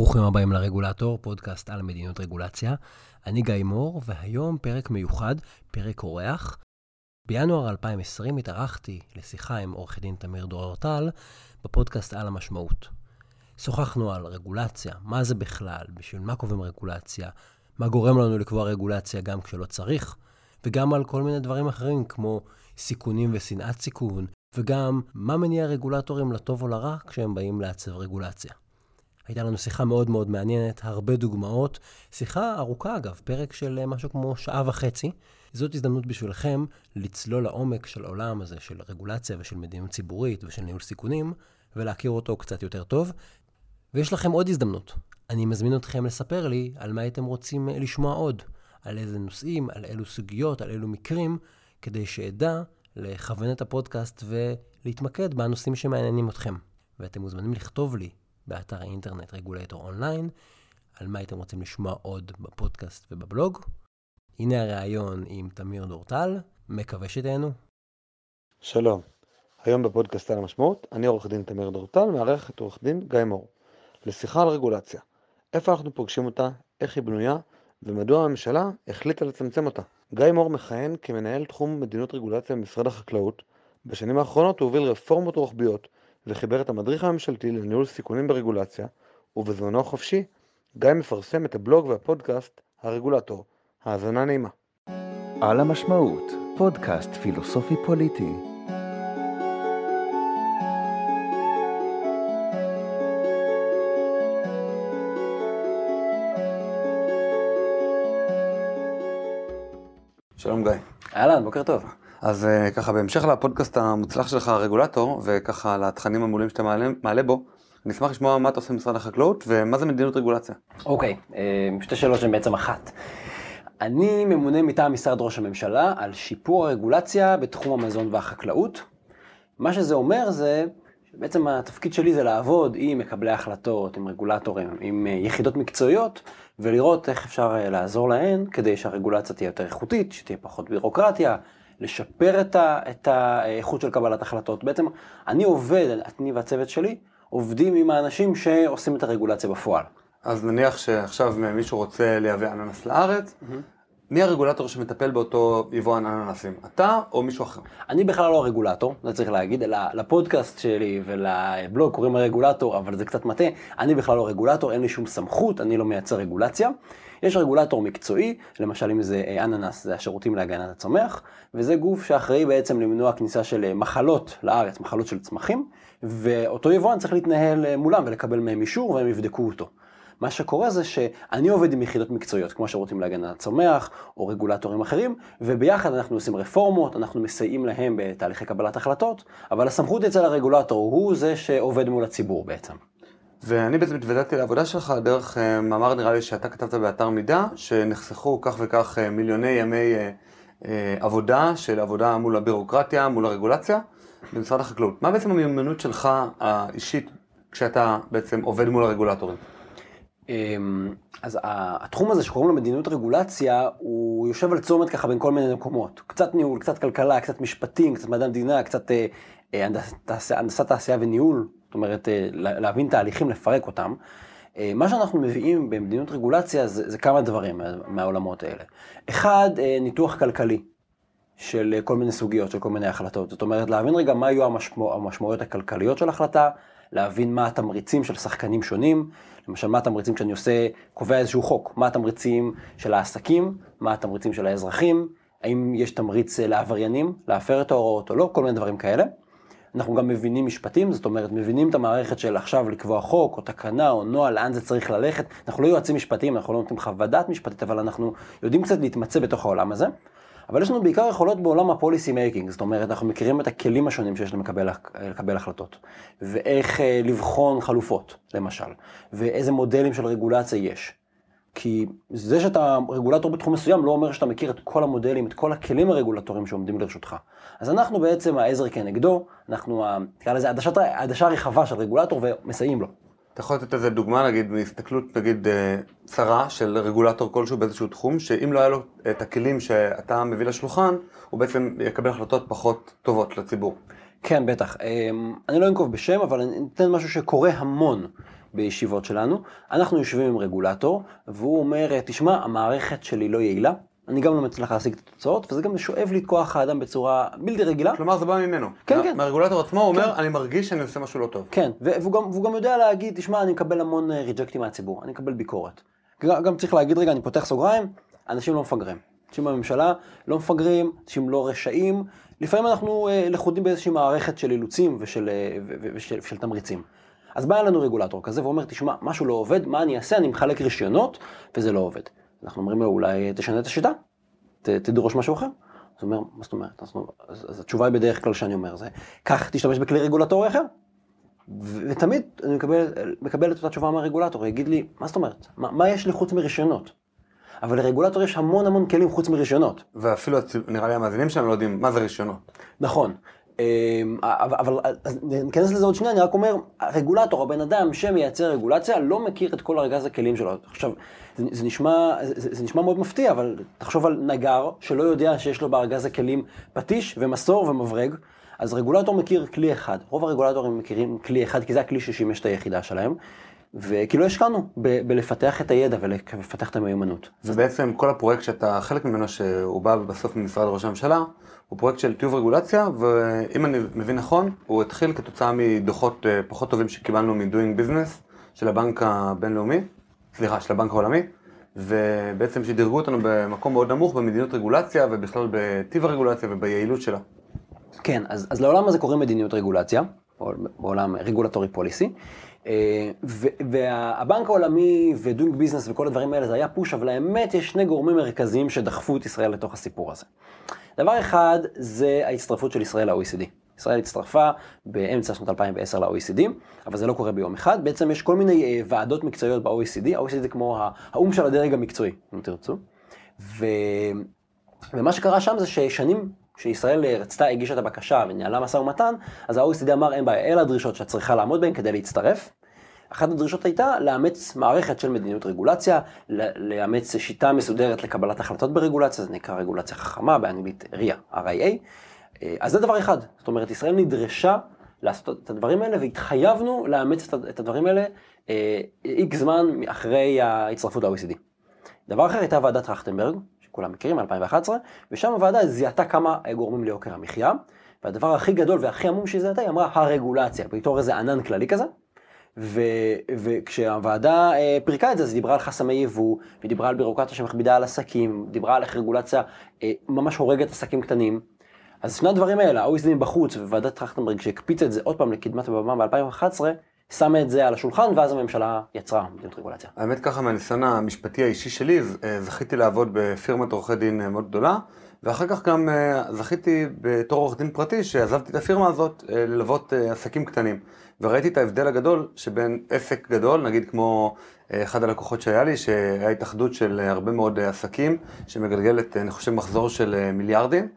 ברוכים הבאים לרגולטור, פודקאסט על מדיניות רגולציה. אני גיא מור, והיום פרק מיוחד, פרק אורח. בינואר 2020 התארחתי לשיחה עם עורך דין תמיר דוררטל בפודקאסט על המשמעות. שוחחנו על רגולציה, מה זה בכלל, בשביל מה קובעים רגולציה, מה גורם לנו לקבוע רגולציה גם כשלא צריך, וגם על כל מיני דברים אחרים כמו סיכונים ושנאת סיכון, וגם מה מניע רגולטורים לטוב או לרע כשהם באים לעצב רגולציה. הייתה לנו שיחה מאוד מאוד מעניינת, הרבה דוגמאות. שיחה ארוכה אגב, פרק של אה, משהו כמו שעה וחצי. זאת הזדמנות בשבילכם לצלול לעומק של העולם הזה של רגולציה ושל מדיניות ציבורית ושל ניהול סיכונים, ולהכיר אותו קצת יותר טוב. ויש לכם עוד הזדמנות. אני מזמין אתכם לספר לי על מה הייתם רוצים אה, לשמוע עוד, על איזה נושאים, על אילו סוגיות, על אילו מקרים, כדי שאדע לכוון את הפודקאסט ולהתמקד בנושאים שמעניינים אתכם. ואתם מוזמנים לכתוב לי באתר האינטרנט רגולטור אונליין, על מה הייתם רוצים לשמוע עוד בפודקאסט ובבלוג. הנה הריאיון עם תמיר דורטל, מקווה שתהנו. שלום, היום בפודקאסט על המשמעות, אני עורך דין תמיר דורטל, מארח את עורך דין גיא מור, לשיחה על רגולציה. איפה אנחנו פוגשים אותה, איך היא בנויה, ומדוע הממשלה החליטה לצמצם אותה. גיא מור מכהן כמנהל תחום מדיניות רגולציה במשרד החקלאות. בשנים האחרונות הוא הוביל רפורמות רוחביות וחיבר את המדריך הממשלתי לניהול סיכונים ברגולציה, ובזמנו החופשי גיא מפרסם את הבלוג והפודקאסט הרגולטור. האזנה נעימה. על המשמעות, פודקאסט פילוסופי פוליטי. שלום גיא. אהלן, בוקר טוב. אז אה, ככה בהמשך לפודקאסט המוצלח שלך הרגולטור וככה לתכנים המעולים שאתה מעלה, מעלה בו, אני אשמח לשמוע מה אתה עושה במשרד החקלאות ומה זה מדיניות רגולציה. אוקיי, okay, אה, שתי שאלות שהן בעצם אחת. אני ממונה מטעם משרד ראש הממשלה על שיפור הרגולציה בתחום המזון והחקלאות. מה שזה אומר זה שבעצם התפקיד שלי זה לעבוד עם מקבלי החלטות, עם רגולטורים, עם אה, יחידות מקצועיות, ולראות איך אפשר לעזור להן כדי שהרגולציה תהיה יותר איכותית, שתהיה פחות בירוקרטיה, לשפר את, ה, את האיכות של קבלת החלטות. בעצם אני עובד, אני והצוות שלי, עובדים עם האנשים שעושים את הרגולציה בפועל. אז נניח שעכשיו מישהו רוצה לייבא אננס לארץ, mm-hmm. מי הרגולטור שמטפל באותו יבואן אננסים? אתה או מישהו אחר? אני בכלל לא הרגולטור, זה צריך להגיד, אלא לפודקאסט שלי ולבלוג קוראים הרגולטור, אבל זה קצת מטה. אני בכלל לא רגולטור, אין לי שום סמכות, אני לא מייצר רגולציה. יש רגולטור מקצועי, למשל אם זה אה, אננס, זה השירותים להגנת הצומח, וזה גוף שאחראי בעצם למנוע כניסה של אה, מחלות לארץ, מחלות של צמחים, ואותו יבואן צריך להתנהל אה, מולם ולקבל מהם אישור והם יבדקו אותו. מה שקורה זה שאני עובד עם יחידות מקצועיות, כמו שירותים להגן על הצומח, או רגולטורים אחרים, וביחד אנחנו עושים רפורמות, אנחנו מסייעים להם בתהליכי קבלת החלטות, אבל הסמכות אצל הרגולטור הוא זה שעובד מול הציבור בעצם. ואני בעצם התוודעתי לעבודה שלך דרך uh, מאמר נראה לי שאתה כתבת באתר מידע, שנחסכו כך וכך uh, מיליוני ימי uh, עבודה של עבודה מול הבירוקרטיה, מול הרגולציה, במשרד החקלאות. מה בעצם המיומנות שלך האישית כשאתה בעצם עובד מול הרגולטורים? אמ, אז התחום הזה שקוראים לו מדיניות רגולציה, הוא יושב על צומת ככה בין כל מיני מקומות. קצת ניהול, קצת כלכלה, קצת משפטים, קצת מדע המדינה, קצת אה, אה, הנדסת תעשייה וניהול, זאת אומרת, אה, להבין תהליכים, לפרק אותם. מה שאנחנו מביאים במדיניות רגולציה זה, זה כמה דברים מהעולמות האלה. אחד, ניתוח כלכלי של כל מיני סוגיות, של כל מיני החלטות. זאת אומרת, להבין רגע מה יהיו המשמע, המשמעויות הכלכליות של החלטה, להבין מה התמריצים של שחקנים שונים, למשל מה התמריצים כשאני עושה, קובע איזשהו חוק, מה התמריצים של העסקים, מה התמריצים של האזרחים, האם יש תמריץ אה, לעבריינים להפר את ההוראות או לא, כל מיני דברים כאלה. אנחנו גם מבינים משפטים, זאת אומרת, מבינים את המערכת של עכשיו לקבוע חוק או תקנה או נוהל, לאן זה צריך ללכת. אנחנו לא יועצים משפטיים, אנחנו לא נותנים חוות דעת משפטית, אבל אנחנו יודעים קצת להתמצא בתוך העולם הזה. אבל יש לנו בעיקר יכולות בעולם ה-policy making, זאת אומרת, אנחנו מכירים את הכלים השונים שיש לקבל, לקבל החלטות, ואיך אה, לבחון חלופות, למשל, ואיזה מודלים של רגולציה יש. כי זה שאתה רגולטור בתחום מסוים לא אומר שאתה מכיר את כל המודלים, את כל הכלים הרגולטוריים שעומדים לרשותך. אז אנחנו בעצם העזר כנגדו, אנחנו, נקרא לזה, עדשה רחבה של רגולטור ומסייעים לו. אתה יכול לתת איזה דוגמה, נגיד, מהסתכלות, נגיד, אה, צרה של רגולטור כלשהו באיזשהו תחום, שאם לא היה לו את הכלים שאתה מביא לשולחן, הוא בעצם יקבל החלטות פחות טובות לציבור. כן, בטח. אמ, אני לא אנקוב בשם, אבל אני אתן משהו שקורה המון בישיבות שלנו. אנחנו יושבים עם רגולטור, והוא אומר, תשמע, המערכת שלי לא יעילה, אני גם לא מצליח להשיג את התוצאות, וזה גם שואב לי את כוח האדם בצורה בלתי רגילה. כלומר זה בא ממנו. כן, כן. מהרגולטור עצמו הוא אומר, אני מרגיש שאני עושה משהו לא טוב. כן, והוא גם, והוא גם יודע להגיד, תשמע, אני מקבל המון ריג'קטים מהציבור, אני מקבל ביקורת. גם צריך להגיד, רגע, אני פותח סוגריים, אנשים לא מפגרים. אנשים בממשלה לא מפגרים, אנשים לא רשעים. לפעמים אנחנו אה, לכודים באיזושהי מערכת של אילוצים ושל, אה, ושל, ושל תמריצים. אז בא אלינו רגולטור כזה ואומר, תשמע, משהו לא עובד, מה אני אעשה? אני מחלק רישיונות, וזה לא עובד. אנחנו אומרים לו, אולי תשנה את השיטה, ת, תדרוש משהו אחר. אז הוא אומר, מה זאת אומרת? אז, אז, אז התשובה היא בדרך כלל שאני אומר, זה, קח, תשתמש בכלי רגולטורי אחר. ו- ותמיד אני מקבל, מקבל את אותה תשובה מהרגולטור, יגיד לי, מה זאת אומרת? מה, מה יש לי חוץ מרישיונות? אבל לרגולטור יש המון המון כלים חוץ מרישיונות. ואפילו נראה לי המאזינים שלנו לא יודעים מה זה רישיונות. נכון. אמ, אבל, ניכנס לזה עוד שנייה, אני רק אומר, הרגולטור, הבן אדם שמייצר רגולציה, לא מכיר את כל ארגז הכלים שלו. עכשיו, זה, זה, נשמע, זה, זה נשמע מאוד מפתיע, אבל תחשוב על נגר שלא יודע שיש לו בארגז הכלים פטיש ומסור ומברג, אז רגולטור מכיר כלי אחד. רוב הרגולטורים מכירים כלי אחד, כי זה הכלי ששימש את היחידה שלהם. וכי לא השקענו ב- בלפתח את הידע ולפתח את המיומנות. ובעצם כל הפרויקט שאתה חלק ממנו, שהוא בא בסוף ממשרד ראש הממשלה, הוא פרויקט של טיוב רגולציה, ואם אני מבין נכון, הוא התחיל כתוצאה מדוחות אה, פחות טובים שקיבלנו מ-Doing Business של הבנק הבינלאומי, סליחה, של הבנק העולמי, ובעצם שדירגו אותנו במקום מאוד נמוך במדיניות רגולציה ובכלל בטיב הרגולציה וביעילות שלה. כן, אז, אז לעולם הזה קוראים מדיניות רגולציה, בעולם regulatory policy, והבנק העולמי ו-Doing Business וכל הדברים האלה זה היה push, אבל האמת יש שני גורמים מרכזיים שדחפו את ישראל לתוך הסיפור הזה. דבר אחד זה ההצטרפות של ישראל ל-OECD. ישראל הצטרפה באמצע שנות 2010 ל-OECD, אבל זה לא קורה ביום אחד. בעצם יש כל מיני אה, ועדות מקצועיות ב-OECD, ה-OECD זה כמו האו"ם של הדרג המקצועי, אם תרצו. ו... ומה שקרה שם זה ששנים שישראל רצתה, הגישה את הבקשה וניהלה משא ומתן, אז ה-OECD אמר אין בעיה, אלה הדרישות שאת צריכה לעמוד בהן כדי להצטרף. אחת הדרישות הייתה לאמץ מערכת של מדיניות רגולציה, לאמץ שיטה מסודרת לקבלת החלטות ברגולציה, זה נקרא רגולציה חכמה, באנגלית RIA, RIA. אה, אז זה דבר אחד, זאת אומרת, ישראל נדרשה לעשות את הדברים האלה, והתחייבנו לאמץ את הדברים האלה איקס זמן אחרי ההצטרפות ל-OECD. דבר אחר הייתה ועדת טרכטנברג, שכולם מכירים, מ-2011, ושם הוועדה זיהתה כמה גורמים ליוקר המחיה, והדבר הכי גדול והכי עמום שהיא זיהתה, היא אמרה הרגולציה, בתור איזה ענן כללי כזה. ו, וכשהוועדה אה, פירקה את זה, אז היא דיברה על חסמי יבוא, והיא דיברה על בירוקרטיה שמכבידה על עסקים, דיברה על איך רגולציה אה, ממש הורגת עסקים קטנים. אז שני הדברים האלה, ה-OECD מבחוץ וועדת טרכטנברג שהקפיצה את זה עוד פעם לקדמת הבמה ב-2011, שמה את זה על השולחן, ואז הממשלה יצרה מדיניות רגולציה. האמת ככה מהניסיון המשפטי האישי שלי, אה, זכיתי לעבוד בפירמת עורכי דין אה, מאוד גדולה, ואחר כך גם אה, זכיתי בתור עורך דין פרטי, שעזבתי את הפירמה הזאת, ללוות עסקים קטנים. וראיתי את ההבדל הגדול שבין עסק גדול, נגיד כמו אחד הלקוחות שהיה לי, שהיה התאחדות של הרבה מאוד עסקים, שמגלגלת, אני חושב, מחזור של מיליארדים.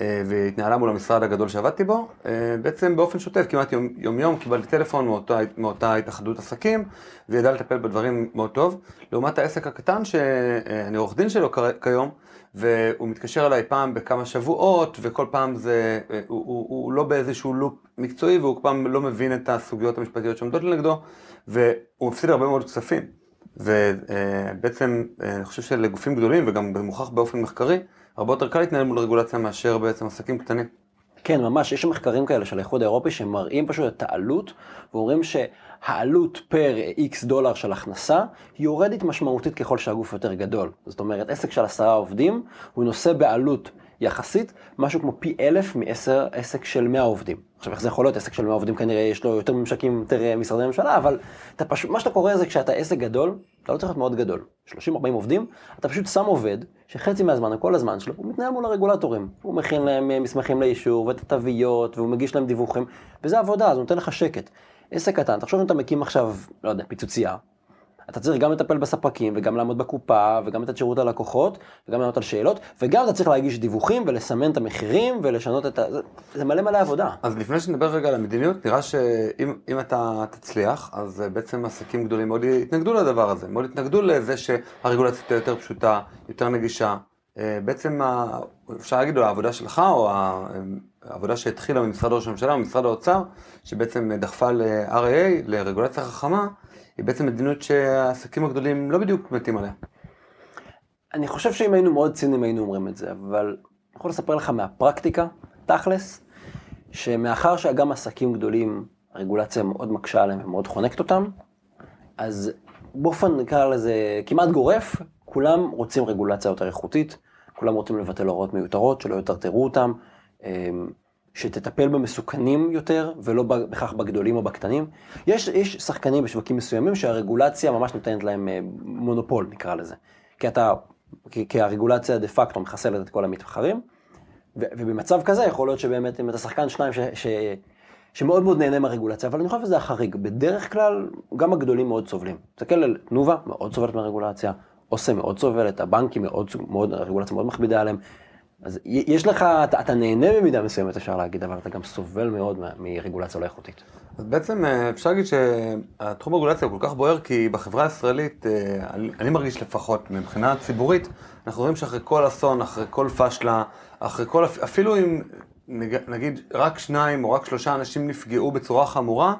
אה, והתנהלה מול המשרד הגדול שעבדתי בו, אה, בעצם באופן שוטף, כמעט יום יום, יום קיבלתי טלפון מאותה, מאותה התאחדות עסקים, וידע לטפל בדברים מאוד טוב, לעומת העסק הקטן שאני עורך דין שלו כיום, והוא מתקשר אליי פעם בכמה שבועות, וכל פעם זה, אה, הוא, הוא, הוא לא באיזשהו לופ מקצועי, והוא פעם לא מבין את הסוגיות המשפטיות שעומדות לנגדו, והוא מפסיד הרבה מאוד כספים. ובעצם אני חושב שלגופים גדולים, וגם מוכח באופן מחקרי, הרבה יותר קל להתנהל מול רגולציה מאשר בעצם עסקים קטנים. כן, ממש, יש מחקרים כאלה של האיחוד האירופי שמראים פשוט את העלות, ואומרים שהעלות פר איקס דולר של הכנסה יורדת משמעותית ככל שהגוף יותר גדול. זאת אומרת, עסק של עשרה עובדים, הוא נושא בעלות יחסית משהו כמו פי אלף מעשר עסק של 100 עובדים. עכשיו, איך זה יכול להיות? עסק של 100 עובדים כנראה יש לו יותר ממשקים, יותר אה, משרדי ממשלה, אבל אתה פשוט, מה שאתה קורא זה כשאתה עסק גדול, אתה לא צריך להיות מאוד גדול. 30-40 עובדים, אתה פשוט שם עובד, שחצי מהזמן, כל הזמן שלו, הוא מתנהל מול הרגולטורים. הוא מכין להם אה, מסמכים לאישור, ואת התוויות, והוא מגיש להם דיווחים, וזה עבודה, הוא נותן לך שקט. עסק קטן, תחשוב אם אתה מקים עכשיו, לא יודע, פיצוצייה, אתה צריך גם לטפל בספקים, וגם לעמוד בקופה, וגם לתת שירות ללקוחות, וגם לענות על שאלות, וגם אתה צריך להגיש דיווחים, ולסמן את המחירים, ולשנות את ה... זה, זה מלא מלא עבודה. אז לפני שנדבר רגע על המדיניות, נראה שאם אם אתה תצליח, אז אה, בעצם עסקים גדולים מאוד יתנגדו לדבר הזה, מאוד יתנגדו לזה שהרגולציה תהיה יותר פשוטה, יותר נגישה. אה, בעצם אפשר להגיד, או העבודה שלך, או ה- העבודה שהתחילה ממשרד ראש הממשלה, ממשרד האוצר, שבעצם דחפה ל-RAA, לרגולציה חכמה, היא בעצם מדיניות שהעסקים הגדולים לא בדיוק מתים עליה. אני חושב שאם היינו מאוד ציניים היינו אומרים את זה, אבל אני יכול לספר לך מהפרקטיקה, תכלס, שמאחר שגם עסקים גדולים, הרגולציה מאוד מקשה עליהם ומאוד חונקת אותם, אז באופן נקרא לזה כמעט גורף, כולם רוצים רגולציה יותר איכותית, כולם רוצים לבטל הוראות מיותרות, שלא יטרטרו אותם, אמ, שתטפל במסוכנים יותר, ולא בכך בגדולים או בקטנים. יש, יש שחקנים בשווקים מסוימים שהרגולציה ממש נותנת להם אה, מונופול, נקרא לזה. כי אתה, כי, כי הרגולציה דה פקטו מחסלת את כל המתחרים, ובמצב כזה יכול להיות שבאמת אם אתה שחקן שניים ש, ש, שמאוד מאוד נהנה מהרגולציה, אבל אני חושב שזה החריג. בדרך כלל, גם הגדולים מאוד סובלים. תסתכל על תנובה, מאוד סובלת מהרגולציה, אוסם מאוד סובלת, הבנקים מאוד, מאוד, הרגולציה מאוד מכבידה עליהם. אז יש לך, אתה, אתה נהנה במידה מסוימת אפשר להגיד, אבל אתה גם סובל מאוד מרגולציה לא איכותית. אז בעצם אה, אפשר להגיד שהתחום הרגולציה הוא כל כך בוער, כי בחברה הישראלית, אה, אני, מרגיש לפחות, מבחינה ציבורית, אנחנו רואים שאחרי כל אסון, אחרי כל פשלה, אחרי כל, אפילו אם נגיד רק שניים או רק שלושה אנשים נפגעו בצורה חמורה,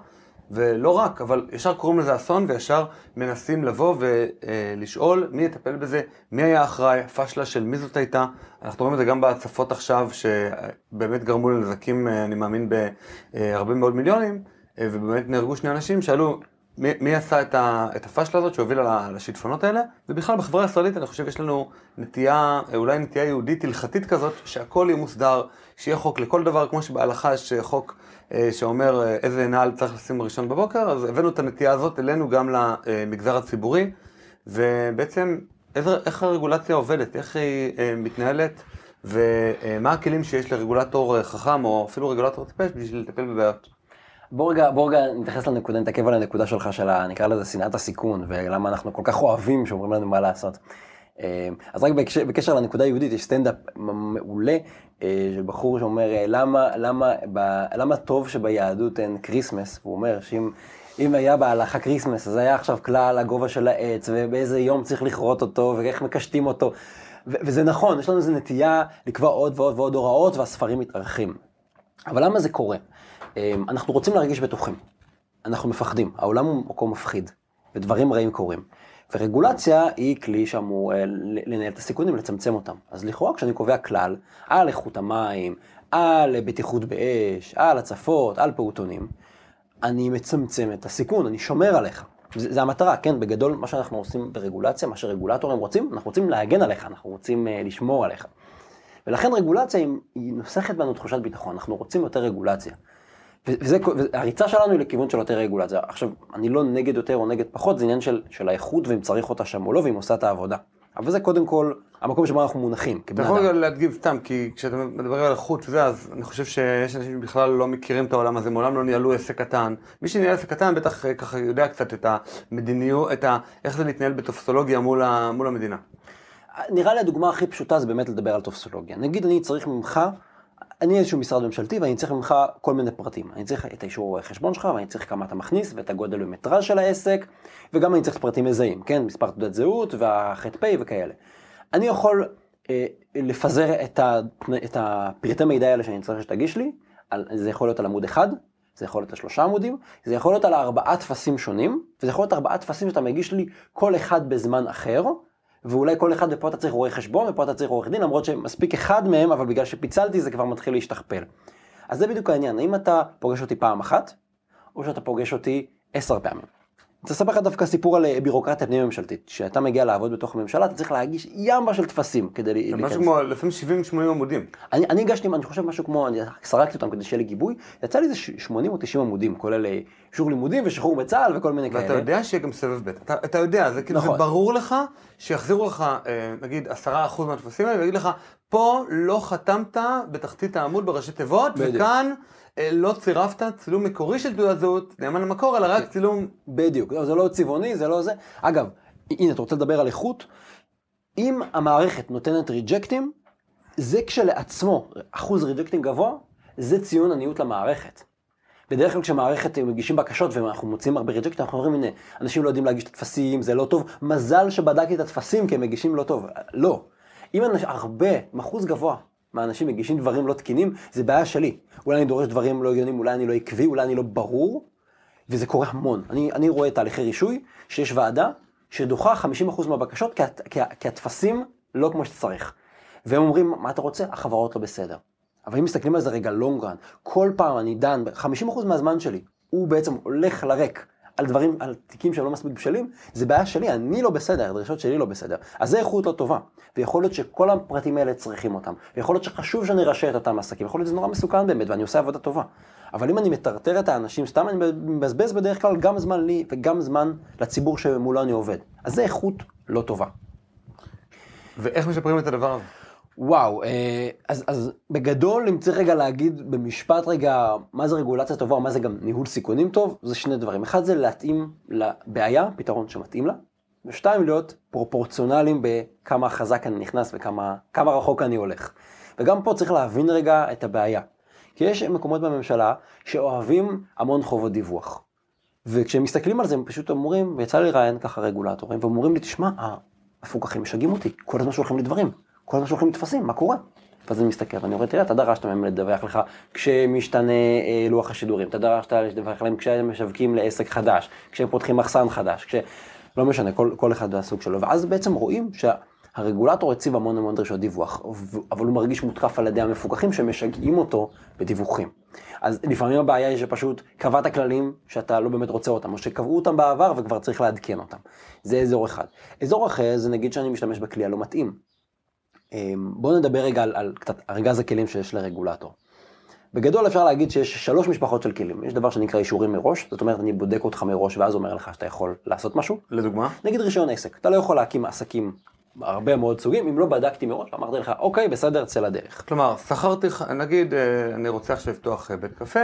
ולא רק, אבל ישר קוראים לזה אסון וישר מנסים לבוא ולשאול מי יטפל בזה, מי היה אחראי, הפשלה של מי זאת הייתה. אנחנו רואים את זה גם בהצפות עכשיו, שבאמת גרמו לנזקים, אני מאמין, בהרבה מאוד מיליונים, ובאמת נהרגו שני אנשים, שאלו מי, מי עשה את, ה, את הפשלה הזאת שהובילה לשיטפונות האלה? ובכלל בחברה הישראלית אני חושב יש לנו נטייה, אולי נטייה יהודית הלכתית כזאת, שהכל יהיה מוסדר, שיהיה חוק לכל דבר, כמו שבהלכה יש חוק אה, שאומר אה, איזה נעל צריך לשים ראשון בבוקר, אז הבאנו את הנטייה הזאת אלינו גם למגזר הציבורי, ובעצם איך הרגולציה עובדת, איך היא אה, מתנהלת, ומה הכלים שיש לרגולטור חכם, או אפילו רגולטור טיפש, בשביל לטפל בבעיות. בוא רגע, בוא רגע נתייחס לנקודה, נתעכב על הנקודה שלך של ה... נקרא לזה שנאת הסיכון, ולמה אנחנו כל כך אוהבים שאומרים לנו מה לעשות. אה, אז רק בקשר, בקשר לנקודה היהודית, יש סטנדאפ מעולה אה, של בחור שאומר, אה, למה, למה, ב, למה טוב שביהדות אין Christmas? הוא אומר שאם אם היה בהלכה Christmas, אז היה עכשיו כלל הגובה של העץ, ובאיזה יום צריך לכרות אותו, ואיך מקשטים אותו. ו- וזה נכון, יש לנו איזו נטייה לקבוע עוד ועוד ועוד הוראות, והספרים מתארחים. אבל למה זה קורה? אמ, אנחנו רוצים להרגיש בטוחים. אנחנו מפחדים, העולם הוא מקום מפחיד, ודברים רעים קורים. ורגולציה היא כלי שאמור אה, לנהל את הסיכונים, לצמצם אותם. אז לכאורה כשאני קובע כלל על איכות המים, על בטיחות באש, על הצפות, על פעוטונים, אני מצמצם את הסיכון, אני שומר עליך. זה, זה המטרה, כן, בגדול מה שאנחנו עושים ברגולציה, מה שרגולטורים רוצים, אנחנו רוצים להגן עליך, אנחנו רוצים uh, לשמור עליך. ולכן רגולציה היא, היא נוסחת בנו תחושת ביטחון, אנחנו רוצים יותר רגולציה. וזה, הריצה שלנו היא לכיוון של יותר רגולציה. עכשיו, אני לא נגד יותר או נגד פחות, זה עניין של, של האיכות, ואם צריך אותה שם או לא, ואם עושה את העבודה. אבל זה קודם כל המקום שבו אנחנו מונחים, כבני אדם. אתה יכול להדגים סתם, כי כשאתה מדבר על איכות וזה, אז אני חושב שיש אנשים שבכלל לא מכירים את העולם הזה, מעולם לא ניהלו עסק קטן. מי שניהל עסק קטן בטח אה, ככה יודע קצת את המדיניות, את ה... איך זה להתנהל בטופסולוגיה מול, ה... מול המדינה. נראה לי הדוגמה הכי פשוטה זה באמת לדבר על טופסולוגיה. נגיד אני צריך ממך אני איזשהו משרד ממשלתי ואני צריך ממך כל מיני פרטים. אני צריך את האישור חשבון שלך ואני צריך כמה אתה מכניס ואת הגודל ומטראז' של העסק וגם אני צריך פרטים מזהים, כן? מספר תעודת זהות והח"פ וכאלה. אני יכול אה, לפזר את, ה, את הפרטי מידע האלה שאני צריך שתגיש לי, על, זה יכול להיות על עמוד אחד, זה יכול להיות על שלושה עמודים, זה יכול להיות על ארבעה טפסים שונים, וזה יכול להיות ארבעה טפסים שאתה מגיש לי כל אחד בזמן אחר. ואולי כל אחד, ופה אתה צריך רואה חשבון, ופה אתה צריך עורך דין, למרות שמספיק אחד מהם, אבל בגלל שפיצלתי זה כבר מתחיל להשתכפל. אז זה בדיוק העניין, האם אתה פוגש אותי פעם אחת, או שאתה פוגש אותי עשר פעמים. רוצה לספר לך דווקא סיפור על אה, בירוקרטיה פנים ממשלתית. כשאתה מגיע לעבוד בתוך הממשלה, אתה צריך להגיש ימבה של טפסים כדי להיכנס. זה משהו כמו לפעמים 70-80 עמודים. אני, אני הגשתי, אני חושב משהו כמו, אני סרקתי אותם כדי שיהיה לי גיבוי, יצא לי איזה 80 או 90 עמודים, כולל אה, אישור לימודים ושחרור בצה"ל וכל מיני ואתה כאלה. ואתה יודע שיהיה גם סבב ב', אתה, אתה יודע, זה כאילו, נכון. זה ברור לך שיחזירו לך, אה, נגיד, 10% מהטפסים האלה, ויגיד לך, פה לא חתמת בתחתית העמוד בראשי תיבות, וכאן... אה, לא צירפת צילום מקורי של תעודת זהות, נאמן למקור, אלא רק צילום... בדיוק, לא, זה לא צבעוני, זה לא זה. אגב, הנה, אתה רוצה לדבר על איכות? אם המערכת נותנת ריג'קטים, זה כשלעצמו, אחוז ריג'קטים גבוה, זה ציון עניות למערכת. בדרך כלל כשמערכת מגישים בקשות ואנחנו מוצאים הרבה ריג'קטים, אנחנו אומרים, הנה, אנשים לא יודעים להגיש את הטפסים, זה לא טוב, מזל שבדקתי את הטפסים כי הם מגישים לא טוב. לא. אם הרבה, אחוז גבוה, מהאנשים מגישים דברים לא תקינים, זה בעיה שלי. אולי אני דורש דברים לא הגיונים, אולי אני לא עקבי, אולי אני לא ברור. וזה קורה המון. אני, אני רואה תהליכי רישוי, שיש ועדה שדוחה 50% מהבקשות כי, כי, כי הטפסים לא כמו שצריך. והם אומרים, מה אתה רוצה? החברות לא בסדר. אבל אם מסתכלים על זה רגע לונגרן, כל פעם אני דן, 50% מהזמן שלי, הוא בעצם הולך לריק על דברים, על תיקים שהם לא מספיק בשלים, זה בעיה שלי, אני לא בסדר, הדרישות שלי לא בסדר. אז זה איכות לא טובה. ויכול להיות שכל הפרטים האלה צריכים אותם. ויכול להיות שחשוב שאני ארשה את אותם עסקים, יכול להיות שזה נורא מסוכן באמת, ואני עושה עבודה טובה. אבל אם אני מטרטר את האנשים, סתם אני מבזבז בדרך כלל גם זמן לי וגם זמן לציבור שמולו אני עובד. אז זה איכות לא טובה. ואיך משפרים את הדבר הזה? וואו, אה, אז, אז בגדול, אם צריך רגע להגיד במשפט רגע, מה זה רגולציה טובה מה זה גם ניהול סיכונים טוב, זה שני דברים. אחד זה להתאים לבעיה, פתרון שמתאים לה, ושתיים, להיות פרופורציונליים בכמה חזק אני נכנס וכמה כמה רחוק אני הולך. וגם פה צריך להבין רגע את הבעיה. כי יש מקומות בממשלה שאוהבים המון חובות דיווח. וכשהם מסתכלים על זה, הם פשוט אומרים, ויצא לי לראיין ככה רגולטורים, והם אומרים לי, תשמע, המפוקחים משגעים אותי, כל הזמן שולחים לי דברים, כל הזמן שולחים טפסים, מה קורה? ואז אני מסתכל ואני רואה, תראה, אתה דרשת מהם לדווח לך כשמשתנה אה, לוח השידורים, אתה דרשת לדווח להם כשהם משווקים לעסק חדש, כשהם פותחים מחסן חדש, כש... לא משנה, כל, כל אחד והסוג שלו, ואז בעצם רואים שהרגולטור הציב המון המון דרישות דיווח, אבל הוא מרגיש מותקף על ידי המפוקחים שמשגעים אותו בדיווחים. אז לפעמים הבעיה היא שפשוט קבעת כללים שאתה לא באמת רוצה אותם, או שקבעו אותם בעבר וכבר צריך לעדכן אותם. זה אזור אחד. אזור אחר זה נגיד שאני משתמש בכלי הלא מתאים. אמ, בואו נדבר רגע על, על קצת ארגז הכלים שיש לרגולטור. בגדול אפשר להגיד שיש שלוש משפחות של כלים. יש דבר שנקרא אישורים מראש, זאת אומרת אני בודק אותך מראש ואז אומר לך שאתה יכול לעשות משהו. לדוגמה? נגיד רישיון עסק, אתה לא יכול להקים עסקים הרבה מאוד סוגים, אם לא בדקתי מראש, אמרתי לך, אוקיי, בסדר, צא לדרך. כלומר, שכרתי, נגיד, אה, אני רוצה עכשיו לפתוח אה, בית קפה,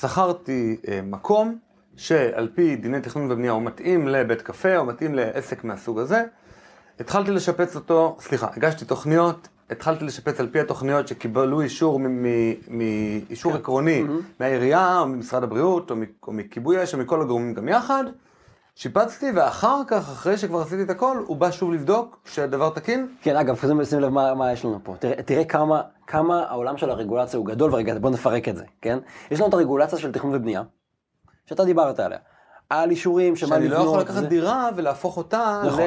שכרתי אה, מקום שעל פי דיני תכנון ובנייה הוא מתאים לבית קפה, או מתאים לעסק מהסוג הזה. התחלתי לשפץ אותו, סליחה, הגשתי תוכניות, התחלתי לשפץ על פי התוכניות שקיבלו אישור מאישור כן. עקרוני מהמם. מהעירייה, או ממשרד הבריאות, או מ- או מכיבוי אש, או מכל הגורמים גם יחד. שיפצתי, ואחר כך, אחרי שכבר עשיתי את הכל, הוא בא שוב לבדוק שהדבר תקין. כן, אגב, שים לב מה, מה יש לנו פה. תראה, תראה כמה, כמה העולם של הרגולציה הוא גדול, ורגע, בוא נפרק את זה, כן? יש לנו את הרגולציה של תכנון ובנייה, שאתה דיברת עליה. על אישורים, שמה שאני לבנות. לא יכול לקחת דירה ולהפוך אותה נכון.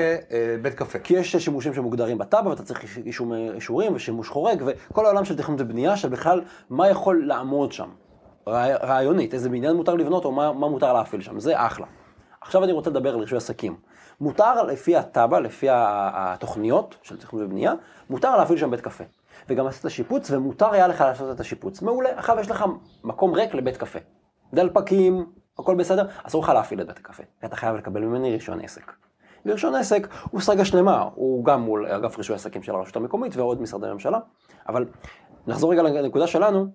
לבית קפה. כי יש שימושים שמוגדרים בתב"ע ואתה צריך איש- אישור, אישורים ושימוש חורג וכל העולם של תכנון ובנייה של בכלל מה יכול לעמוד שם. רעי, רעיונית, איזה בניין מותר לבנות או מה, מה מותר להפעיל שם, זה אחלה. עכשיו אני רוצה לדבר על רישוי עסקים. מותר לפי התב"ע, לפי התוכניות של תכנון ובנייה, מותר להפעיל שם בית קפה. וגם עשית שיפוץ ומותר היה לך לעשות את השיפוץ. מעולה, עכשיו יש לך מקום ריק לבית קפה. דלפקים, הכל בסדר, אסור לך להפעיל את בית הקפה. אתה חייב לקבל ממני רישיון עסק. ורישיון עסק הוא סגה שלמה, הוא גם מול אגף רישוי עסקים של הרשות המקומית ועוד משרדי ממשלה, אבל נחזור רגע לנקודה שלנו,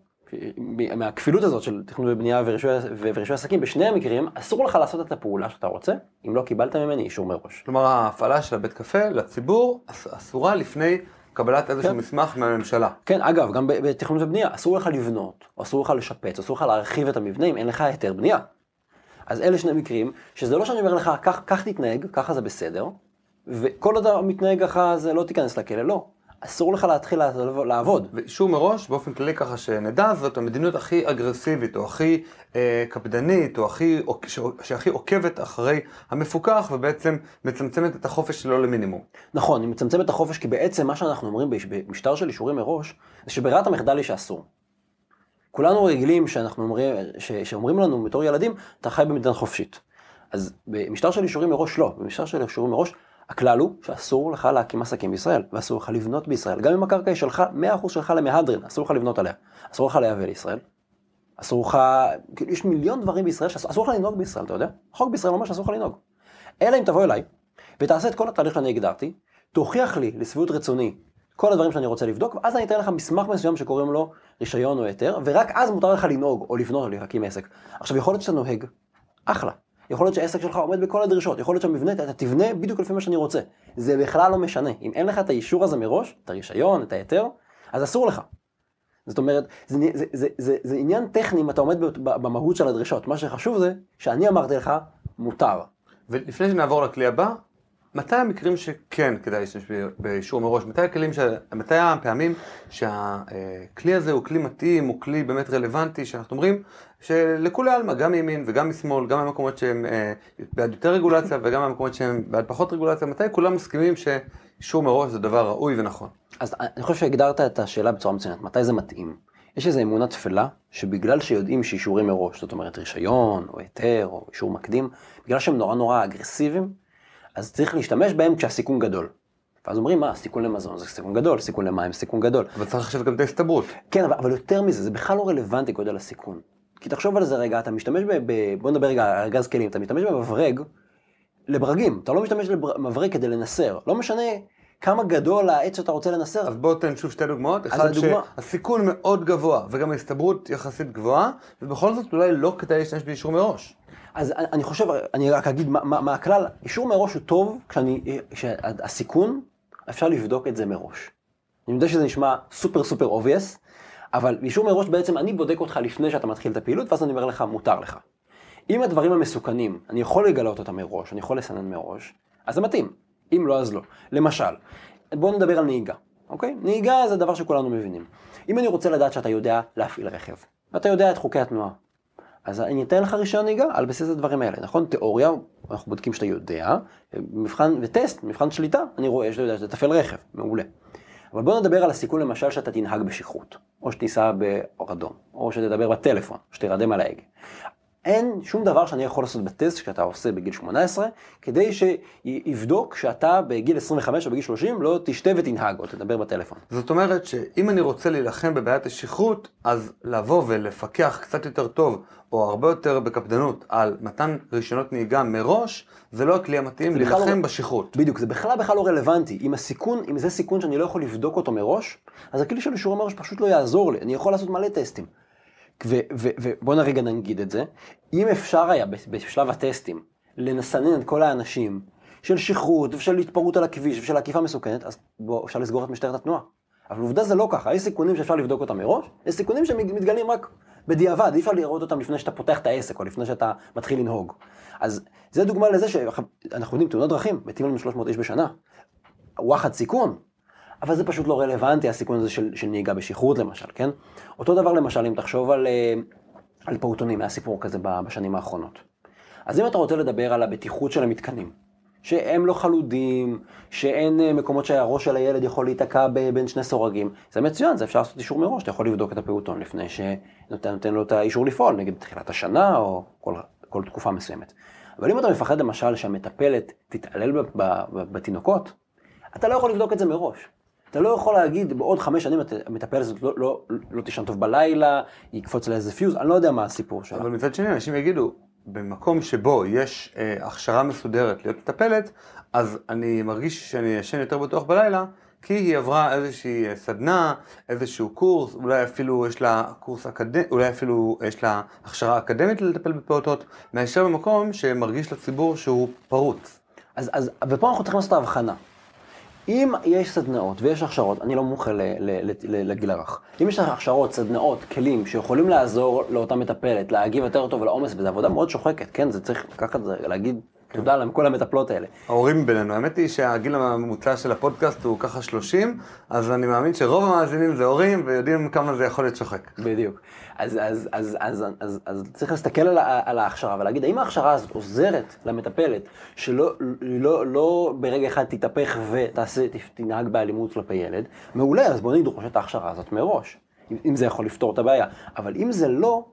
מהכפילות הזאת של תכנון ובנייה ורישוי, ורישוי עסקים, בשני המקרים אסור לך לעשות את הפעולה שאתה רוצה, אם לא קיבלת ממני אישור מראש. כלומר, ההפעלה של הבית קפה לציבור אס- אסורה לפני קבלת איזשהו כן. מסמך מהממשלה. כן, אגב, גם בתכנון ובנייה, אסור לך לבנות, אסור לך לשפץ, אסור לך להרחיב את המבנה אם אין לך היתר בנייה. אז אלה שני מקרים, שזה לא שאני אומר לך, כך, כך תתנהג, ככה זה בסדר, וכל עוד אתה מתנהג ככה, זה לא תיכנס לכלא, לא. אסור לך להתחיל לעבוד-. ואישור מראש, באופן כללי ככה שנדע, זאת המדיניות הכי אגרסיבית, או הכי אה, קפדנית, או הכי, או, ש, שהכי עוקבת אחרי המפוקח, ובעצם מצמצמת את החופש שלו למינימום. נכון, היא מצמצמת את החופש, כי בעצם מה שאנחנו אומרים במשטר של אישורים מראש, זה שברירת המחדל היא שאסור. כולנו רגילים שאנחנו אומרים, ש, שאומרים לנו בתור ילדים, אתה חי במדינה חופשית. אז במשטר של אישורים מראש לא, במשטר של אישורים מראש, הכלל הוא שאסור לך להקים עסקים בישראל, ואסור לך לבנות בישראל. גם אם הקרקע היא שלך, 100% שלך למהדרין, אסור לך לבנות עליה. אסור לך לייבא לישראל. אסור לך, כאילו יש מיליון דברים בישראל שאסור לך לנהוג בישראל, אתה יודע? החוק בישראל אומר שאסור לך לנהוג. אלא אם תבוא אליי, ותעשה את כל התהליך שאני הגדרתי, תוכיח לי לשביעות רצוני כל הדברים שאני רוצה לבדוק, ואז אני אתן לך מסמך מסוים שקוראים לו רישיון או היתר, ורק אז מותר לך לנהוג או לבנות או להקים עסק. עכשיו, יכול להיות שאתה נוהג, אחלה. יכול להיות שהעסק שלך עומד בכל הדרישות, יכול להיות שהמבנה, אתה תבנה בדיוק לפי מה שאני רוצה. זה בכלל לא משנה. אם אין לך את האישור הזה מראש, את הרישיון, את ההיתר, אז אסור לך. זאת אומרת, זה, זה, זה, זה, זה עניין טכני אם אתה עומד במהות של הדרישות. מה שחשוב זה שאני אמרתי לך, מותר. ולפני שנעבור לכלי הבא, מתי המקרים שכן כדאי להשתמש באישור מראש? מתי הכלים, ש... מתי הפעמים שהכלי הזה הוא כלי מתאים, הוא כלי באמת רלוונטי, שאנחנו אומרים שלכולי עלמא, גם מימין וגם משמאל, גם במקומות שהם אה, בעד יותר רגולציה וגם במקומות שהם בעד פחות רגולציה, מתי כולם מסכימים שאישור מראש זה דבר ראוי ונכון? אז אני חושב שהגדרת את השאלה בצורה מצוינת, מתי זה מתאים? יש איזו אמונה תפלה, שבגלל שיודעים שאישורים מראש, זאת אומרת רישיון, או היתר, או אישור מקדים, בגלל שהם נורא נורא אגרסיביים, אז צריך להשתמש בהם כשהסיכון גדול. ואז אומרים, מה, סיכון למזון זה סיכון גדול, סיכון למים זה סיכון גדול. אבל צריך לחשב גם את ההסתברות. כן, אבל, אבל יותר מזה, זה בכלל לא רלוונטי גודל הסיכון. כי תחשוב על זה רגע, אתה משתמש ב... ב בוא נדבר רגע על ארגז כלים, אתה משתמש במברג לברגים, אתה לא משתמש במברג כדי לנסר. לא משנה כמה גדול העץ שאתה רוצה לנסר. אז בוא תן שוב שתי דוגמאות. אחד הדוגמה- שהסיכון מאוד גבוה וגם ההסתברות יחסית גבוהה, ובכל זאת אולי לא כדאי להשתמש באישור מראש. אז אני אני חושב, אני רק אגיד מה, מה, מה הכלל, אישור מראש הוא טוב כשאני, כשהסיכון, אפשר לבדוק את זה מראש. אני יודע שזה נשמע סופר סופר obvious, אבל אישור מראש בעצם אני בודק אותך לפני שאתה מתחיל את הפעילות, ואז אני אומר לך, מותר לך. אם הדברים המסוכנים, אני יכול לגלות אותם מראש, אני יכול לסנן מראש, אז זה מתאים. אם לא, אז לא. למשל, בואו נדבר על נהיגה, אוקיי? נהיגה זה דבר שכולנו מבינים. אם אני רוצה לדעת שאתה יודע להפעיל רכב, ואתה יודע את חוקי התנועה, אז אני אתן לך רישיון נהיגה על בסיס הדברים האלה, נכון? תיאוריה, אנחנו בודקים שאתה יודע, מבחן וטסט, מבחן שליטה, אני רואה שאתה יודע שתתפעל רכב, מעולה. אבל בוא נדבר על הסיכון למשל שאתה תנהג בשכרות, או שתיסע באור אדום, או שתדבר בטלפון, שתירדם על ההגה. אין שום דבר שאני יכול לעשות בטסט שאתה עושה בגיל 18, כדי שיבדוק שאתה בגיל 25 או בגיל 30 לא תשתה ותנהג או תדבר בטלפון. זאת אומרת שאם אני רוצה להילחם בבעיית השכרות, אז לבוא ולפקח קצת יותר טוב, או הרבה יותר בקפדנות, על מתן רישיונות נהיגה מראש, זה לא הכלי המתאים בכלל להילחם לא- בשכרות. בדיוק, זה בכלל בכלל לא רלוונטי. אם הסיכון, אם זה סיכון שאני לא יכול לבדוק אותו מראש, אז הכלי של אישורי מראש פשוט לא יעזור לי. אני יכול לעשות מלא טסטים. ובוא נרגע נגיד את זה. אם אפשר היה בשלב הטסטים לסנן את כל האנשים של שכרות ושל התפרעות על הכביש ושל עקיפה מסוכנת, אז בוא, אפשר לסגור את משטרת התנועה. אבל עובדה זה לא ככה, יש סיכונים שאפשר לבדוק אותם מראש, יש סיכונים שמתגלים רק בדיעבד, אי אפשר לראות אותם לפני שאתה פותח את העסק או לפני שאתה מתחיל לנהוג. אז זה דוגמה לזה שאנחנו יודעים, תאונות דרכים, מתים לנו 300 איש בשנה. וואחד סיכון, אבל זה פשוט לא רלוונטי, הסיכון הזה של, של נהיגה בשכרות למשל, כן? אותו דבר למשל, אם תחשוב על, אה, על פעוטונים, היה סיפור כזה בשנים האחרונות. אז אם אתה רוצה לדבר על הבטיחות של המתקנים, שהם לא חלודים, שאין אה, מקומות שהראש של הילד יכול להיתקע בין שני סורגים, זה מצוין, זה אפשר לעשות אישור מראש, אתה יכול לבדוק את הפעוטון לפני שנותן נותן לו את האישור לפעול, נגיד תחילת השנה או כל, כל תקופה מסוימת. אבל אם אתה מפחד למשל שהמטפלת תתעלל בתינוקות, אתה לא יכול לבדוק את זה מראש. אתה לא יכול להגיד, בעוד חמש שנים המטפלת הזאת לא, לא, לא תישן טוב בלילה, יקפוץ לה איזה פיוז, אני לא יודע מה הסיפור שלה. אבל מצד שני, אנשים יגידו, במקום שבו יש אה, הכשרה מסודרת להיות מטפלת, אז אני מרגיש שאני ישן יותר בטוח בלילה, כי היא עברה איזושהי אה, סדנה, איזשהו קורס, אולי אפילו יש לה קורס אקדמי, אולי אפילו יש לה הכשרה אקדמית לטפל בפעוטות, מאשר במקום שמרגיש לציבור שהוא פרוץ. אז, אז, ופה אנחנו צריכים לעשות את ההבחנה. אם יש סדנאות ויש הכשרות, אני לא מומחה לגיל הרך, אם יש הכשרות, סדנאות, כלים שיכולים לעזור לאותה מטפלת להגיב יותר טוב לעומס, וזו עבודה מאוד שוחקת, כן? זה צריך לקחת, להגיד תודה לכל המטפלות האלה. ההורים בינינו, האמת היא שהגיל הממוצע של הפודקאסט הוא ככה 30, אז אני מאמין שרוב המאזינים זה הורים ויודעים כמה זה יכול להיות שוחק. בדיוק. אז, אז, אז, אז, אז, אז צריך להסתכל על, על ההכשרה ולהגיד, האם ההכשרה הזאת עוזרת למטפלת שלא לא, לא ברגע אחד תתהפך ותעשה, תנהג באלימות כלפי ילד? מעולה, אז בואו נדרוש את ההכשרה הזאת מראש, אם, זה יכול לפתור את הבעיה. אבל אם זה לא,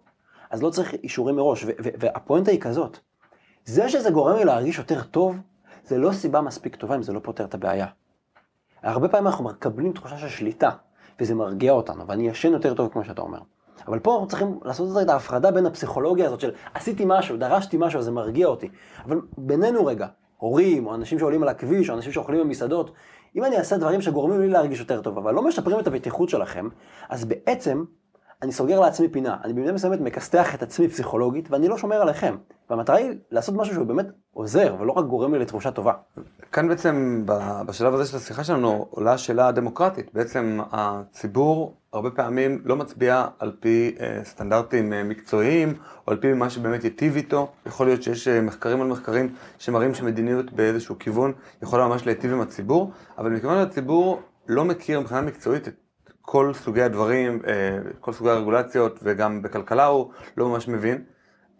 אז לא צריך אישורים מראש. והפואנטה היא כזאת, זה שזה גורם לי להרגיש יותר טוב, זה לא סיבה מספיק טובה אם זה לא פותר את הבעיה. הרבה פעמים אנחנו מקבלים תחושה של שליטה, וזה מרגיע אותנו, ואני ישן יותר טוב כמו שאתה אומר. אבל פה אנחנו צריכים לעשות את ההפרדה בין הפסיכולוגיה הזאת של עשיתי משהו, דרשתי משהו, אז זה מרגיע אותי. אבל בינינו רגע, הורים, או אנשים שעולים על הכביש, או אנשים שאוכלים במסעדות, אם אני אעשה דברים שגורמים לי להרגיש יותר טוב, אבל לא משפרים את הבטיחות שלכם, אז בעצם אני סוגר לעצמי פינה, אני במידה מסוימת מכסתח את עצמי פסיכולוגית, ואני לא שומר עליכם. והמטרה היא לעשות משהו שהוא באמת עוזר, ולא רק גורם לי לתחושה טובה. כאן בעצם, בשלב הזה של השיחה שלנו, עולה השאלה הדמוקרטית. בעצם הציבור הרבה פעמים לא מצביע על פי אה, סטנדרטים אה, מקצועיים, או על פי מה שבאמת ייטיב איתו. יכול להיות שיש אה, מחקרים על מחקרים שמראים שמדיניות באיזשהו כיוון יכולה ממש להיטיב עם הציבור, אבל מכיוון שהציבור לא מכיר מבחינה מקצועית את כל סוגי הדברים, אה, כל סוגי הרגולציות, וגם בכלכלה הוא לא ממש מבין.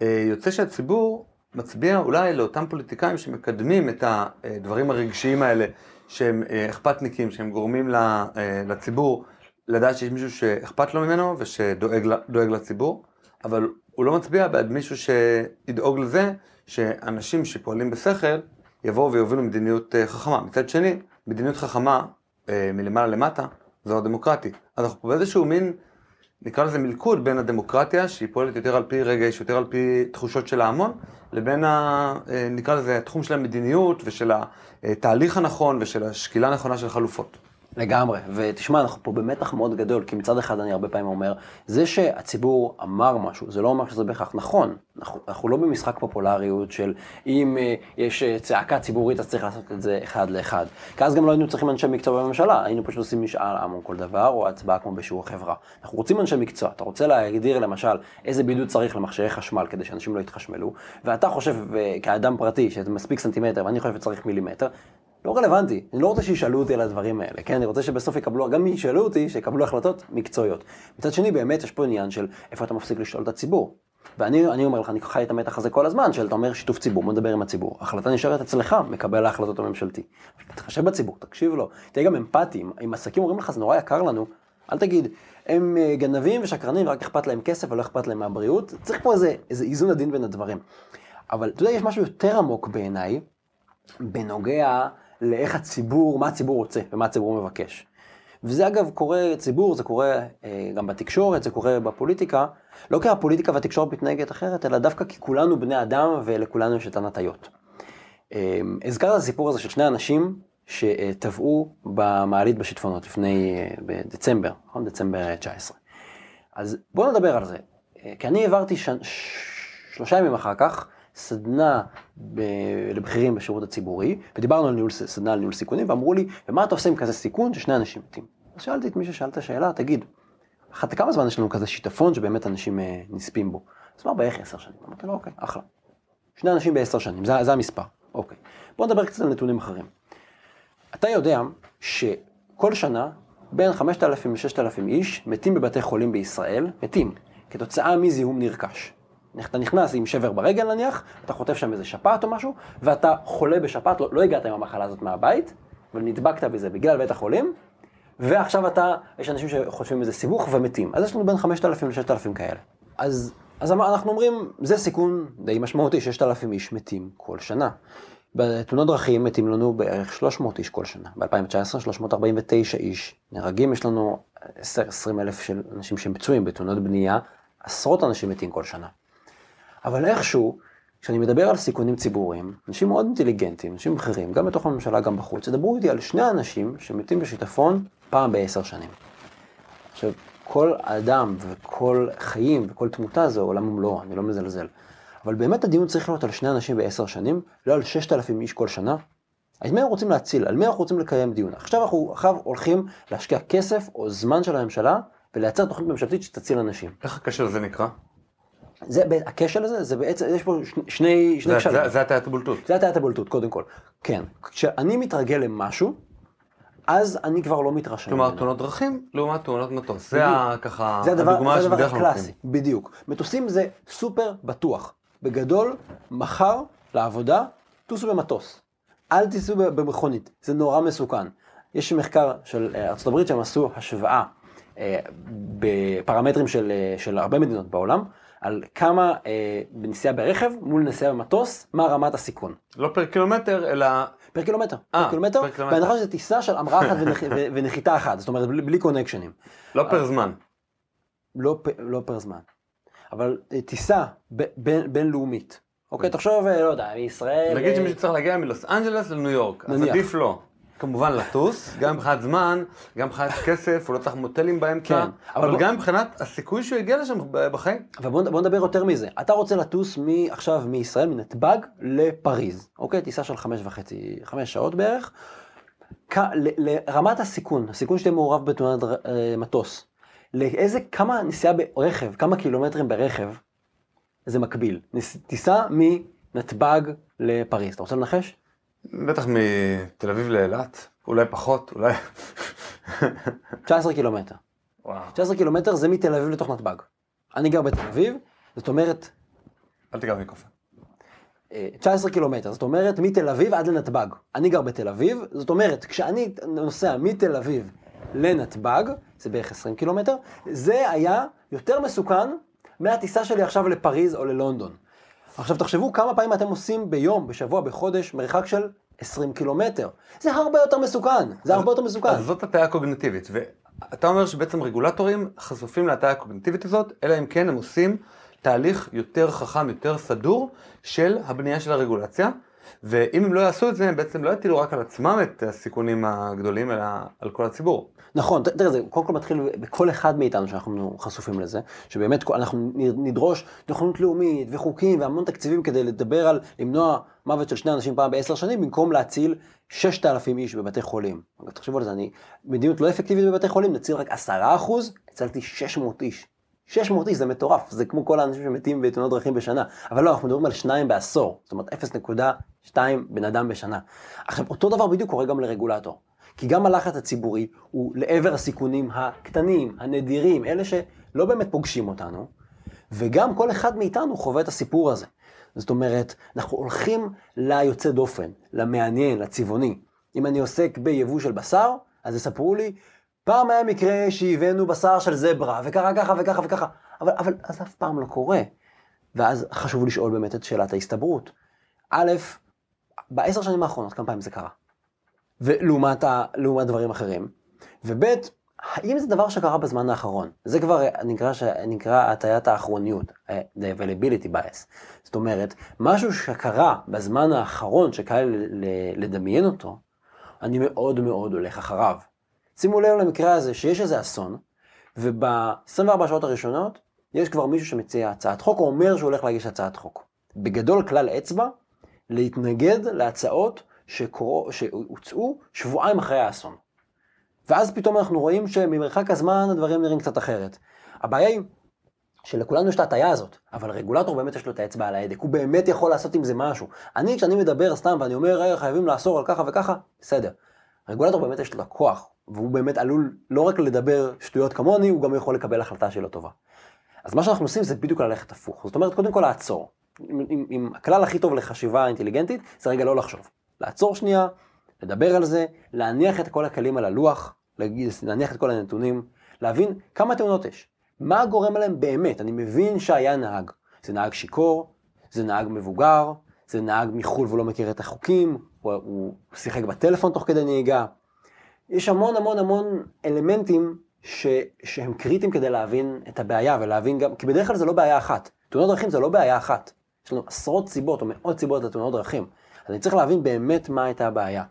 אה, יוצא שהציבור מצביע אולי לאותם פוליטיקאים שמקדמים את הדברים הרגשיים האלה, שהם אה, אכפתניקים, שהם גורמים לציבור לדעת שיש מישהו שאכפת לו ממנו ושדואג לציבור, אבל הוא לא מצביע בעד מישהו שידאוג לזה שאנשים שפועלים בשכל יבואו ויובילו מדיניות חכמה. מצד שני, מדיניות חכמה מלמעלה למטה זו הדמוקרטי. אז אנחנו פה באיזשהו מין, נקרא לזה מלכוד בין הדמוקרטיה, שהיא פועלת יותר על פי רגש, יותר על פי תחושות של ההמון, לבין, ה, אה, נקרא לזה, התחום של המדיניות ושל התהליך הנכון ושל השקילה הנכונה של חלופות. לגמרי, ותשמע, אנחנו פה במתח מאוד גדול, כי מצד אחד אני הרבה פעמים אומר, זה שהציבור אמר משהו, זה לא אומר שזה בהכרח נכון. אנחנו, אנחנו לא במשחק פופולריות של אם אה, יש אה, צעקה ציבורית אז צריך לעשות את זה אחד לאחד. כי אז גם לא היינו צריכים אנשי מקצוע בממשלה, היינו פשוט עושים משאל עם על כל דבר, או הצבעה כמו בשיעור חברה. אנחנו רוצים אנשי מקצוע, אתה רוצה להגדיר למשל איזה בידוד צריך למכשירי חשמל כדי שאנשים לא יתחשמלו, ואתה חושב אה, כאדם פרטי שזה מספיק סנטימטר ואני חושב שצריך מילימטר, לא רלוונטי, אני לא רוצה שישאלו אותי על הדברים האלה, כן? אני רוצה שבסוף יקבלו, גם מי ישאלו אותי, שיקבלו החלטות מקצועיות. מצד שני, באמת יש פה עניין של איפה אתה מפסיק לשאול את הציבור. ואני אני אומר לך, אני חי את המתח הזה כל הזמן, של אתה אומר שיתוף ציבור, בוא נדבר עם הציבור. ההחלטה נשארת אצלך, מקבל ההחלטות הממשלתי. תתחשב בציבור, תקשיב לו, תהיה גם אמפתי, אם- אם עסקים אומרים לך זה נורא יקר לנו, אל תגיד, הם אה, גנבים ושקרנים ורק אכפת להם כסף ולא אכפת להם מהבריאות, צריך פה איזה, איזה איזון עדין בין הדברים. אבל אתה יודע, יש משהו יותר עמוק בעיניי, בנוגע לאיך הציבור, מה הציבור רוצה ומה הציבור מבקש. וזה אגב קורה ציבור, זה קורה אה, גם בתקשורת, זה קורה בפוליטיקה, לא כי הפוליטיקה והתקשורת מתנהגת אחרת, אלא דווקא כי כולנו בני אדם ולכולנו יש את הטיות. אה, הזכרת את הסיפור הזה של שני אנשים שטבעו במעלית בשיטפונות לפני, אה, בדצמבר, נכון? דצמבר 19. אז בואו נדבר על זה. אה, כי אני העברתי ש... שלושה ימים אחר כך סדנה. לבכירים בשירות הציבורי, ודיברנו על ניהול, סדנה על ניהול סיכונים, ואמרו לי, ומה אתה עושה עם כזה סיכון ששני אנשים מתים? אז שאלתי את מי ששאל את השאלה, תגיד, אחת כמה זמן יש לנו כזה שיטפון שבאמת אנשים אה, נספים בו? אז אמר בערך עשר שנים. אמרתי לו, אוקיי, אחלה. שני אנשים בעשר שנים, זה, זה המספר. אוקיי. בואו נדבר קצת על נתונים אחרים. אתה יודע שכל שנה בין 5,000 ל-6,000 איש מתים בבתי חולים בישראל, מתים, כתוצאה מזיהום נרכש. אתה נכנס עם שבר ברגל נניח, אתה חוטף שם איזה שפעת או משהו, ואתה חולה בשפעת, לא, לא הגעת עם המחלה הזאת מהבית, אבל נדבקת בזה בגלל בית החולים, ועכשיו אתה, יש אנשים שחוטפים איזה סיבוך ומתים. אז יש לנו בין 5,000 ל-6,000 כאלה. אז, אז אנחנו אומרים, זה סיכון די משמעותי, 6,000 איש מתים כל שנה. בתאונות דרכים מתים לנו בערך 300 איש כל שנה. ב-2019, 349 איש נהרגים, יש לנו 10-20 אלף של אנשים שהם פצועים בתאונות בנייה, עשרות אנשים מתים כל שנה. אבל איכשהו, כשאני מדבר על סיכונים ציבוריים, אנשים מאוד אינטליגנטים, אנשים בכירים, גם בתוך הממשלה, גם בחוץ, ידברו איתי על שני אנשים שמתים בשיטפון פעם בעשר שנים. עכשיו, כל אדם וכל חיים וכל תמותה זה עולם ומלואו, אני לא מזלזל. אבל באמת הדיון צריך להיות על שני אנשים בעשר שנים, לא על ששת אלפים איש כל שנה. את מי אנחנו רוצים להציל? על מי אנחנו רוצים לקיים דיון? עכשיו אנחנו עכשיו הולכים להשקיע כסף או זמן של הממשלה ולייצר תוכנית ממשלתית שתציל אנשים. איך הקשר הזה נקרא? זה, הכשל הזה, זה בעצם, יש פה שני, שני, שני זה- הטיית הבולטות. זה הטיית הבולטות, קודם כל. כן, כשאני מתרגל למשהו, אז אני כבר לא מתרשם. כלומר. תאונות דרכים לעומת תאונות מטוס. זה ככה הדוגמה זה הדבר שבדרך כלל הקלאסי, נותנים. בדיוק. מטוסים זה סופר בטוח. בגדול, מחר לעבודה, טוסו במטוס. אל תיסעו במכונית, זה נורא מסוכן. יש מחקר של אה, ארה"ב שהם עשו השוואה אה, בפרמטרים של, אה, של הרבה מדינות בעולם, על כמה אה, בנסיעה ברכב מול נסיעה במטוס, מה רמת הסיכון. לא per קילומטר, אלא... per קילומטר, אה, per קילומטר. בהנחה שזו טיסה של המראה אחת ונח- ונחיתה אחת, זאת אומרת בלי, בלי connectionים. לא per זמן. לא, פ- לא per זמן. אבל אה, טיסה ב- בין, בינלאומית. אוקיי, תחשוב, אה, לא יודע, מישראל... נגיד אה, שמישהו צריך להגיע מלוס אנג'לס לניו יורק, אז. עדיף לא. כמובן לטוס, גם מבחינת זמן, גם מבחינת כסף, הוא לא צריך מוטלים באמצע, כן, אבל אבל בוא- גם מבחינת הסיכוי שהוא יגיע לשם בחיים. אבל בוא, בוא נדבר יותר מזה. אתה רוצה לטוס עכשיו מישראל, מנתב"ג, לפריז. אוקיי? טיסה של חמש וחצי, חמש שעות בערך. כ- ל- לרמת הסיכון, הסיכון שתהיה מעורב בתאונת דר- אה, מטוס. לאיזה, כמה נסיעה ברכב, כמה קילומטרים ברכב, זה מקביל. נס- טיסה מנתב"ג לפריז. אתה רוצה לנחש? בטח מתל אביב לאילת, אולי פחות, אולי... 19 קילומטר. וואו. 19 קילומטר זה מתל אביב לתוך נתב"ג. אני גר בתל אביב, זאת אומרת, אל תיגע מיקרופון. אה, 19 קילומטר, זאת אומרת מתל אביב עד לנתב"ג. אני גר בתל אביב, זאת אומרת, כשאני נוסע מתל אביב לנתב"ג, זה בערך 20 קילומטר, זה היה יותר מסוכן מהטיסה שלי עכשיו לפריז או ללונדון. עכשיו תחשבו כמה פעמים אתם עושים ביום, בשבוע, בחודש, מרחק של 20 קילומטר. זה הרבה יותר מסוכן, זה הרבה יותר מסוכן. אז זאת הטעיה קוגניטיבית, ואתה אומר שבעצם רגולטורים חשופים להטעיה הקוגניטיבית הזאת, אלא אם כן הם עושים תהליך יותר חכם, יותר סדור של הבנייה של הרגולציה, ואם הם לא יעשו את זה, הם בעצם לא יטילו רק על עצמם את הסיכונים הגדולים, אלא על כל הציבור. נכון, תראה, זה קודם כל מתחיל בכל אחד מאיתנו שאנחנו חשופים לזה, שבאמת אנחנו נדרוש נכונות לאומית וחוקים והמון תקציבים כדי לדבר על למנוע מוות של שני אנשים פעם בעשר שנים, במקום להציל 6,000 איש בבתי חולים. תחשבו על זה, אני, מדיניות לא אפקטיבית בבתי חולים, נציל רק 10 אחוז, הצלתי 600 איש. 600 איש זה מטורף, זה כמו כל האנשים שמתים בתאונות דרכים בשנה. אבל לא, אנחנו מדברים על שניים בעשור, זאת אומרת 0.2 בן אדם בשנה. עכשיו, אותו דבר בדיוק קורה גם לרגולטור. כי גם הלחץ הציבורי הוא לעבר הסיכונים הקטנים, הנדירים, אלה שלא באמת פוגשים אותנו, וגם כל אחד מאיתנו חווה את הסיפור הזה. זאת אומרת, אנחנו הולכים ליוצא דופן, למעניין, לצבעוני. אם אני עוסק ביבוא של בשר, אז יספרו לי, פעם היה מקרה שהבאנו בשר של זברה, וקרה ככה וככה וככה, אבל, אבל אז אף פעם לא קורה. ואז חשוב לשאול באמת את שאלת ההסתברות. א', בעשר שנים האחרונות, כמה פעמים זה קרה? ולעומת ה, דברים אחרים. וב', האם זה דבר שקרה בזמן האחרון? זה כבר נקרא, ש- נקרא הטיית האחרוניות, אה, the availability bias. זאת אומרת, משהו שקרה בזמן האחרון, שקל לדמיין אותו, אני מאוד מאוד הולך אחריו. שימו לב למקרה הזה שיש איזה אסון, וב-24 שעות הראשונות יש כבר מישהו שמציע הצעת חוק, או אומר שהוא הולך להגיש הצעת חוק. בגדול כלל אצבע, להתנגד להצעות שהוצאו שבועיים אחרי האסון. ואז פתאום אנחנו רואים שממרחק הזמן הדברים נראים קצת אחרת. הבעיה היא שלכולנו יש את ההטייה הזאת, אבל רגולטור באמת יש לו את האצבע על ההדק, הוא באמת יכול לעשות עם זה משהו. אני, כשאני מדבר סתם ואני אומר, "רגע, חייבים לאסור על ככה וככה, בסדר. רגולטור באמת יש לו הכוח, והוא באמת עלול לא רק לדבר שטויות כמוני, הוא גם יכול לקבל החלטה שלא טובה. אז מה שאנחנו עושים זה בדיוק ללכת הפוך. זאת אומרת, קודם כל לעצור. עם, עם, עם הכלל הכי טוב לחשיבה אינטליגנטית, זה רגע לא לחשוב. לעצור שנייה, לדבר על זה, להניח את כל הכלים על הלוח, להניח את כל הנתונים, להבין כמה תאונות יש. מה גורם להם באמת? אני מבין שהיה נהג. זה נהג שיכור, זה נהג מבוגר, זה נהג מחו"ל והוא לא מכיר את החוקים, הוא, הוא שיחק בטלפון תוך כדי נהיגה. יש המון המון המון אלמנטים ש, שהם קריטיים כדי להבין את הבעיה ולהבין גם, כי בדרך כלל זה לא בעיה אחת. תאונות דרכים זה לא בעיה אחת. יש לנו עשרות סיבות או מאות סיבות לתאונות דרכים. אז אני צריך להבין באמת מה הייתה הבעיה.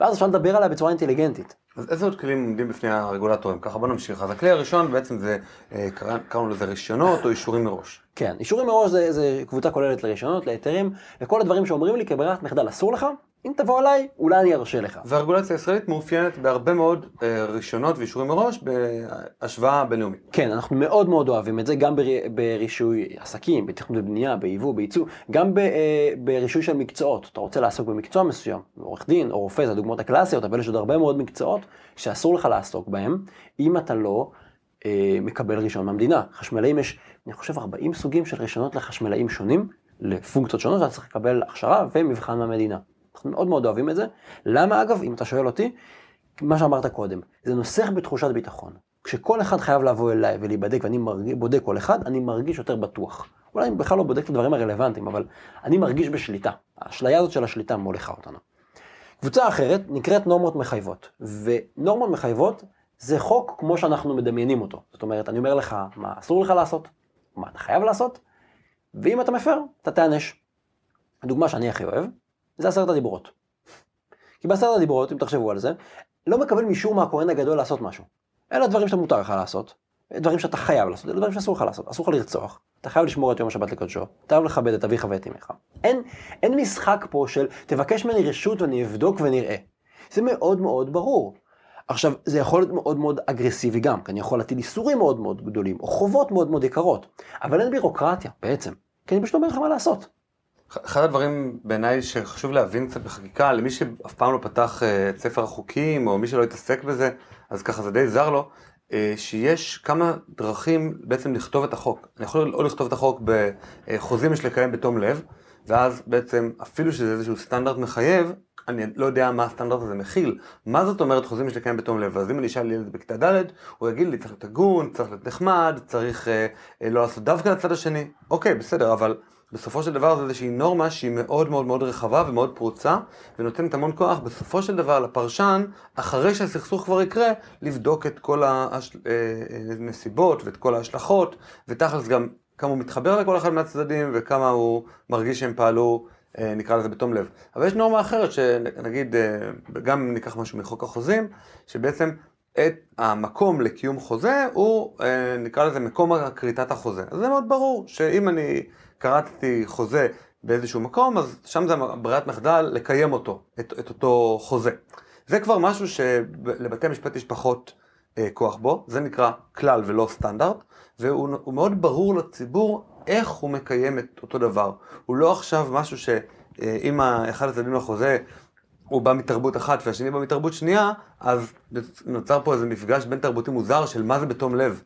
ואז אפשר לדבר עליה בצורה אינטליגנטית. אז איזה עוד כלים עומדים בפני הרגולטורים? ככה בוא נמשיך. אז הכלי הראשון בעצם זה, אה, קרא- קראנו לזה רישיונות או אישורים מראש. כן, אישורים מראש זה, זה קבוצה כוללת לרישיונות, להיתרים, לכל הדברים שאומרים לי כברירת מחדל אסור לך, אם תבוא אליי, אולי אני ארשה לך. והרגולציה הישראלית מאופיינת בהרבה מאוד אה, רישיונות ואישורים מראש בהשוואה בינלאומית. כן, אנחנו מאוד מאוד אוהבים את זה, גם בר... ברישוי עסקים, בתכנון ובנייה, ביבוא, בייצוא, גם ב... אה, ברישוי של מקצועות. אתה רוצה לעסוק במקצוע מסוים, עורך דין או רופא, זה הדוגמאות הקלאסיות, אבל יש עוד הרבה מאוד מקצועות שאסור לך לעסוק בהם, אם אתה לא אה, מקבל רישיון מהמדינה. חשמלאים יש, אני חושב, 40 סוגים של רישיונות לחשמלאים שונים, לפונקציות שונות, שאתה צריך לקבל הכשרה ומבחן מהמדינה. אנחנו מאוד מאוד אוהבים את זה. למה אגב, אם אתה שואל אותי, מה שאמרת קודם, זה נוסח בתחושת ביטחון. כשכל אחד חייב לבוא אליי ולהיבדק ואני מרג... בודק כל אחד, אני מרגיש יותר בטוח. אולי אני בכלל לא בודק את הדברים הרלוונטיים, אבל אני מרגיש בשליטה. האשליה הזאת של השליטה מוליכה אותנו. קבוצה אחרת נקראת נורמות מחייבות, ונורמות מחייבות זה חוק כמו שאנחנו מדמיינים אותו. זאת אומרת, אני אומר לך מה אסור לך לעשות, מה אתה חייב לעשות, ואם אתה מפר, אתה תיענש. הדוגמה שאני הכי אוהב, זה עשרת הדיברות. כי בעשרת הדיברות, אם תחשבו על זה, לא מקבל מישור מהכהן הגדול לעשות משהו. אלה הדברים שאתה מותר לך לעשות, דברים שאתה חייב לעשות, אלה דברים שאסור לך לעשות, אסור לך לרצוח, אתה חייב לשמור את יום השבת לקודשו, אתה חייב לכבד את אביך ואת אמך. אין, אין משחק פה של תבקש ממני רשות ואני אבדוק ונראה. זה מאוד מאוד ברור. עכשיו, זה יכול להיות מאוד מאוד אגרסיבי גם, כי אני יכול להטיל איסורים מאוד מאוד גדולים, או חובות מאוד מאוד יקרות, אבל אין בירוקרטיה בעצם, כי אני פשוט אומר לך מה לעשות. אחד הדברים בעיניי שחשוב להבין קצת בחקיקה, למי שאף פעם לא פתח אה, את ספר החוקים, או מי שלא התעסק בזה, אז ככה זה די זר לו, שיש כמה דרכים בעצם לכתוב את החוק. אני יכול או לכתוב את החוק בחוזים יש לקיים בתום לב, ואז בעצם אפילו שזה איזשהו סטנדרט מחייב, אני לא יודע מה הסטנדרט הזה מכיל. מה זאת אומרת חוזים יש לקיים בתום לב? אז אם אני אשאל ילד בכיתה ד', הוא יגיד לי צריך להיות הגון, צריך להיות נחמד, צריך אה, אה, לא לעשות דווקא לצד השני. אוקיי, בסדר, אבל בסופו של דבר זה איזושהי נורמה שהיא מאוד מאוד מאוד רחבה ומאוד פרוצה, ונותנת המון כוח בסופו של דבר לפרשן, אחרי שהסכסוך כבר יקרה, לבדוק את כל הנסיבות אה, ואת כל ההשלכות, ותכלס גם כמה הוא מתחבר לכל אחד מהצדדים וכמה הוא מרגיש שהם פעלו, אה, נקרא לזה בתום לב. אבל יש נורמה אחרת, שנגיד, אה, גם ניקח משהו מחוק החוזים, שבעצם את המקום לקיום חוזה הוא, נקרא לזה מקום כריתת החוזה. אז זה מאוד ברור שאם אני קראתי חוזה באיזשהו מקום, אז שם זה ברירת מחדל לקיים אותו, את, את אותו חוזה. זה כבר משהו שלבתי המשפט יש פחות אה, כוח בו, זה נקרא כלל ולא סטנדרט, והוא מאוד ברור לציבור איך הוא מקיים את אותו דבר. הוא לא עכשיו משהו שאם אה, אחד הצדדים לחוזה הוא בא מתרבות אחת והשני בא מתרבות שנייה, אז נוצר פה איזה מפגש בין תרבותי מוזר של מה זה בתום לב.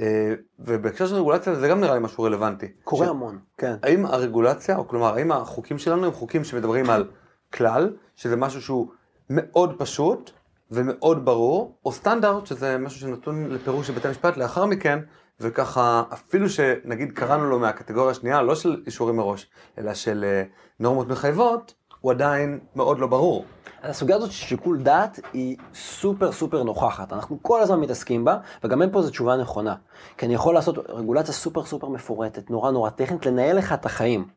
אה, ובהקשר של רגולציה זה גם נראה לי משהו רלוונטי. קורה ש... המון, כן. האם הרגולציה, או כלומר, האם החוקים שלנו הם חוקים שמדברים על כלל, שזה משהו שהוא מאוד פשוט ומאוד ברור, או סטנדרט, שזה משהו שנתון לפירוש של בית המשפט לאחר מכן, וככה, אפילו שנגיד קראנו לו מהקטגוריה השנייה, לא של אישורים מראש, אלא של אה, נורמות מחייבות, הוא עדיין מאוד לא ברור. הסוגיה הזאת של שיקול דעת היא סופר סופר נוכחת. אנחנו כל הזמן מתעסקים בה, וגם אין פה איזו תשובה נכונה. כי אני יכול לעשות רגולציה סופר סופר מפורטת, נורא נורא טכנית, לנהל לך את החיים,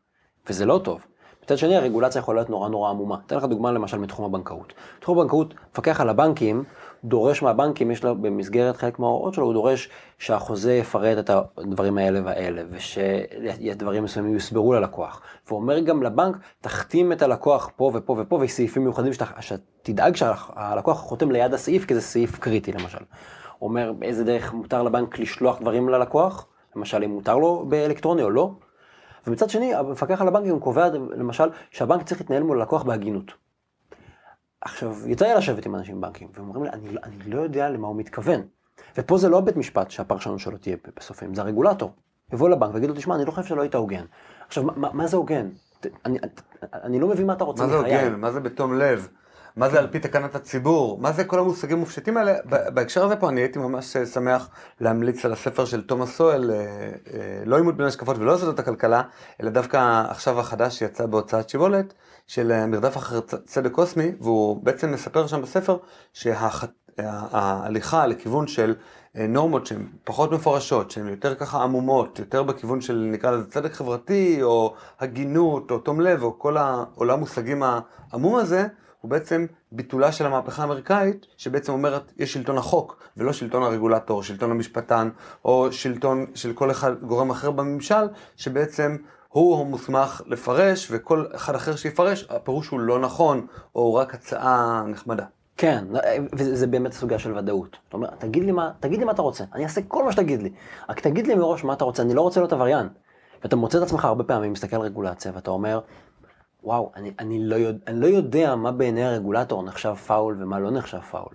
וזה לא טוב. מצד שני, הרגולציה יכולה להיות נורא נורא עמומה. אתן לך דוגמה למשל מתחום הבנקאות. בתחום הבנקאות, מפקח על הבנקים, דורש מהבנקים, יש לו במסגרת חלק מההוראות שלו, הוא דורש שהחוזה יפרט את הדברים האלה והאלה, ושדברים מסוימים יוסברו ללקוח. והוא אומר גם לבנק, תחתים את הלקוח פה ופה ופה, ויש סעיפים מיוחדים שתדאג שהלקוח חותם ליד הסעיף, כי זה סעיף קריטי למשל. הוא אומר באיזה דרך מותר לבנק לשלוח דברים ללקוח, למשל אם מותר לו באלקטרוני או לא. ומצד שני, המפקח על הבנקים קובע למשל שהבנק צריך להתנהל מול הלקוח בהגינות. עכשיו, יצא לי לשבת עם אנשים בבנקים, והם אומרים לי, אני, לא, אני לא יודע למה הוא מתכוון. ופה זה לא בית משפט שהפרשנות שלו תהיה בסופים, זה הרגולטור. יבוא לבנק ויגיד לו, תשמע, אני לא חושב שלא היית הוגן. עכשיו, מה, מה זה הוגן? אני, אני לא מבין מה אתה רוצה. מה זה הוגן? מה זה בתום לב? מה זה על פי תקנת הציבור? מה זה כל המושגים המופשטים האלה? בהקשר הזה פה אני הייתי ממש אה, שמח להמליץ על הספר של תומאס סואל, אה, אה, לא עימות בין השקפות ולא זאת הכלכלה, אלא דווקא עכשיו החדש שיצא בהוצאת שיבולת, של מרדף אחר צדק קוסמי, והוא בעצם מספר שם בספר שההליכה לכיוון של נורמות שהן פחות מפורשות, שהן יותר ככה עמומות, יותר בכיוון של נקרא לזה צדק חברתי, או הגינות, או תום לב, או כל העולם המושגים העמום הזה, הוא בעצם ביטולה של המהפכה האמריקאית, שבעצם אומרת, יש שלטון החוק, ולא שלטון הרגולטור, שלטון המשפטן, או שלטון של כל אחד, גורם אחר בממשל, שבעצם הוא המוסמך לפרש, וכל אחד אחר שיפרש, הפירוש הוא לא נכון, או רק הצעה נחמדה. כן, וזה באמת סוגיה של ודאות. זאת אומרת, תגיד לי מה, תגיד לי מה אתה רוצה, אני אעשה כל מה שתגיד לי. רק תגיד לי מראש מה אתה רוצה, אני לא רוצה להיות עבריין. ואתה מוצא את עצמך הרבה פעמים, מסתכל על רגולציה, ואתה אומר, וואו, אני, אני, לא יודע, אני לא יודע מה בעיני הרגולטור נחשב פאול ומה לא נחשב פאול.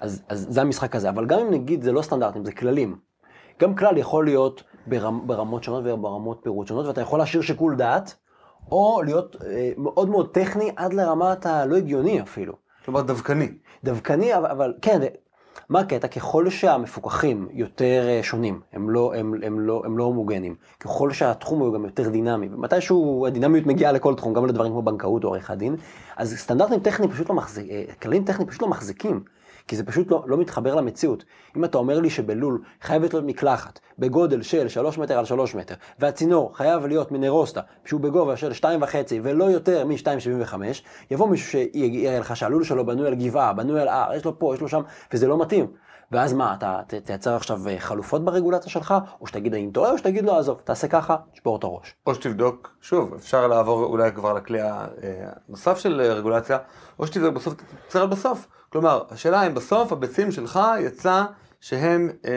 אז, אז זה המשחק הזה, אבל גם אם נגיד זה לא סטנדרטים, זה כללים. גם כלל יכול להיות ברמ, ברמות שונות וברמות פירוט שונות, ואתה יכול להשאיר שיקול דעת, או להיות אה, מאוד מאוד טכני עד לרמת הלא הגיוני אפילו. כלומר דווקני. דווקני, אבל, אבל כן, מה הקטע? ככל שהמפוקחים יותר אה, שונים, הם לא, הם, הם, לא, הם לא הומוגנים, ככל שהתחום הוא גם יותר דינמי, ומתישהו הדינמיות מגיעה לכל תחום, גם לדברים כמו בנקאות או עריכת דין, אז סטנדרטים טכניים פשוט לא מחזיקים, אה, כללים טכניים פשוט לא מחזיקים. כי זה פשוט לא, לא מתחבר למציאות. אם אתה אומר לי שבלול חייבת להיות מקלחת בגודל של 3 מטר על 3 מטר, והצינור חייב להיות מנרוסטה, שהוא בגובה של 2.5 ולא יותר מ-2.75, יבוא מישהו שיראה לך שהלול שלו בנוי על גבעה, בנוי על הר, יש לו פה, יש לו שם, וזה לא מתאים. ואז מה, אתה ת- תייצר עכשיו אה, חלופות ברגולציה שלך, או שתגיד אני טועה, או שתגיד לא, עזוב, תעשה ככה, תשבור את הראש. או שתבדוק, שוב, אפשר לעבור אולי כבר לכלי הנוסף של רגולציה, או שתבדוק בסוף, תצטרך בסוף. כלומר, השאלה אם בסוף הביצים שלך יצא שהן אה,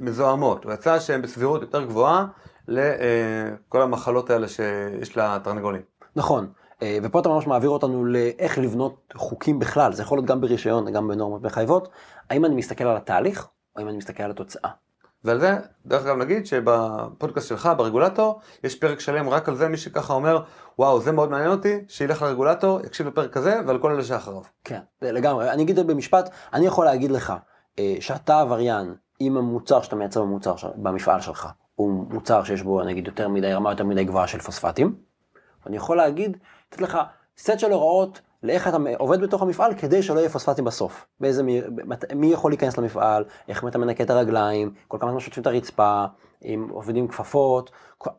מזוהמות, או יצא שהן בסבירות יותר גבוהה לכל המחלות האלה שיש לתרנגולים. נכון, אה, ופה אתה ממש מעביר אותנו לאיך לבנות חוקים בכלל, זה יכול להיות גם ברישיון, גם בנורמות מחייבות. האם אני מסתכל על התהליך, או האם אני מסתכל על התוצאה? ועל זה, דרך אגב נגיד שבפודקאסט שלך, ברגולטור, יש פרק שלם רק על זה, מי שככה אומר, וואו, זה מאוד מעניין אותי, שילך לרגולטור, יקשיב לפרק הזה, ועל כל אלה שאחריו. כן, לגמרי. אני אגיד את זה במשפט, אני יכול להגיד לך אה, שאתה עבריין אם המוצר שאתה מייצר במוצר במפעל שלך הוא מוצר שיש בו נגיד יותר מדי, רמה יותר מדי גבוהה של פוספטים. אני יכול להגיד, לתת לך סט של הוראות לאיך אתה עובד בתוך המפעל כדי שלא יהיה פוספטים בסוף. באיזה, מי, מי יכול להיכנס למפעל, איך אתה מנקה את הרגליים, כל כמה זמן שוטפים את הרצפה, אם עובדים כפפות.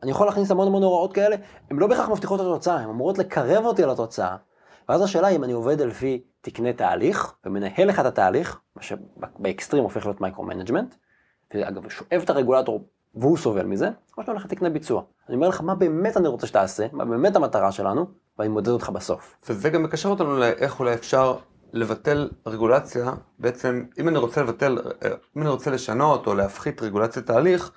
אני יכול להכניס המון המון הוראות כאלה, הן לא בהכרח מבטיחות את התוצאה, הן אמורות לקרב אותי לתוצאה. ואז השאלה אם אני עובד לפי תקני תהליך ומנהל לך את התהליך, מה שב-extreme הופך להיות micro-management, ואגב שואב את הרגולטור והוא סובל מזה, או שאתה הולך לתקני ביצוע. אני אומר לך מה באמת אני רוצה שתעשה, מה באמת המטרה שלנו, ואני מודד אותך בסוף. וזה גם מקשר אותנו לאיך אולי אפשר לבטל רגולציה, בעצם אם אני רוצה לבטל, אה, אם אני רוצה לשנות או להפחית רגולציה תהליך,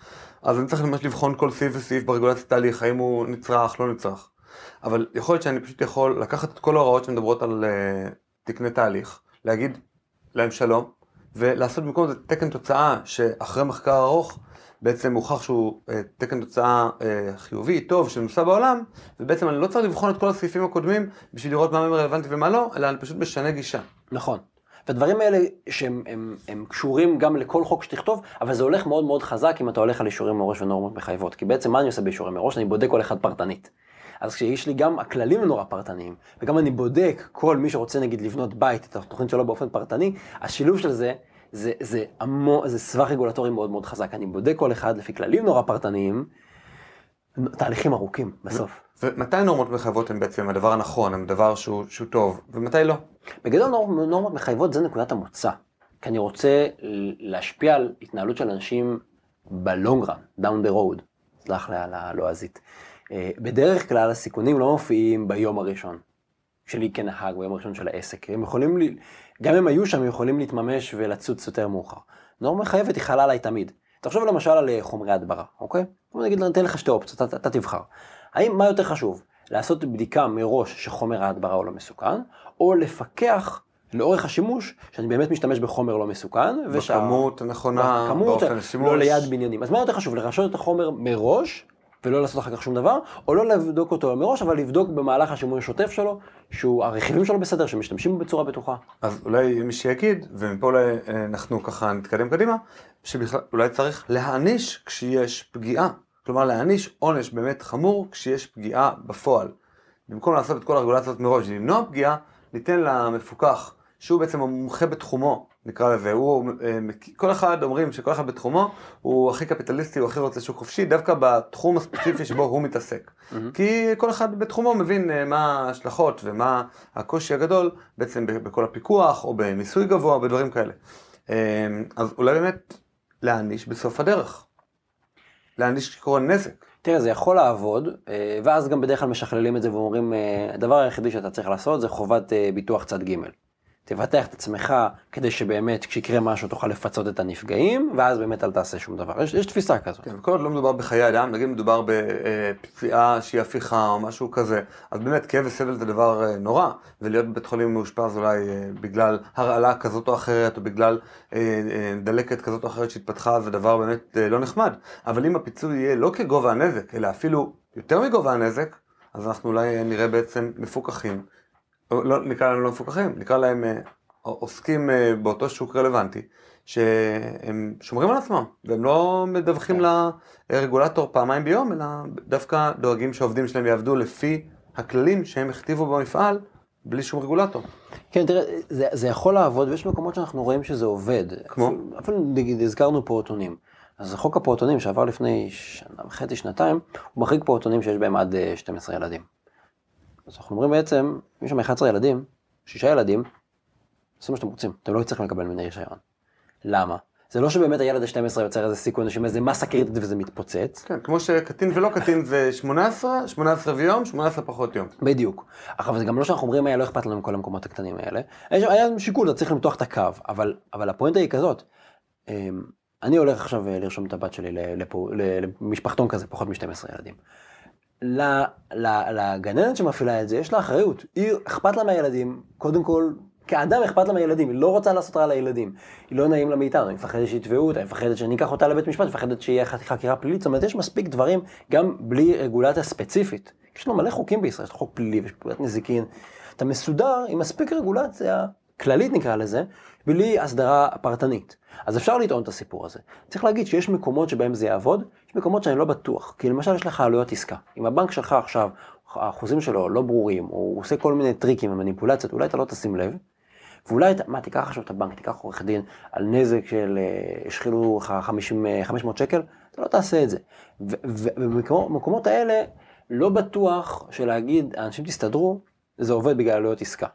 אז אני צריך ממש לבחון כל סעיף וסעיף ברגולציה תהליך, האם הוא נצרך, לא נצרך. אבל יכול להיות שאני פשוט יכול לקחת את כל ההוראות שמדברות על uh, תקני תהליך, להגיד להם שלום, ולעשות במקום זה תקן תוצאה שאחרי מחקר ארוך, בעצם הוכח שהוא uh, תקן תוצאה uh, חיובי, טוב, שנוסע בעולם, ובעצם אני לא צריך לבחון את כל הסעיפים הקודמים בשביל לראות מה רלוונטי ומה לא, אלא אני פשוט משנה גישה. נכון. והדברים האלה שהם הם, הם קשורים גם לכל חוק שתכתוב, אבל זה הולך מאוד מאוד חזק אם אתה הולך על אישורים מראש ונורמות מחייבות. כי בעצם מה אני עושה באישורים מראש? אני בודק כל אחד פרטנית. אז כשיש לי גם הכללים הם נורא פרטניים, וגם אני בודק כל מי שרוצה נגיד לבנות בית, את התוכנית שלו באופן פרטני, השילוב של זה, זה, זה, המו, זה סבך רגולטורי מאוד מאוד חזק. אני בודק כל אחד לפי כללים נורא פרטניים, תהליכים ארוכים בסוף. ומתי נורמות מחייבות הן בעצם הדבר הנכון, הן דבר שהוא, שהוא טוב, ומתי לא? בגדול נורמות, נורמות מחייבות זה נקודת המוצא. כי אני רוצה להשפיע על התנהלות של אנשים בלונגרן, down the road, סלח לי על הלועזית. אה, בדרך כלל הסיכונים לא מופיעים ביום הראשון שלי כנהג, ביום הראשון של העסק. הם יכולים, לי, גם אם היו שם, הם יכולים להתממש ולצוץ יותר מאוחר. נורמה מחייבת היא חלה עליי תמיד. תחשוב למשל על אה, חומרי הדברה, אוקיי? בוא נגיד, אני אתן לך שתי אופציות, אתה, אתה תבחר. האם, מה יותר חשוב? לעשות בדיקה מראש שחומר ההדברה הוא לא מסוכן, או לפקח לאורך השימוש, שאני באמת משתמש בחומר לא מסוכן, ושה... בכמות הנכונה, בכמות, באופן השימוש. לא ליד בניינים. אז מה יותר חשוב, לרשות את החומר מראש, ולא לעשות אחר כך שום דבר, או לא לבדוק אותו מראש, אבל לבדוק במהלך השימוש השוטף שלו, שהוא, הרכיבים שלו בסדר, שמשתמשים בצורה בטוחה. אז אולי מי שיגיד, ומפה אולי אה, אנחנו ככה נתקדם קדימה, שבכלל אולי צריך להעניש כשיש פגיעה. כלומר להעניש עונש באמת חמור כשיש פגיעה בפועל. במקום לעשות את כל הרגולציות מראש ולמנוע פגיעה, ניתן למפוקח, שהוא בעצם המומחה בתחומו, נקרא לזה, הוא, אה, כל אחד אומרים שכל אחד בתחומו הוא הכי קפיטליסטי, הוא הכי רוצה שוק חופשי, דווקא בתחום הספציפי שבו הוא מתעסק. כי כל אחד בתחומו מבין אה, מה ההשלכות ומה הקושי הגדול בעצם בכל הפיקוח או במיסוי גבוה בדברים כאלה. אה, אז אולי באמת להעניש בסוף הדרך. להעניש שקורה נזק. תראה, זה יכול לעבוד, ואז גם בדרך כלל משכללים את זה ואומרים, הדבר היחידי שאתה צריך לעשות זה חובת ביטוח צד ג'. תבטח את עצמך כדי שבאמת כשיקרה משהו תוכל לפצות את הנפגעים, ואז באמת אל תעשה שום דבר. יש, יש תפיסה כזאת. כן, כל עוד לא מדובר בחיי אדם, נגיד מדובר בפציעה שהיא הפיכה או משהו כזה, אז באמת כאב וסבל זה דבר אה, נורא, ולהיות בבית חולים מאושפז אולי אה, בגלל הרעלה כזאת או אחרת, או בגלל אה, דלקת כזאת או אחרת שהתפתחה, זה דבר באמת לא נחמד. אבל אם הפיצוי יהיה לא כגובה הנזק, אלא אפילו יותר מגובה הנזק, אז אנחנו אולי נראה בעצם מפוקחים. לא נקרא להם לא מפוקחים, נקרא להם אה, עוסקים אה, באותו שוק רלוונטי, שהם שומרים על עצמם, והם לא מדווחים לרגולטור פעמיים ביום, אלא דווקא דואגים שהעובדים שלהם יעבדו לפי הכללים שהם הכתיבו במפעל, בלי שום רגולטור. כן, תראה, זה, זה יכול לעבוד, ויש מקומות שאנחנו רואים שזה עובד. כמו? אפילו, אפילו נגיד, הזכרנו פעוטונים. אז חוק הפעוטונים שעבר לפני שנה וחצי, שנתיים, הוא מחריג פעוטונים שיש בהם עד אה, 12 ילדים. אז אנחנו אומרים בעצם, מי שם 11 ילדים, שישה ילדים, עשו מה שאתם רוצים, אתם לא צריכים לקבל ממני רישיון. למה? זה לא שבאמת הילד ה-12 יוצר איזה סיכון, יש איזה מסה קריטית וזה מתפוצץ. כן, כמו שקטין ולא קטין זה 18, 18 ויום, 18 פחות יום. בדיוק. עכשיו זה גם לא שאנחנו אומרים, "אה, לא אכפת לנו מכל המקומות הקטנים האלה. היה היה שיקול, אתה צריך למתוח את הקו, אבל, אבל הפואנטה היא כזאת. אמ, אני הולך עכשיו אה, לרשום את הבת שלי למשפחתון כזה, פחות מ-12 ילדים. לגננת שמפעילה את זה, יש לה אחריות. היא, אכפת לה מהילדים, קודם כל, כאדם אכפת לה מהילדים, היא לא רוצה לעשות רע לילדים. היא לא נעים לה מאיתנו, היא מפחדת שיתבעו אותה, היא מפחדת שאני אקח אותה לבית משפט, היא מפחדת שיהיה חקירה פלילית, זאת אומרת, יש מספיק דברים, גם בלי רגולציה ספציפית. יש לנו מלא חוקים בישראל, יש חוק פלילי ויש פקודת נזיקין. אתה מסודר עם מספיק רגולציה כללית נקרא לזה, בלי הסדרה פרטנית. אז אפשר לטעון את הסיפור הזה. צריך להגיד שיש מקומות שבהם זה יעבוד, יש מקומות שאני לא בטוח. כי למשל יש לך עלויות עסקה. אם הבנק שלך עכשיו, האחוזים שלו לא ברורים, או הוא עושה כל מיני טריקים ומניפולציות, אולי אתה לא תשים לב. ואולי, אתה- מה, תיקח עכשיו את הבנק, תיקח עורך דין על נזק של, אה, השחילו לך 50, אה, 500 שקל, אתה לא תעשה את זה. ובמקומות האלה, לא בטוח שלהגיד, האנשים תסתדרו, זה עובד בגלל עלויות עסקה.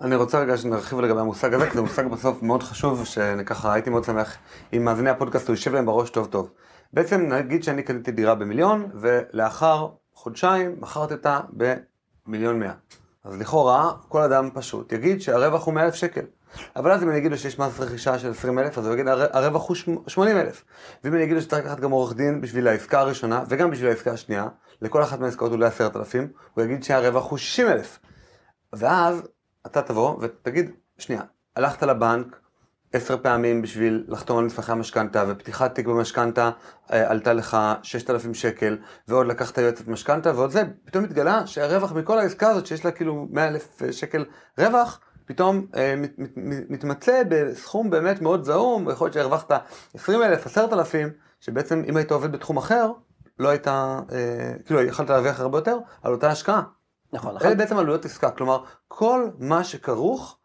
אני רוצה רגע שנרחיב לגבי המושג הזה, כי זה מושג בסוף מאוד חשוב, שככה הייתי מאוד שמח אם מאזיני הפודקאסט הוא יישב להם בראש טוב טוב. בעצם נגיד שאני קניתי דירה במיליון, ולאחר חודשיים מכרתי אותה במיליון מאה. אז לכאורה, כל אדם פשוט יגיד שהרווח הוא 100 אלף שקל. אבל אז אם אני אגיד לו שיש מס רכישה של 20 אלף, אז הוא יגיד "הר- הרווח הוא 80 אלף. ואם אני אגיד לו שצריך לקחת גם עורך דין בשביל העסקה הראשונה, וגם בשביל העסקה השנייה, לכל אחת מהעסקאות הוא לא 10,000, הוא יגיד שהרווח הוא 60 אלף. ואז אתה תבוא ותגיד, שנייה, הלכת לבנק עשר פעמים בשביל לחתום על מסמכי המשכנתה, ופתיחת תיק במשכנתה אה, עלתה לך 6,000 שקל, ועוד לקחת יועצת משכנתה, ועוד זה, פתאום התגלה שהרווח מכל העסקה הזאת, שיש לה כאילו 100,000 שקל רווח, פתאום אה, מת, מת, מת, מתמצא בסכום באמת מאוד זעום, יכול להיות שהרווחת 20,000, 10,000, שבעצם אם היית עובד בתחום אחר, לא היית, אה, כאילו יכולת להרוויח הרבה יותר על אותה השקעה. נכון, אלה בעצם עלויות עסקה, כלומר, כל מה שכרוך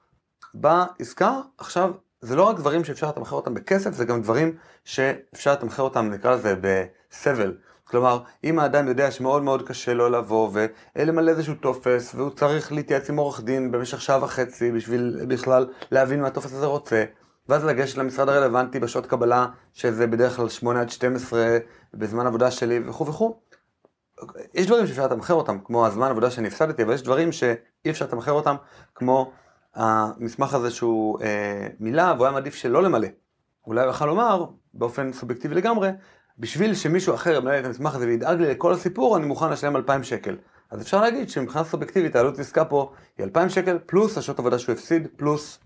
בעסקה, עכשיו, זה לא רק דברים שאפשר לתמחר אותם בכסף, זה גם דברים שאפשר לתמחר אותם, נקרא לזה, בסבל. כלומר, אם האדם יודע שמאוד מאוד קשה לו לבוא ולמלא איזשהו טופס, והוא צריך להתייעץ עם עורך דין במשך שעה וחצי בשביל בכלל להבין מה הטופס הזה רוצה, ואז לגשת למשרד הרלוונטי בשעות קבלה, שזה בדרך כלל 8 עד 12 בזמן עבודה שלי וכו' וכו', יש דברים שאפשר לתמחר אותם, כמו הזמן עבודה שאני הפסדתי, אבל יש דברים שאי אפשר לתמחר אותם, כמו המסמך הזה שהוא אה, מילא, והוא היה מעדיף שלא למלא. אולי הוא יכל לומר, באופן סובייקטיבי לגמרי, בשביל שמישהו אחר ימלא את המסמך הזה וידאג לי לכל הסיפור, אני מוכן לשלם 2,000 שקל. אז אפשר להגיד שמבחינה סובייקטיבית העלות עסקה פה היא 2,000 שקל, פלוס השעות עבודה שהוא הפסיד, פלוס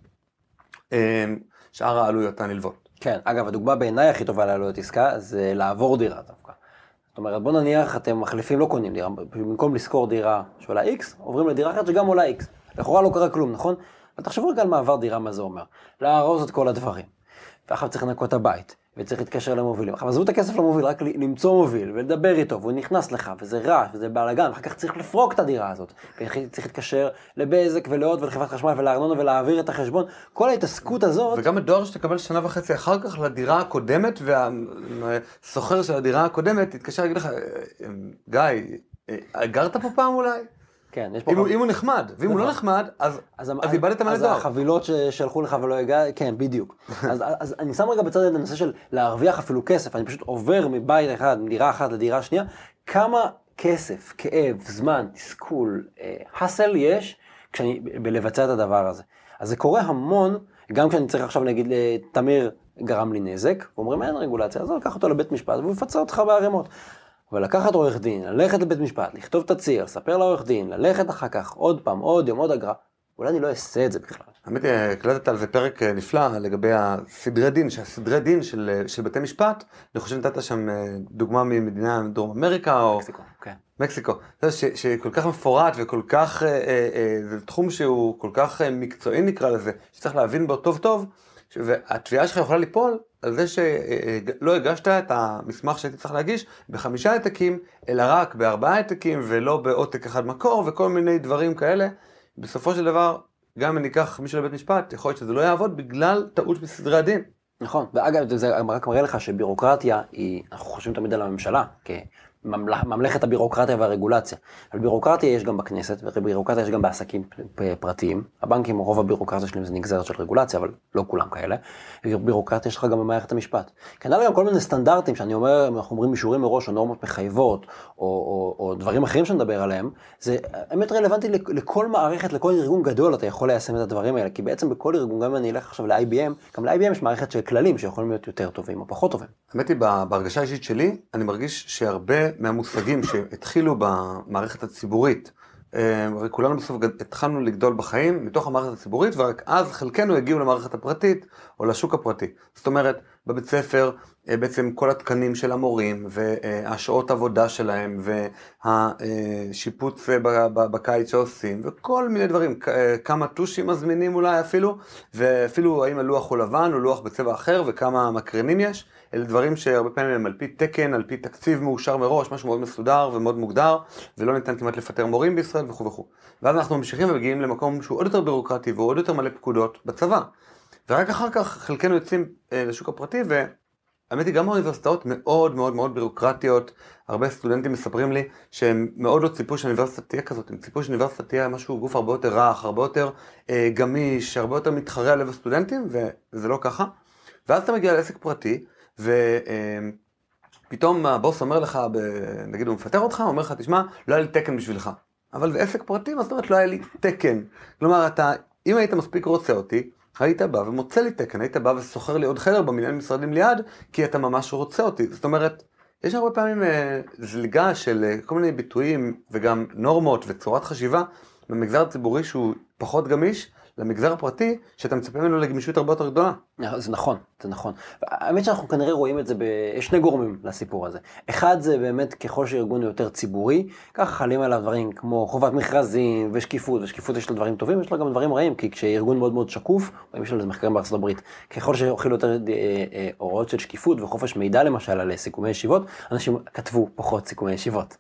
אה, שאר העלויות הנלוות. כן, אגב, הדוגמה בעיניי הכי טובה לעלויות עסקה זה לעבור דירה. זאת אומרת, בוא נניח אתם מחליפים, לא קונים דירה, במקום לשכור דירה שעולה X, עוברים לדירה אחרת שגם עולה X. לכאורה לא קרה כלום, נכון? אבל תחשבו רגע על מעבר דירה, מה זה אומר. לארוז את כל הדברים. ואחר צריך לנקות הבית, וצריך להתקשר למובילים. עכשיו עזבו את הכסף למוביל, רק למצוא מוביל, ולדבר איתו, והוא נכנס לך, וזה רעש, וזה בלאגן, ואחר כך צריך לפרוק את הדירה הזאת. וצריך להתקשר לבזק ולעוד ולחברת חשמל ולארנונה ולהעביר את החשבון. כל ההתעסקות הזאת... וגם הדואר שתקבל שנה וחצי אחר כך לדירה הקודמת, והסוחר של הדירה הקודמת יתקשר להגיד לך, "אה, אה, גיא, אה, גרת פה פעם אולי? כן, יש פה... אם חב- אם הוא נחמד, ואם הוא לא נכון. נחמד, אז אז, אז איבדת מלא אז דואר. החבילות ששלחו לך ולא הגע, כן, בדיוק. אז, אז אני שם רגע בצד את הנושא של להרוויח אפילו כסף, אני פשוט עובר מבית אחד, מדירה אחת לדירה שנייה, כמה כסף, כאב, זמן, תסכול, אה, האסל יש כשאני, בלבצע את הדבר הזה. אז זה קורה המון, גם כשאני צריך עכשיו נגיד, אה, תמיר גרם לי נזק, ואומרים אין רגולציה, אז אני אקח אותו לבית משפט והוא יפצה אותך בערימות. אבל לקחת עורך דין, ללכת לבית משפט, לכתוב תצהיר, לספר לעורך דין, ללכת אחר כך עוד פעם, עוד יום, עוד אגרה, אולי אני לא אעשה את זה בכלל. האמת היא, הקלטת על זה פרק אה, נפלא לגבי הסדרי דין, שהסדרי דין של, אה, של בתי משפט, אני חושב שנתת שם אה, דוגמה ממדינה דרום אמריקה או מקסיקו, כן. מקסיקו, יודע, ש, שכל כך מפורט וכל כך, אה, אה, אה, זה תחום שהוא כל כך אה, מקצועי נקרא לזה, שצריך להבין בו טוב טוב, והתביעה שלך יכולה ליפול על זה שלא הגשת את המסמך שהייתי צריך להגיש בחמישה העתקים, אלא רק בארבעה העתקים ולא בעותק אחד מקור וכל מיני דברים כאלה, בסופו של דבר, גם אם אני אקח מישהו לבית משפט, יכול להיות שזה לא יעבוד בגלל טעות בסדרי הדין. נכון, ואגב, זה רק מראה לך שבירוקרטיה היא, אנחנו חושבים תמיד על הממשלה, ממלכת הבירוקרטיה והרגולציה. אבל בירוקרטיה יש גם בכנסת, ובירוקרטיה יש גם בעסקים פרטיים. הבנקים, רוב הבירוקרטיה שלהם זה נגזרת של רגולציה, אבל לא כולם כאלה. ובירוקרטיה יש לך גם במערכת המשפט. כנראה גם כל מיני סטנדרטים שאני אומר, אנחנו אומרים אישורים מראש, או נורמות מחייבות, או, או, או דברים אחרים שנדבר עליהם, זה באמת רלוונטי לכל מערכת, לכל ארגון גדול, אתה יכול ליישם את הדברים האלה. כי בעצם בכל ארגון, גם אם אני אלך עכשיו ל-IBM, גם ל-IBM יש מערכת של כללים שיכולים להיות יותר טובים או פחות טובים. האמת היא, בהרגשה האישית שלי, אני מרגיש שהרבה מהמושגים שהתחילו במערכת הציבורית, אה, הרי כולנו בסוף התחלנו לגדול בחיים מתוך המערכת הציבורית ורק אז חלקנו הגיעו למערכת הפרטית או לשוק הפרטי. זאת אומרת, בבית ספר אה, בעצם כל התקנים של המורים והשעות עבודה שלהם והשיפוץ בקיץ שעושים וכל מיני דברים, כמה טושים מזמינים אולי אפילו ואפילו האם הלוח הוא לבן או לוח בצבע אחר וכמה מקרנים יש. אלה דברים שהרבה פעמים הם על פי תקן, על פי תקציב מאושר מראש, משהו מאוד מסודר ומאוד מוגדר, ולא ניתן כמעט לפטר מורים בישראל וכו' וכו'. ואז אנחנו ממשיכים ומגיעים למקום שהוא עוד יותר בירוקרטי ועוד יותר מלא פקודות בצבא. ורק אחר כך חלקנו יוצאים אה, לשוק הפרטי, והאמת היא גם האוניברסיטאות מאוד מאוד מאוד בירוקרטיות. הרבה סטודנטים מספרים לי שהם מאוד לא ציפו שהאוניברסיטה תהיה כזאת, הם ציפו שהאוניברסיטה תהיה משהו, גוף הרבה יותר רך, הרבה יותר אה, גמיש, הרבה יותר מתחרה על לב הסטודנטים, וזה לא ככה. ואז אתה מגיע לעסק פרטי, ופתאום הבוס אומר לך, נגיד הוא מפטר אותך, הוא אומר לך, תשמע, לא היה לי תקן בשבילך. אבל זה עסק פרטי, מה זאת אומרת לא היה לי תקן? כלומר, אתה, אם היית מספיק רוצה אותי, היית בא ומוצא לי תקן, היית בא ושוכר לי עוד חדר במניין משרדים ליד, כי אתה ממש רוצה אותי. זאת אומרת, יש הרבה פעמים אה, זליגה של אה, כל מיני ביטויים וגם נורמות וצורת חשיבה במגזר הציבורי שהוא פחות גמיש, למגזר הפרטי, שאתה מצפה ממנו לגמישות הרבה יותר גדולה. זה נכון, זה נכון. האמת שאנחנו כנראה רואים את זה, ב... יש שני גורמים לסיפור הזה. אחד זה באמת ככל שארגון הוא יותר ציבורי, ככה חלים עליו דברים כמו חובת מכרזים ושקיפות, ושקיפות יש לה דברים טובים, יש לה גם דברים רעים, כי כשארגון מאוד מאוד שקוף, יש לנו מחקרים בארצות הברית, ככל שהוכילו יותר אה, אה, הוראות של שקיפות וחופש מידע למשל על סיכומי ישיבות, אנשים כתבו פחות סיכומי ישיבות.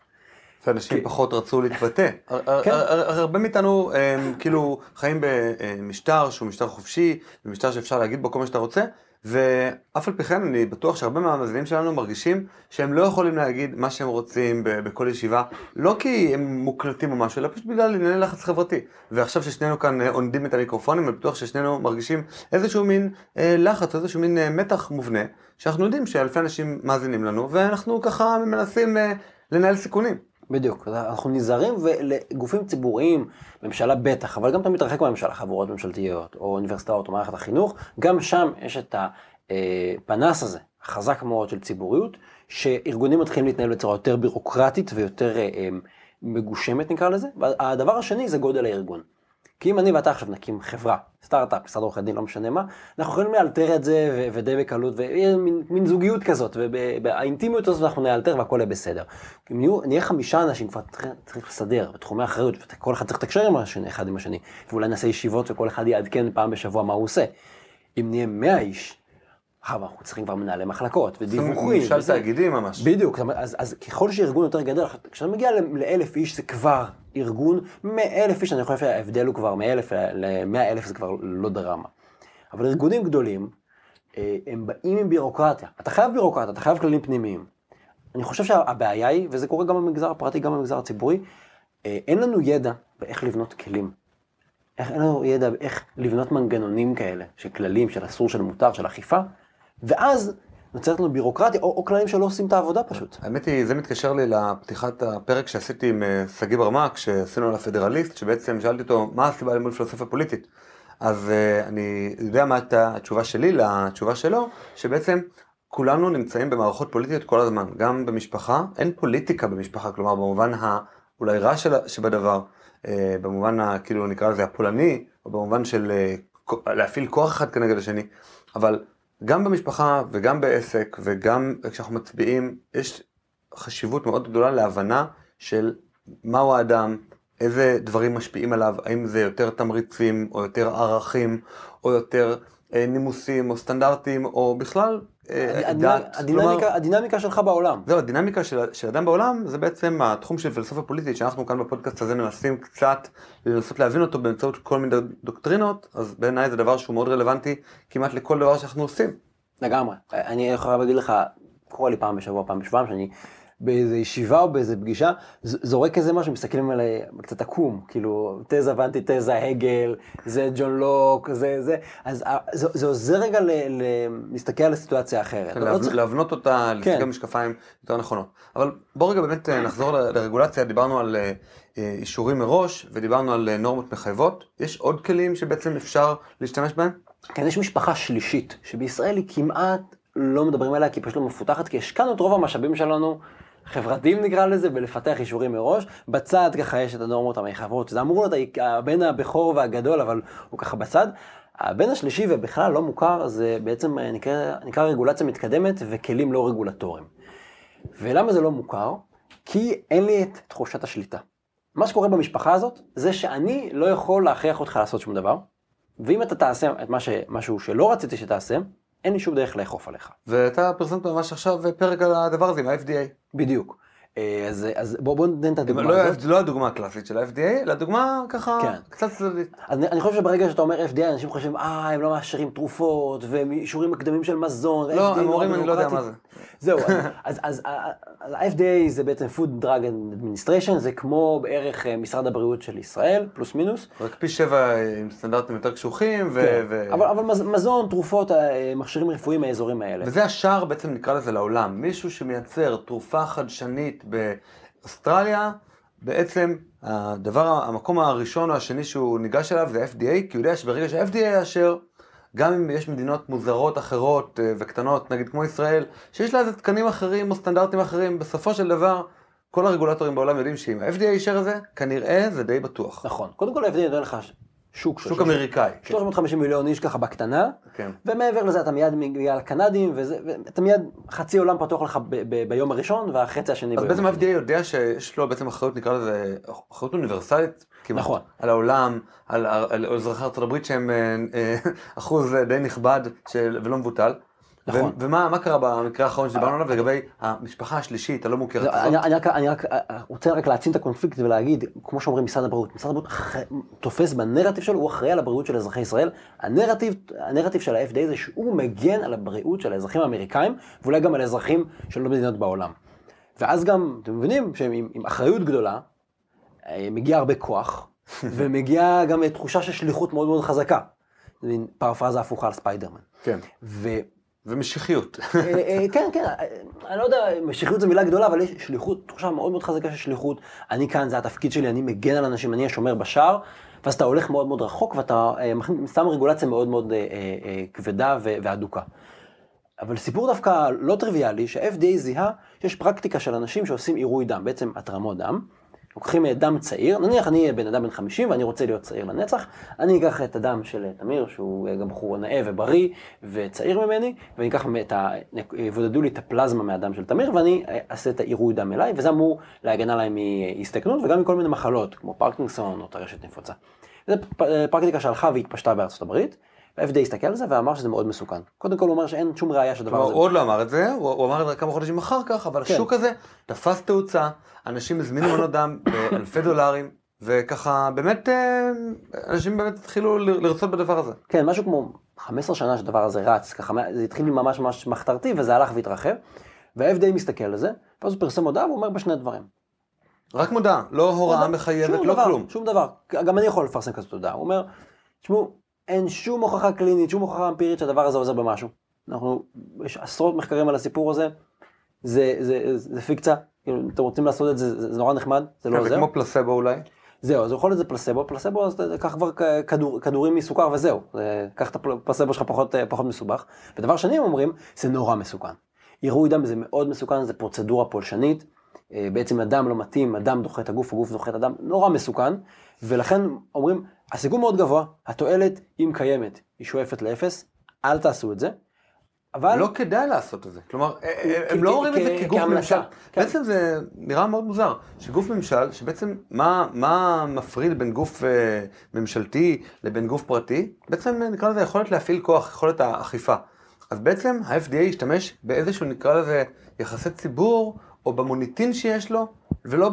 ואנשים כן. פחות רצו להתבטא. כן. הרבה מאיתנו כאילו חיים במשטר שהוא משטר חופשי, במשטר שאפשר להגיד בו כל מה שאתה רוצה, ואף על פי כן אני בטוח שהרבה מהמאזינים שלנו מרגישים שהם לא יכולים להגיד מה שהם רוצים בכל ישיבה, לא כי הם מוקלטים או משהו, אלא פשוט בגלל ענייני לחץ חברתי. ועכשיו ששנינו כאן אה, עונדים את המיקרופונים, אני בטוח ששנינו מרגישים איזשהו מין אה, לחץ, איזשהו מין אה, מתח מובנה, שאנחנו יודעים שאלפי אנשים מאזינים לנו, ואנחנו ככה מנסים אה, לנהל סיכונים. בדיוק, אנחנו נזהרים ולגופים ציבוריים, ממשלה בטח, אבל גם אתה מתרחק מהממשלה, חברות ממשלתיות, או אוניברסיטאות, או מערכת החינוך, גם שם יש את הפנס הזה, החזק מאוד של ציבוריות, שארגונים מתחילים להתנהל בצורה יותר בירוקרטית ויותר אה, אה, מגושמת נקרא לזה, והדבר השני זה גודל הארגון. כי אם אני ואתה עכשיו נקים חברה, סטארט-אפ, משרד עורכי דין, לא משנה מה, אנחנו יכולים לאלתר את זה ודי בקלות, ויהיה מין, מין זוגיות כזאת, ובאינטימיות הזאת אנחנו נאלתר והכל יהיה בסדר. אם נהיה, נהיה חמישה אנשים, כבר צריך לסדר, בתחומי אחריות, וכל אחד צריך לתקשר עם השני, אחד עם השני, ואולי נעשה ישיבות וכל אחד יעדכן פעם בשבוע מה הוא עושה. אם נהיה מאה איש, אנחנו צריכים כבר מנהלי מחלקות ודיווחים. ממשל תאגידי ממש. בדיוק, אז, אז ככל שארגון יותר גדול, כשאתה מגיע לאלף איש זה כבר ארגון, מאלף איש, אני חושב שההבדל הוא כבר מאלף למאה אלף זה כבר לא דרמה. אבל ארגונים גדולים, אה, הם באים עם בירוקרטיה. אתה חייב בירוקרטיה, אתה חייב כללים פנימיים. אני חושב שהבעיה היא, וזה קורה גם במגזר הפרטי, גם במגזר הציבורי, אה, אין לנו ידע באיך לבנות כלים. איך, אין לנו ידע באיך לבנות מנגנונים כאלה, של כללים, של אסור, של מותר, של אכיפה, ואז נוצרת לנו בירוקרטיה, או, או כללים שלא עושים את העבודה פשוט. האמת היא, זה מתקשר לי לפתיחת הפרק שעשיתי עם אה, שגיא ברמק, שעשינו על הפדרליסט, שבעצם שאלתי אותו, מה הסיבה ללמוד פילוסופיה פוליטית? אז uh, אני יודע מה הייתה התשובה שלי לתשובה שלו, שבעצם כולנו נמצאים במערכות פוליטיות כל הזמן, גם במשפחה, אין פוליטיקה במשפחה, כלומר במובן האולי רע של, שבדבר, uh, במובן ה, כאילו נקרא לזה הפולני, או במובן של uh, להפעיל כוח אחד כנגד השני, אבל גם במשפחה וגם בעסק וגם כשאנחנו מצביעים, יש חשיבות מאוד גדולה להבנה של מהו האדם, איזה דברים משפיעים עליו, האם זה יותר תמריצים או יותר ערכים או יותר אה, נימוסים או סטנדרטים או בכלל דת. הדינמיקה, כלומר, הדינמיקה שלך בעולם. זהו, הדינמיקה של, של אדם בעולם זה בעצם התחום של פילוסופיה פוליטית שאנחנו כאן בפודקאסט הזה מנסים קצת לנסות להבין אותו באמצעות כל מיני דוקטרינות, אז בעיניי זה דבר שהוא מאוד רלוונטי כמעט לכל דבר שאנחנו עושים. לגמרי. אני יכול להגיד לך, קורה לי פעם בשבוע, פעם בשבועיים, שאני באיזה ישיבה או באיזה פגישה, זורק איזה משהו, מסתכלים עליי קצת עקום, כאילו, תזה ואנטיתזה, הגל, זה ג'ון לוק, זה זה, אז זה, זה עוזר רגע ל, ל, להסתכל על הסיטואציה אחרת. לא להב- צריך- להבנות אותה, כן. לסגל משקפיים יותר נכונות. אבל בוא רגע באמת אה, נחזור ל- לרגולציה, דיברנו על אה, אה, אישורים מראש ודיברנו על נורמות מחייבות. יש עוד כלים שבעצם אפשר להשתמש בהם? כן, יש משפחה שלישית, שבישראל היא כמעט לא מדברים עליה, כי היא פשוט לא מפותחת, כי השקענו את רוב המשאבים שלנו, חברתיים נקרא לזה, בלפתח אישורים מראש. בצד ככה יש את הנורמות המחייבות, זה אמור להיות הבן הבכור והגדול, אבל הוא ככה בצד. הבן השלישי ובכלל לא מוכר, זה בעצם אה, נקרא, נקרא רגולציה מתקדמת וכלים לא רגולטוריים. ולמה זה לא מוכר? כי אין לי את תחושת השליטה. מה שקורה במשפחה הזאת, זה שאני לא יכול להכריח אותך לעשות שום דבר, ואם אתה תעשה את מה ש... משהו שלא רציתי שתעשה, אין לי שום דרך לאכוף עליך. ואתה פרסמת ממש עכשיו פרק על הדבר הזה עם ה-FDA. בדיוק. אה, אז, אז בואו בוא ניתן את הדוגמה לא, הזאת. לא הדוגמה הקלאסית של ה-FDA, אלא דוגמה ככה כן. קצת צדדית. אני, אני חושב שברגע שאתה אומר FDA, אנשים חושבים, אה, הם לא מאשרים תרופות, ואישורים מקדמים של מזון. לא, הם אומרים אני לא יודע מה ביורוקרטי." זה. זהו, אז, אז, אז, ה-FDA זה בעצם Food Drug Administration, זה כמו בערך אה, משרד הבריאות של ישראל, פלוס מינוס. רק פי שבע עם סטנדרטים יותר קשוחים, ו... כן. ו... אבל, אבל מז- מזון, תרופות, אה, מכשירים רפואיים מהאזורים האלה. וזה השער בעצם נקרא לזה לעולם. מישהו שמייצר תרופה חדשנית באוסטרליה, בעצם הדבר, המקום הראשון או השני שהוא ניגש אליו זה FDA, כי הוא יודע שברגע שה-FDA יאשר, גם אם יש מדינות מוזרות אחרות אה, וקטנות, נגיד כמו ישראל, שיש לה איזה תקנים אחרים או סטנדרטים אחרים, בסופו של דבר, כל הרגולטורים בעולם יודעים שאם ה-FDA אישר את זה, כנראה זה די בטוח. נכון. קודם כל ה-FDA נותן לך שוק. של שוק 30 אמריקאי. 350 מיליון איש ככה בקטנה, כן. ומעבר לזה אתה מיד מגיע לקנדים, וזה, ואתה מיד, חצי עולם פתוח לך ב- ב- ביום הראשון, והחצי השני אז ביום בעצם. ה-FDA יודע שיש לו בעצם אחריות, נקרא לזה, אחריות אוניברסלית כמעט. נכון. על העולם, על, על, על אזרחי ארצות הברית שהם אה, אה, אחוז די נכבד של, ולא מבוטל. נכון. ומה מה קרה במקרה האחרון שדיברנו עליו לגבי המשפחה השלישית הלא מוכרת זה- הזאת? אני, אני, רק, אני רק אה, רוצה רק להעצים את הקונפליקט ולהגיד, כמו שאומרים משרד הבריאות, משרד הבריאות תופס בנרטיב שלו, הוא אחראי על הבריאות של אזרחי ישראל. הנרטיב, הנרטיב של ה-FDA זה שהוא מגן על הבריאות של האזרחים האמריקאים, ואולי גם על האזרחים של עוד מדינות בעולם. ואז גם, אתם מבינים שעם עם אחריות גדולה, אה, מגיע הרבה כוח, ומגיעה גם תחושה של שליחות מאוד מאוד חזקה. זה מין פרפרזה הפוכה על ספיידרמן. כן. ו... ומשיחיות. אה, אה, כן, כן, אה, אני לא יודע, משיחיות זו מילה גדולה, אבל יש שליחות, תחושה מאוד מאוד חזקה של שליחות. אני כאן, זה התפקיד שלי, אני מגן על אנשים, אני השומר בשער, ואז אתה הולך מאוד מאוד רחוק, ואתה שם רגולציה מאוד מאוד כבדה והדוקה. אבל סיפור דווקא לא טריוויאלי, שה-FDA זיהה שיש פרקטיקה של אנשים שעושים עירוי דם, בעצם התרמות דם. לוקחים אה, דם צעיר, נניח אני בן אדם בן 50 ואני רוצה להיות צעיר לנצח, אני אקח את הדם של תמיר, שהוא אה, גם בחור נאה ובריא וצעיר ממני, ואני אקח את ה... יבודדו לי את הפלזמה מהדם של תמיר, ואני אה, אעשה את העירוי דם אליי, וזה אמור להגן עליי מהסתכנות וגם מכל מיני מחלות, כמו פרקינגסון או טרשת נפוצה. זו אה, פרקטיקה שהלכה והתפשטה בארצות הברית, וה-FDA הסתכל על זה ואמר שזה מאוד מסוכן. קודם כל הוא אומר שאין שום ראייה שהדבר הזה... הוא עוד לא אמר את זה, הוא הוא אמר את זה כמה חודשים אחר כך, אבל כן. השוק הזה תפס תאוצה, אנשים הזמינו מנות דם באלפי דולרים, וככה באמת, אה, אנשים באמת התחילו לרצות בדבר הזה. כן, משהו כמו 15 שנה שהדבר הזה רץ, ככה, זה התחיל ממש ממש מחתרתי וזה הלך והתרחב, וה-FDA מסתכל על זה, ואז הוא פרסם הודעה והוא אומר בשני דברים. רק מודעה, לא הוראה מחייבת, לא דבר, כלום. שום דבר, גם אני יכול לפרסם כזאת הודעה, הוא אומר, תשמעו, אין שום הוכחה קלינית, שום הוכחה אמפירית שהדבר הזה עוזר במשהו. אנחנו, יש עשרות מחקרים על הסיפור הזה, זה, זה, זה, זה פיקציה, כאילו, אתם רוצים לעשות את זה, זה, זה נורא נחמד, זה לא כן, זה עוזר. כמו פלסבו אולי. זהו, אז יכול להיות זה פלסבו, פלסבו אז ת- קח כבר כדור, כדורים מסוכר וזהו, זה- קח את הפלסבו שלך פחות, פחות מסובך. ודבר שני הם אומרים, זה נורא מסוכן. עירוי דם זה מאוד מסוכן, זה פרוצדורה פולשנית, אה, בעצם הדם לא מתאים, הדם דוחה את הגוף, הגוף דוחה את הדם, נורא מסוכן, ולכן אומרים, הסיכון מאוד גבוה, התועלת, אם קיימת, היא שואפת לאפס, אל תעשו את זה, אבל... לא כדאי לעשות את זה. כלומר, אה, אה, הם לא אומרים את זה כגוף. ממשל. כן. בעצם זה נראה מאוד מוזר, שגוף ממשל, שבעצם מה מפריד בין גוף אה, ממשלתי לבין גוף פרטי, בעצם נקרא לזה יכולת להפעיל כוח, יכולת האכיפה. אז בעצם ה-FDA השתמש באיזשהו נקרא לזה יחסי ציבור, או במוניטין שיש לו, ולא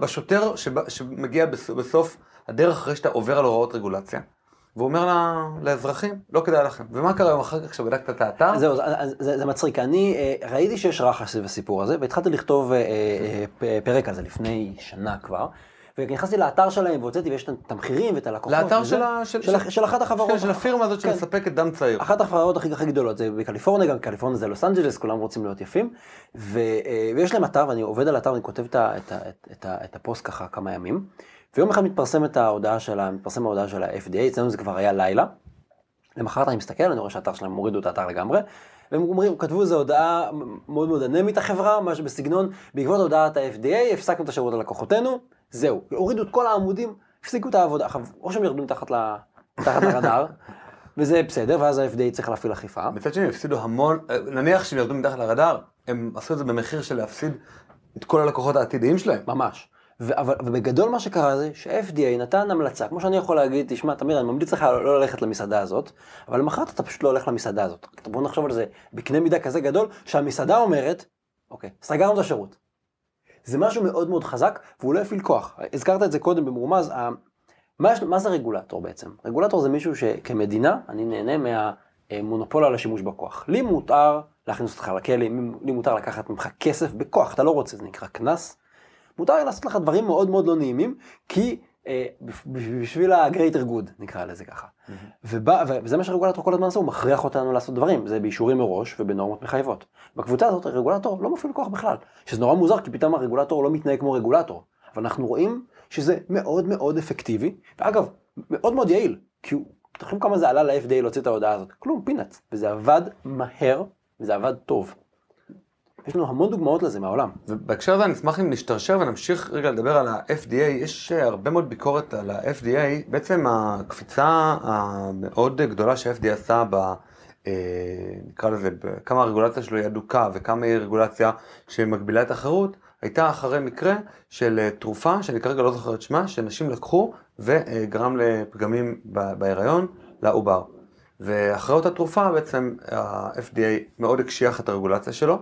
בשוטר שמגיע בסוף הדרך אחרי שאתה עובר על הוראות רגולציה. והוא אומר לה, לאזרחים, לא כדאי לכם. ומה קרה יום אחר כך כשבדקת את האתר? זהו, זה, זה, זה מצחיק. אני אה, ראיתי שיש רחש סביב הסיפור הזה, והתחלתי לכתוב אה, אה, פרק על זה לפני שנה כבר. ונכנסתי לאתר שלהם והוצאתי, ויש את המחירים ואת הלקוחות. לאתר של, ה- של, של, של, של אחת החברות. כן, של הפירמה הזאת כן. שמספקת דם צעיר. אחת החברות הכי, הכי גדולות, זה בקליפורניה, גם קליפורניה זה לוס אנג'לס, כולם רוצים להיות יפים. ו, אה, ויש להם אתר, ואני עובד על האתר, ואני כותב את, את, את, את, את הפוסט ככה כמה ימים. ויום אחד מתפרסמת ההודעה של, ה- מתפרסם ההודעה של ה-FDA, אצלנו זה כבר היה לילה. למחרת אני מסתכל, אני רואה שהאתר שלהם, הורידו את האתר לגמרי. והם אומרים, כתבו איזו הודעה מאוד מאוד אנמית החברה, משהו בסגנון, בעקבות הודעת ה-FDA, הפסקנו את השירות ללקוחותינו, זהו. הורידו את כל העמודים, הפסיקו את העבודה. עכשיו, או שהם ירדו מתחת ל- מתחת לרדאר, וזה בסדר, ואז ה-FDA צריך להפעיל אכיפה. מצד שני, הם הפסידו המון, נניח שהם ירדו מתחת לרדאר, הם עשו את זה במחיר של להפסיד את כל הלקוחות העתידיים שלהם. ממש. אבל, ובגדול מה שקרה זה שה-FDA נתן המלצה, כמו שאני יכול להגיד, תשמע, תמיר, אני ממליץ לך לא ללכת למסעדה הזאת, אבל למחרת אתה פשוט לא הולך למסעדה הזאת. בוא נחשוב על זה בקנה מידה כזה גדול, שהמסעדה אומרת, אוקיי, סגרנו את השירות. זה משהו מאוד מאוד חזק, והוא לא הפעיל כוח. הזכרת את זה קודם במרומז, מה, מה זה רגולטור בעצם? רגולטור זה מישהו שכמדינה, אני נהנה מהמונופול על השימוש בכוח. לי מותר להכניס אותך לכלא, לי מותר לקחת ממך כסף בכוח, אתה לא רוצה, זה נקרא קנס. מותר לי לעשות לך דברים מאוד מאוד לא נעימים, כי אה, בשביל ה-greater good, נקרא לזה ככה. ובא, וזה מה שהרגולטור כל הזמן עושה, הוא מכריח אותנו לעשות דברים, זה באישורים מראש ובנורמות מחייבות. בקבוצה הזאת הרגולטור לא מפעיל כוח בכלל, שזה נורא מוזר, כי פתאום הרגולטור לא מתנהג כמו רגולטור. אבל אנחנו רואים שזה מאוד מאוד אפקטיבי, ואגב, מאוד מאוד יעיל, כי הוא, כמה זה עלה ל-FDA להוציא את ההודעה הזאת? כלום, פינאץ, וזה עבד מהר, וזה עבד טוב. יש לנו המון דוגמאות לזה מהעולם. ובהקשר הזה אני אשמח אם נשתרשר ונמשיך רגע לדבר על ה-FDA, יש אה, הרבה מאוד ביקורת על ה-FDA, בעצם הקפיצה המאוד גדולה שה-FDA עשה ב... אה, נקרא לזה, כמה הרגולציה שלו היא אדוקה וכמה היא רגולציה שמגבילה את התחרות, הייתה אחרי מקרה של אה, תרופה, שאני כרגע לא זוכר את שמה, שנשים לקחו וגרם לפגמים בהיריון לעובר. ואחרי אותה תרופה בעצם ה-FDA מאוד הקשיח את הרגולציה שלו,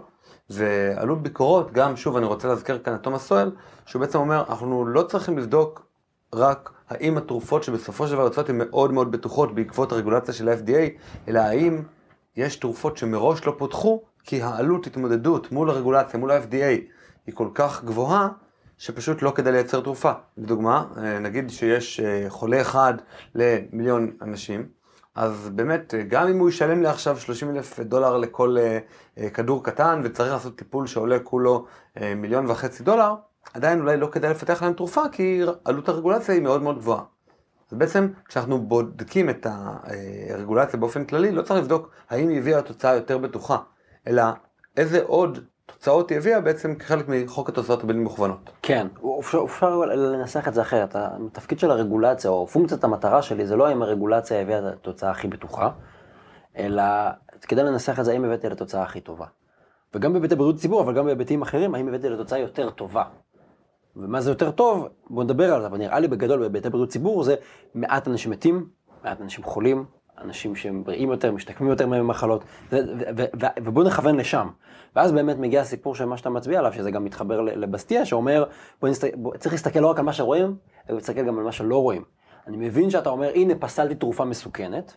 ועלו ביקורות, גם שוב אני רוצה להזכיר כאן את תומאס סואל, שהוא בעצם אומר, אנחנו לא צריכים לבדוק רק האם התרופות שבסופו של דבר יוצאות הן מאוד מאוד בטוחות בעקבות הרגולציה של ה-FDA, אלא האם יש תרופות שמראש לא פותחו, כי העלות התמודדות מול הרגולציה, מול ה-FDA, היא כל כך גבוהה, שפשוט לא כדאי לייצר תרופה. לדוגמה, אה, נגיד שיש אה, חולה אחד למיליון אנשים, אז באמת, גם אם הוא ישלם לי עכשיו 30 אלף דולר לכל אה, אה, כדור קטן וצריך לעשות טיפול שעולה כולו אה, מיליון וחצי דולר, עדיין אולי לא כדאי לפתח להם תרופה כי עלות הרגולציה היא מאוד מאוד גבוהה. אז בעצם כשאנחנו בודקים את הרגולציה באופן כללי, לא צריך לבדוק האם היא הביאה תוצאה יותר בטוחה, אלא איזה עוד תוצאות היא הביאה בעצם כחלק מחוק התוצאות הבלתי מוכוונות. כן, אפשר, אפשר לנסח את זה אחרת. התפקיד של הרגולציה, או פונקציית המטרה שלי, זה לא אם הרגולציה הביאה את התוצאה הכי בטוחה, אלא כדאי לנסח את זה האם הבאתי לתוצאה הכי טובה. וגם בהיבטי בריאות ציבור, אבל גם בהיבטים אחרים, האם הבאתי לתוצאה יותר טובה. ומה זה יותר טוב, בואו נדבר על זה, אבל נראה לי בגדול בהיבטי בריאות ציבור זה מעט אנשים מתים, מעט אנשים חולים, אנשים שהם בריאים יותר, משתקמים יותר ממחלות, ובואו נכוון לשם. ואז באמת מגיע הסיפור של מה שאתה מצביע עליו, שזה גם מתחבר לבסטיה, שאומר, בוא נסת... בוא... צריך להסתכל לא רק על מה שרואים, אלא להסתכל גם על מה שלא רואים. אני מבין שאתה אומר, הנה פסלתי תרופה מסוכנת,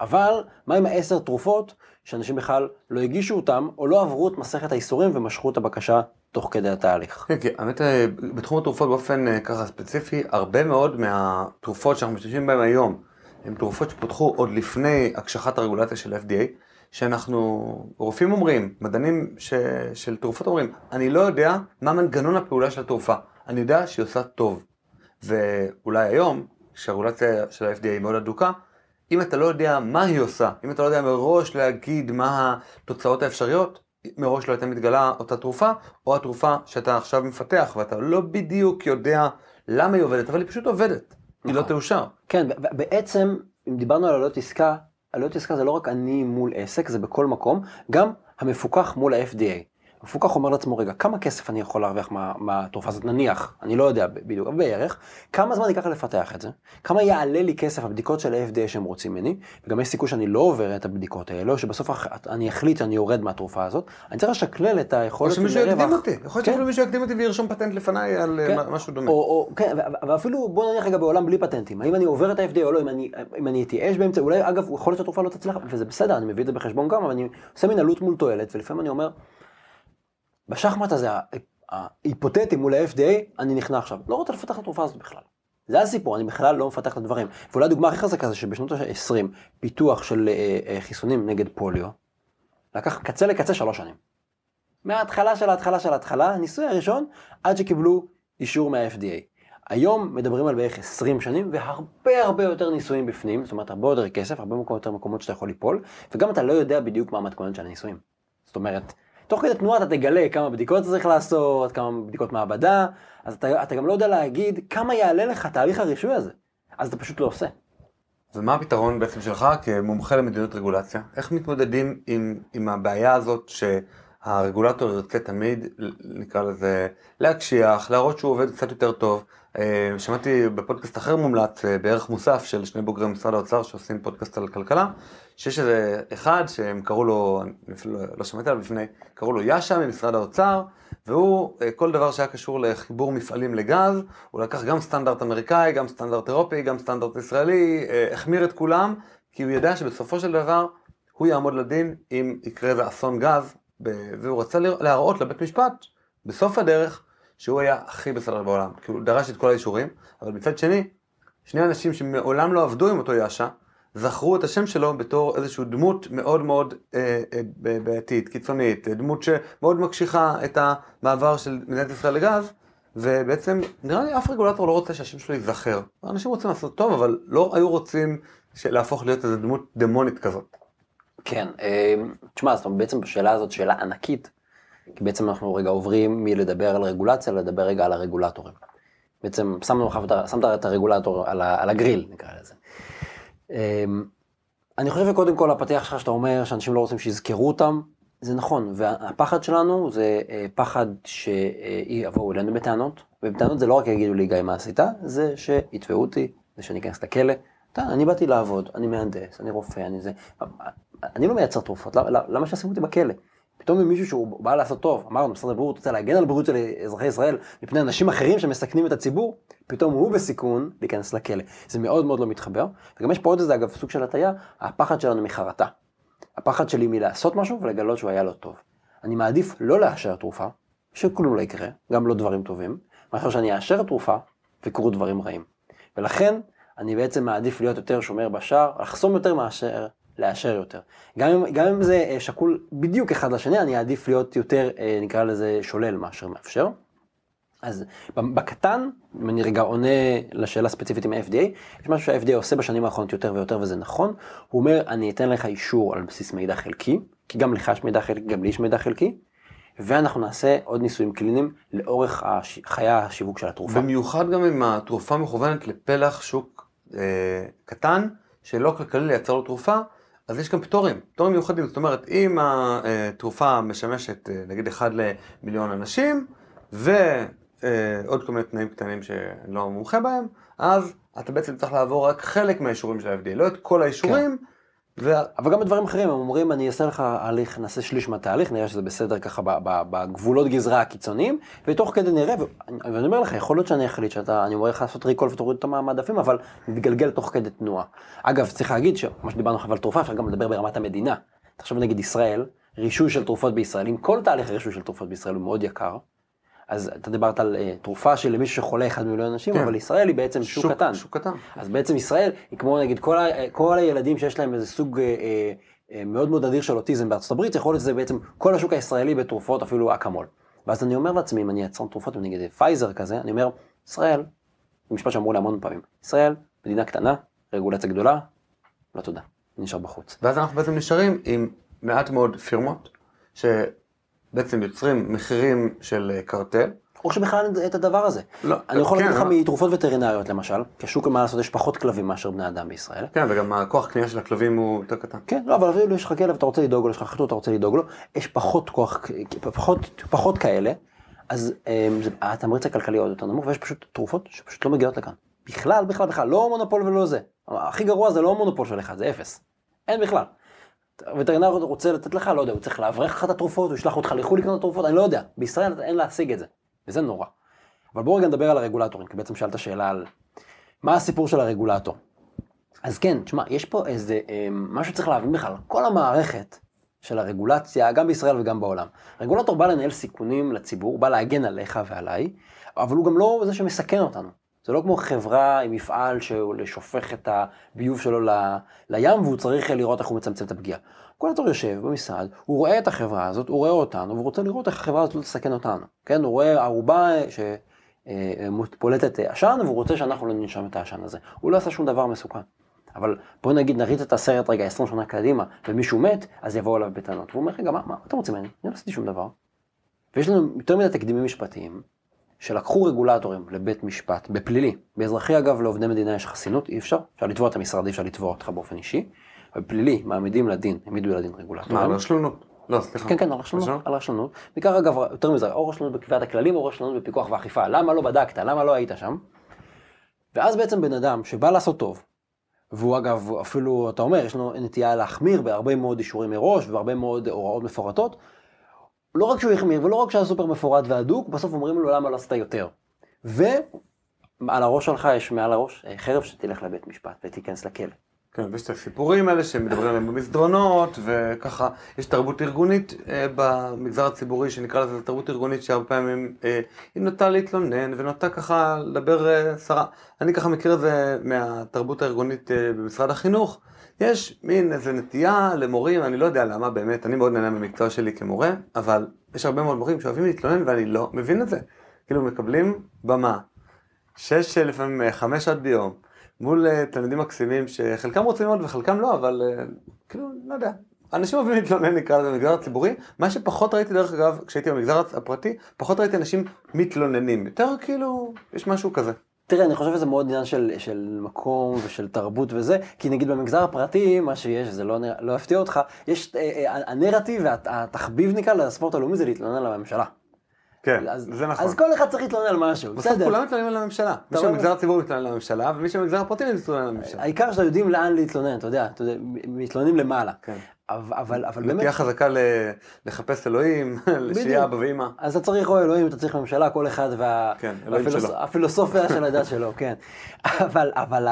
אבל מה עם העשר תרופות שאנשים בכלל לא הגישו אותם, או לא עברו את מסכת האיסורים ומשכו את הבקשה תוך כדי התהליך. כן, כן, האמת, בתחום התרופות באופן ככה ספציפי, הרבה מאוד מהתרופות שאנחנו משתמשים בהן היום, הן תרופות שפותחו עוד לפני הקשחת הרגולציה של FDA, שאנחנו, רופאים אומרים, מדענים ש, של תרופות אומרים, אני לא יודע מה מנגנון הפעולה של התרופה, אני יודע שהיא עושה טוב. ואולי היום, כשהרגולציה של ה-FDA היא מאוד אדוקה, אם אתה לא יודע מה היא עושה, אם אתה לא יודע מראש להגיד מה התוצאות האפשריות, מראש לא הייתה מתגלה אותה תרופה, או התרופה שאתה עכשיו מפתח, ואתה לא בדיוק יודע למה היא עובדת, אבל היא פשוט עובדת, היא לא תאושר. כן, בעצם, אם דיברנו על עלויות עסקה, עלויות עסקה זה לא רק אני מול עסק, זה בכל מקום, גם המפוקח מול ה-FDA. המפוקח אומר לעצמו, רגע, כמה כסף אני יכול להרוויח מה- מהתרופה הזאת? נניח, אני לא יודע בדיוק, אבל בערך, כמה זמן ייקח לפתח את זה? כמה יעלה לי כסף הבדיקות של ה-FDA שהם רוצים ממני? וגם יש סיכוי שאני לא עובר את הבדיקות האלה, או שבסוף אני אחליט שאני יורד מהתרופה הזאת. אני צריך לשקלל את או היכולת שמישהו לרווח. יקדים אותי, יכול להיות כן. שאפילו מישהו יקדים אותי וירשום פטנט לפניי על אה, כן. מה- משהו דומה. או, או, כן, ואפילו בוא נניח רגע בעולם בלי פטנטים, האם אני עובר את ה-FDA או לא, אם אני, אם אני אתייאש באמצע, אולי אגב, יכול להיות שהתרופה לא תצליח, וזה בסדר, אני מביא את זה בחשבון גם, אבל אני עושה מין עלות מול תועלת, ולפעמים אני אומר, בשחמט הזה, ההיפותטי מול ה-FDA, אני נכנע עכשיו, לא רוצה לפתח את התרופה הזאת בכלל. זה הסיפור, אני בכלל לא מפתח את הדברים. ואולי הדוגמה הכי חזקה זה שבשנות ה-20, פיתוח של אה, אה, חיסונים נגד פוליו, לקח קצה לקצה שלוש שנים. מההתחלה של ההתחלה של ההתחלה, הניסוי הראשון, עד שקיבלו אישור מה-FDA. היום מדברים על בערך 20 שנים, והרבה הרבה יותר ניסויים בפנים, זאת אומרת הרבה יותר כסף, הרבה יותר מקומות שאתה יכול ליפול, וגם אתה לא יודע בדיוק מה המתכונת של הניסויים. זאת אומרת, תוך כדי תנועה אתה תגלה כמה בדיקות צריך לעשות, כמה בדיקות מעבדה, אז אתה, אתה גם לא יודע להגיד כמה יעלה לך תהליך הרישוי הזה, אז אתה פשוט לא עושה. ומה הפתרון בעצם שלך כמומחה למדיניות רגולציה? איך מתמודדים עם, עם הבעיה הזאת שהרגולטור ירצה תמיד, נקרא לזה, להקשיח, להראות שהוא עובד קצת יותר טוב? אה, שמעתי בפודקאסט אחר מומלץ, אה, בערך מוסף של שני בוגרי משרד האוצר שעושים פודקאסט על כלכלה, שיש איזה אחד שהם קראו לו, אני אפילו לא- לא שמעתי עליו לפני, קראו לו יאשה ממשרד האוצר, והוא, אה, כל דבר שהיה קשור לחיבור מפעלים לגז, הוא לקח גם סטנדרט אמריקאי, גם סטנדרט אירופי, גם סטנדרט ישראלי, החמיר את כולם, כי הוא ידע שבסופו של דבר הוא יעמוד לדין אם יקרה איזה אסון גז, והוא רצה להראות לבית משפט, בסוף הדרך, שהוא היה הכי בסדר בעולם, כי הוא דרש את כל האישורים, אבל מצד שני, שני אנשים שמעולם לא עבדו עם אותו יאשה, זכרו את השם שלו בתור איזושהי דמות מאוד מאוד אה, אה, ב- בעייתית, קיצונית, אה, דמות שמאוד מקשיחה את המעבר של מדינת ישראל לגז, ובעצם נראה לי אף רגולטור לא רוצה שהשם שלו ייזכר. אנשים רוצים לעשות טוב, אבל לא היו רוצים להפוך להיות איזו דמות דמונית כזאת. כן, אה, תשמע, זאת אומרת, בעצם בשאלה הזאת שאלה ענקית, כי בעצם אנחנו רגע עוברים מלדבר על רגולציה לדבר רגע על הרגולטורים. בעצם שמנו לך, שמת את הרגולטור על, ה, על הגריל, נקרא לזה. אה, אני חושב שקודם כל הפתיח שלך שאתה אומר שאנשים לא רוצים שיזכרו אותם, זה נכון, והפחד שלנו זה אה, פחד שיבואו אלינו בטענות, ובטענות זה לא רק יגידו לי גיא מה עשית, זה שיתבעו אותי, זה שאני אכנס לכלא. אתה, אני באתי לעבוד, אני מהנדס, אני רופא, אני זה. אני לא מייצר תרופות, למה שישימו אותי בכלא? פתאום מישהו שהוא בא לעשות טוב, אמרנו, משרד הבריאות רוצה להגן על הבריאות של אזרחי ישראל מפני אנשים אחרים שמסכנים את הציבור, פתאום הוא בסיכון להיכנס לכלא. זה מאוד מאוד לא מתחבר. וגם יש פה עוד איזה, אגב, סוג של הטעיה, הפחד שלנו מחרטה. הפחד שלי מלעשות משהו ולגלות שהוא היה לא טוב. אני מעדיף לא לאשר תרופה, שכלום לא יקרה, גם לא דברים טובים, מאשר שאני אאשר תרופה וקרו דברים רעים. ולכן, אני בעצם מעדיף להיות יותר שומר בשער, לחסום יותר מאשר לאשר יותר. גם אם, גם אם זה אה, שקול בדיוק אחד לשני, אני אעדיף להיות יותר, אה, נקרא לזה, שולל מאשר מאפשר. אז בקטן, אם אני רגע עונה לשאלה ספציפית עם ה-FDA, יש משהו שה-FDA עושה בשנים האחרונות יותר ויותר וזה נכון, הוא אומר, אני אתן לך אישור על בסיס מידע חלקי, כי גם לך יש מידע חלקי, גם לי יש מידע חלקי, ואנחנו נעשה עוד ניסויים קליניים לאורך הש... חיי השיווק של התרופה. במיוחד גם אם התרופה מכוונת לפלח שוק אה, קטן, שלא כלכלי לייצר לו תרופה, אז יש גם פטורים, פטורים מיוחדים, זאת אומרת, אם התרופה משמשת אה, נגיד אחד למיליון אנשים, ועוד כל מיני תנאים קטנים שאני לא מומחה בהם, אז אתה בעצם צריך לעבור רק חלק מהאישורים של ה-FDA, לא את כל האישורים, ו... אבל גם בדברים אחרים, הם אומרים, אני אעשה לך הליך, נעשה שליש מהתהליך, נראה שזה בסדר ככה בגבולות גזרה הקיצוניים, ותוך כדי נראה, ואני אומר לך, יכול להיות שאני אחליט שאתה, אני אומר לך לעשות ריקול ותוריד אותו מהמעדפים, אבל נתגלגל תוך כדי תנועה. אגב, צריך להגיד שמה שדיברנו עכשיו על תרופה, אפשר גם לדבר ברמת המדינה. תחשוב נגיד ישראל, רישוי של תרופות בישראל, אם כל תהליך הרישוי של תרופות בישראל הוא מאוד יקר, אז אתה דיברת על uh, תרופה של מישהו שחולה אחד מיליון אנשים, כן. אבל ישראל היא בעצם שוק, שוק קטן. שוק קטן. אז בעצם ישראל היא כמו נגיד כל, ה, כל הילדים שיש להם איזה סוג אה, אה, מאוד מאוד נדיר של אוטיזם בארצות הברית, יכול להיות שזה בעצם כל השוק הישראלי בתרופות, אפילו אקמול. ואז אני אומר לעצמי, אם אני יצרן תרופות, נגיד פייזר כזה, אני אומר, ישראל, זה משפט שאמרו לי המון פעמים, ישראל, מדינה קטנה, רגולציה גדולה, לא תודה, נשאר בחוץ. ואז אנחנו בעצם נשארים עם מעט מאוד פירמות, שבעצם יוצרים מחירים של אה, קרטל, או שבכלל אין את הדבר הזה. לא, אני יכול כן, להגיד לך אבל- מתרופות וטרינריות למשל, כי השוק, מה לעשות, יש פחות כלבים מאשר בני אדם בישראל. כן, וגם הכוח קנייה של הכלבים הוא יותר קטן. כן, לא, אבל אפילו יש לך כלב, אתה רוצה לדאוג לו, יש לך חתול, אתה רוצה לדאוג לו, יש פחות כוח, פחות, פחות כאלה, אז אמ, זה- התמריץ הכלכלי עוד יותר נמוך, ויש פשוט תרופות שפשוט לא מגיעות לכאן. בכלל, בכלל, בכלל, לא מונופול ולא זה. הכי גרוע זה לא מונופול של אחד, זה אפס. אין בכלל. הווטרינר רוצה לתת לך, לא יודע, הוא צריך להבריח לך את התרופות, הוא ישלח אותך לחו"ל לקנות תרופות, אני לא יודע. בישראל אין להשיג את זה, וזה נורא. אבל בואו רגע נדבר על הרגולטורים, כי בעצם שאלת שאלה על מה הסיפור של הרגולטור. אז כן, תשמע, יש פה איזה אה, משהו שצריך להבין בכלל, כל המערכת של הרגולציה, גם בישראל וגם בעולם. רגולטור בא לנהל סיכונים לציבור, בא להגן עליך ועליי, אבל הוא גם לא זה שמסכן אותנו. זה לא כמו חברה עם מפעל שהוא שופך את הביוב שלו ל- לים והוא צריך לראות איך הוא מצמצם את הפגיעה. רגולטור יושב במשרד, הוא רואה את החברה הזאת, הוא רואה אותנו, והוא רוצה לראות איך החברה הזאת לא תסכן אותנו. כן, הוא רואה ערובה שפולטת עשן, והוא רוצה שאנחנו לא ננשום את העשן הזה. הוא לא עשה שום דבר מסוכן. אבל בוא נגיד נריץ את הסרט רגע 20 שנה קדימה, ומישהו מת, אז יבואו אליו בטענות. והוא אומר, רגע, מה, מה אתם רוצים ממני? אני לא עשיתי שום דבר. ויש לנו יותר מדי תקדימים משפטיים, שלקחו רגולטורים לבית משפט, בפלילי. באזרחי אגב, לעובדי מדינה יש חסינות, אי אפשר. אפשר לתבוע את המשרד, אי אפשר לתבוע אותך באופן אישי. בפלילי, מעמידים לדין, העמידו לדין רגולטורים. מה, על רשלנות? לא, סליחה. כן, כן, על רשלנות? על רשלנות. בעיקר אגב, יותר מזה, או רשלנות בקביעת הכללים, או רשלנות בפיקוח ואכיפה. למה לא בדקת? למה לא היית שם? ואז בעצם בן אדם שבא לעשות טוב, והוא אגב, אפילו, אתה אומר, יש לו נטייה להחמיר בהרבה מאוד אישורים מראש, ובהרבה מאוד הוראות מפורטות, לא רק שהוא החמיר, ולא רק שהיה סופר מפורט והדוק, בסוף אומרים לו למה לא עשית יותר. ועל הראש שלך יש מעל הראש אה, חרב שתלך לבית משפט ותיכנס לכלא. כן, ויש את הסיפורים האלה שמדברים עליהם במסדרונות, וככה, יש תרבות ארגונית אה, במגזר הציבורי, שנקרא לזה תרבות ארגונית, שהרבה פעמים אה, היא נוטה להתלונן, ונוטה ככה לדבר אה, סרה. אני ככה מכיר את זה מהתרבות הארגונית אה, במשרד החינוך. יש מין איזה נטייה למורים, אני לא יודע למה באמת, אני מאוד נהנה במקצוע שלי כמורה, אבל יש הרבה מאוד מורים שאוהבים להתלונן ואני לא מבין את זה. כאילו מקבלים במה, שש, לפעמים אה, חמש שעות ביום, מול אה, תלמידים מקסימים שחלקם רוצים ללמוד וחלקם לא, אבל אה, כאילו, לא יודע. אנשים אוהבים להתלונן, נקרא לזה, במגזר הציבורי. מה שפחות ראיתי, דרך אגב, כשהייתי במגזר הפרטי, פחות ראיתי אנשים מתלוננים. יותר כאילו, יש משהו כזה. תראה, אני חושב שזה מאוד עניין של, של מקום ושל תרבות וזה, כי נגיד במגזר הפרטי, מה שיש, זה לא, לא יפתיע אותך, יש אה, אה, הנרטיב והתחביב נקרא לספורט הלאומי זה להתלונן על הממשלה. כן, אז, זה נכון. אז כל אחד צריך להתלונן על משהו, בסוף בסדר. כולם מתלוננים על הממשלה. מי? שבמגזר הציבורי מתלונן על הממשלה, ומי שבמגזר הפרטי מתלונן על הממשלה. העיקר שאתה יודעים לאן להתלונן, אתה יודע, מתלוננים למעלה. כן. אבל, אבל, באמת, נטייה חזקה ל- לחפש אלוהים, שיהיה אבא ואמא. אז אתה צריך או אלוהים, אתה צריך ממשלה, כל אחד וה... כן, והפילוס- שלו. הפילוסופיה של הדת שלו, כן. אבל, אבל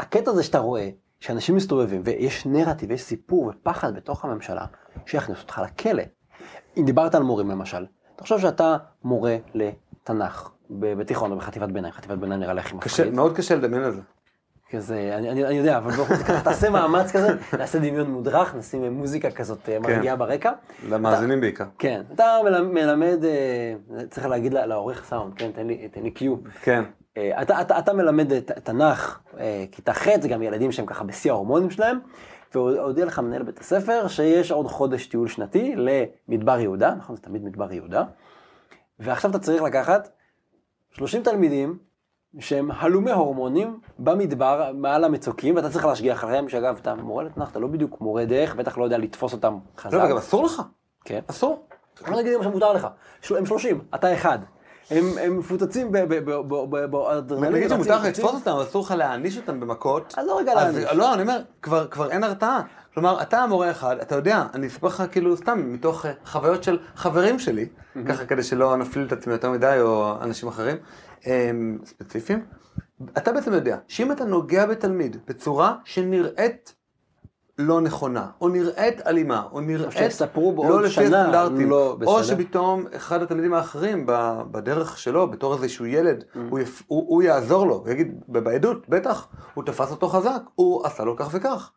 הקטע הזה שאתה רואה, שאנשים מסתובבים, ויש נרטיב, יש סיפור ופחד בתוך הממשלה, שיכניס אותך לכלא. אם דיברת על מורים למשל, תחשוב שאתה מורה לתנ"ך, בתיכון או בחטיבת ביניים, חטיבת ביניים נראה לי הכי מפחיד. מאוד קשה לדמיין את זה. כזה, אני, אני, אני יודע, אבל זאת, ככה, תעשה מאמץ כזה, נעשה דמיון מודרך, נשים מוזיקה כזאת אה, מרגיעה ברקע. למאזינים בעיקר. כן, אתה מלמד, אה, צריך להגיד לה- לעורך סאונד, כן, תן לי, תן לי קיו. כן. אה, אתה, אתה, אתה מלמד את- תנ"ך, כיתה ח', זה גם ילדים שהם ככה בשיא ההורמונים שלהם, והודיע לך מנהל בית הספר שיש עוד חודש טיול שנתי למדבר יהודה, נכון, זה תמיד מדבר יהודה, ועכשיו אתה צריך לקחת 30 תלמידים שהם הלומי הורמונים במדבר, מעל המצוקים, ואתה צריך להשגיח עליהם, שאגב, אתה מורה לתנ"ך, אתה לא בדיוק מורה דרך, בטח לא יודע לתפוס אותם חזק. לא, וגם אסור לך. כן. אסור. בוא נגיד להם שמותר לך, הם 30, אתה אחד. הם, מפוצצים באדרנלין. נגיד שמותר לך. לתפוס אותם, אסור לך להעניש אותם במכות. אז לא רגע להעניש. לא, אני אומר, כבר, אין הרתעה. כלומר, אתה המורה אחד, אתה יודע, אני אספר לך כאילו סתם מתוך אה, חוויות של חברים שלי, ככה כדי שלא נפליל את עצמי יותר מדי, או אנשים אחרים, ספציפיים. אתה בעצם יודע שאם אתה נוגע בתלמיד בצורה שנראית לא נכונה, או נראית אלימה, או נראית לא לפי הסטנדרטים, לא. או שפתאום אחד התלמידים האחרים בדרך שלו, בתור איזשהו ילד, Mm. הוא, יפ, הוא, הוא יעזור לו, הוא יגיד, בעדות, בטח, הוא תפס אותו חזק, הוא עשה לו כך וכך.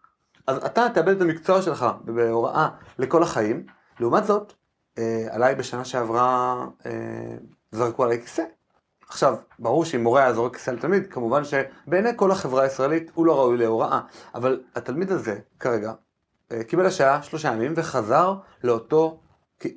אז אתה תאבד את המקצוע שלך בהוראה לכל החיים. לעומת זאת, אה, עליי בשנה שעברה אה, זרקו עליי כיסא. עכשיו, ברור שאם מורה היה זורק כיסא לתלמיד, כמובן שבעיני כל החברה הישראלית הוא לא ראוי להוראה. אבל התלמיד הזה, כרגע, אה, קיבל השעה שלושה ימים וחזר לאותו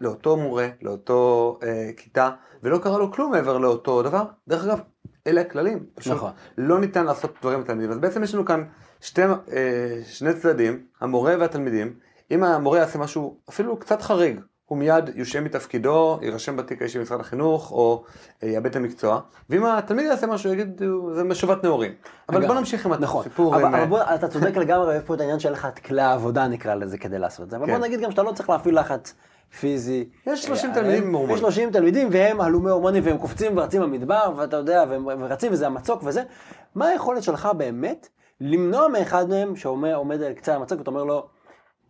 לאותו מורה, לאותו אה, כיתה, ולא קרה לו כלום מעבר לאותו דבר. דרך אגב, אלה הכללים. פשוט נכון. לא ניתן לעשות דברים לתלמידים. אז בעצם יש לנו כאן שתי, אה, שני צדדים, המורה והתלמידים. אם המורה יעשה משהו אפילו קצת חריג, הוא מיד יושעה מתפקידו, יירשם בתיק האישי במשרד החינוך, או אה, יאבד את המקצוע. ואם התלמיד יעשה משהו, יגיד, זה משובת נעורים. אבל בוא נמשיך עם נכון, הסיפור. אבל, עם, אבל אה, בוא, אתה צודק לגמרי, יש פה את העניין של לך את כלי העבודה נקרא לזה כדי לעשות את זה, אבל כן. בוא נגיד גם שאתה לא צריך להפעיל לחץ פיזי. יש 30 אה, תלמידים עם יש הורמונים. 30 תלמידים והם הלומי הורמונים והם קופצים ורצים במדבר ואתה יודע, והם רצים וזה המצוק וזה, מה היכולת שלך באמת למנוע מאחד מהם שעומד עומד על קצה המצוק ואתה אומר לו,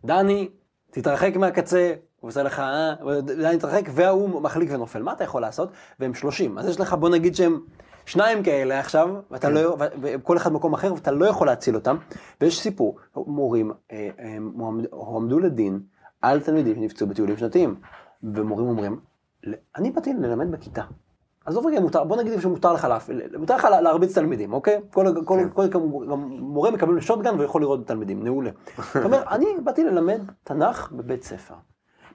דני, תתרחק מהקצה, הוא עושה לך, אה, דני תתרחק, והוא מחליק ונופל, מה אתה יכול לעשות? והם 30, אז יש לך, בוא נגיד שהם שניים כאלה עכשיו, ואתה כן. לא, וכל אחד במקום אחר, ואתה לא יכול להציל אותם, ויש סיפור, מורים אה, הועמד- הועמדו לדין על תלמידים שנפצעו בטיולים שנתיים, ומורים אומרים, אני באתי ללמד בכיתה. עזוב רגע, מותר, בוא נגיד שמותר לך להפעיל, מותר לך לה- להרביץ תלמידים, אוקיי? כל, כל, כן. כל, כל, גם מורה מקבל שוטגן ויכול לראות תלמידים, מעולה. אתה אומר, אני באתי ללמד תנ"ך בבית ספר.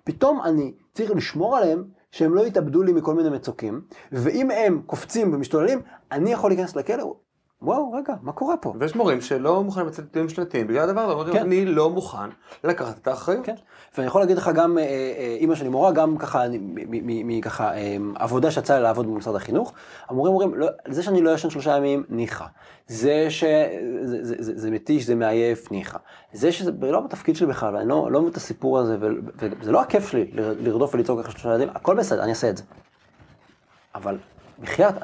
פתאום אני צריך לשמור עליהם שהם לא יתאבדו לי מכל מיני מצוקים, ואם הם קופצים ומשתוללים, אני יכול להיכנס לכלא. וואו, רגע, מה קורה פה? ויש מורים שלא מוכנים לצאת לטיולים שנתיים בגלל הדבר הזה, כן. אני לא מוכן לקחת את האחריות. כן, ואני יכול להגיד לך גם, אה, אה, אימא שלי מורה, גם ככה, מככה, אה, עבודה שיצא לי לעבוד במשרד החינוך, המורים אומרים, לא, זה שאני לא ישן שלושה ימים, ניחא. זה שזה זה, זה, זה מתיש, זה מעייף, ניחא. זה שזה לא בתפקיד שלי בכלל, אני לא, לא מבין את הסיפור הזה, וזה לא הכיף שלי לרדוף ולצעוק אחרי שלושה ילדים, הכל בסדר, אני אעשה את זה. אבל בחייאת,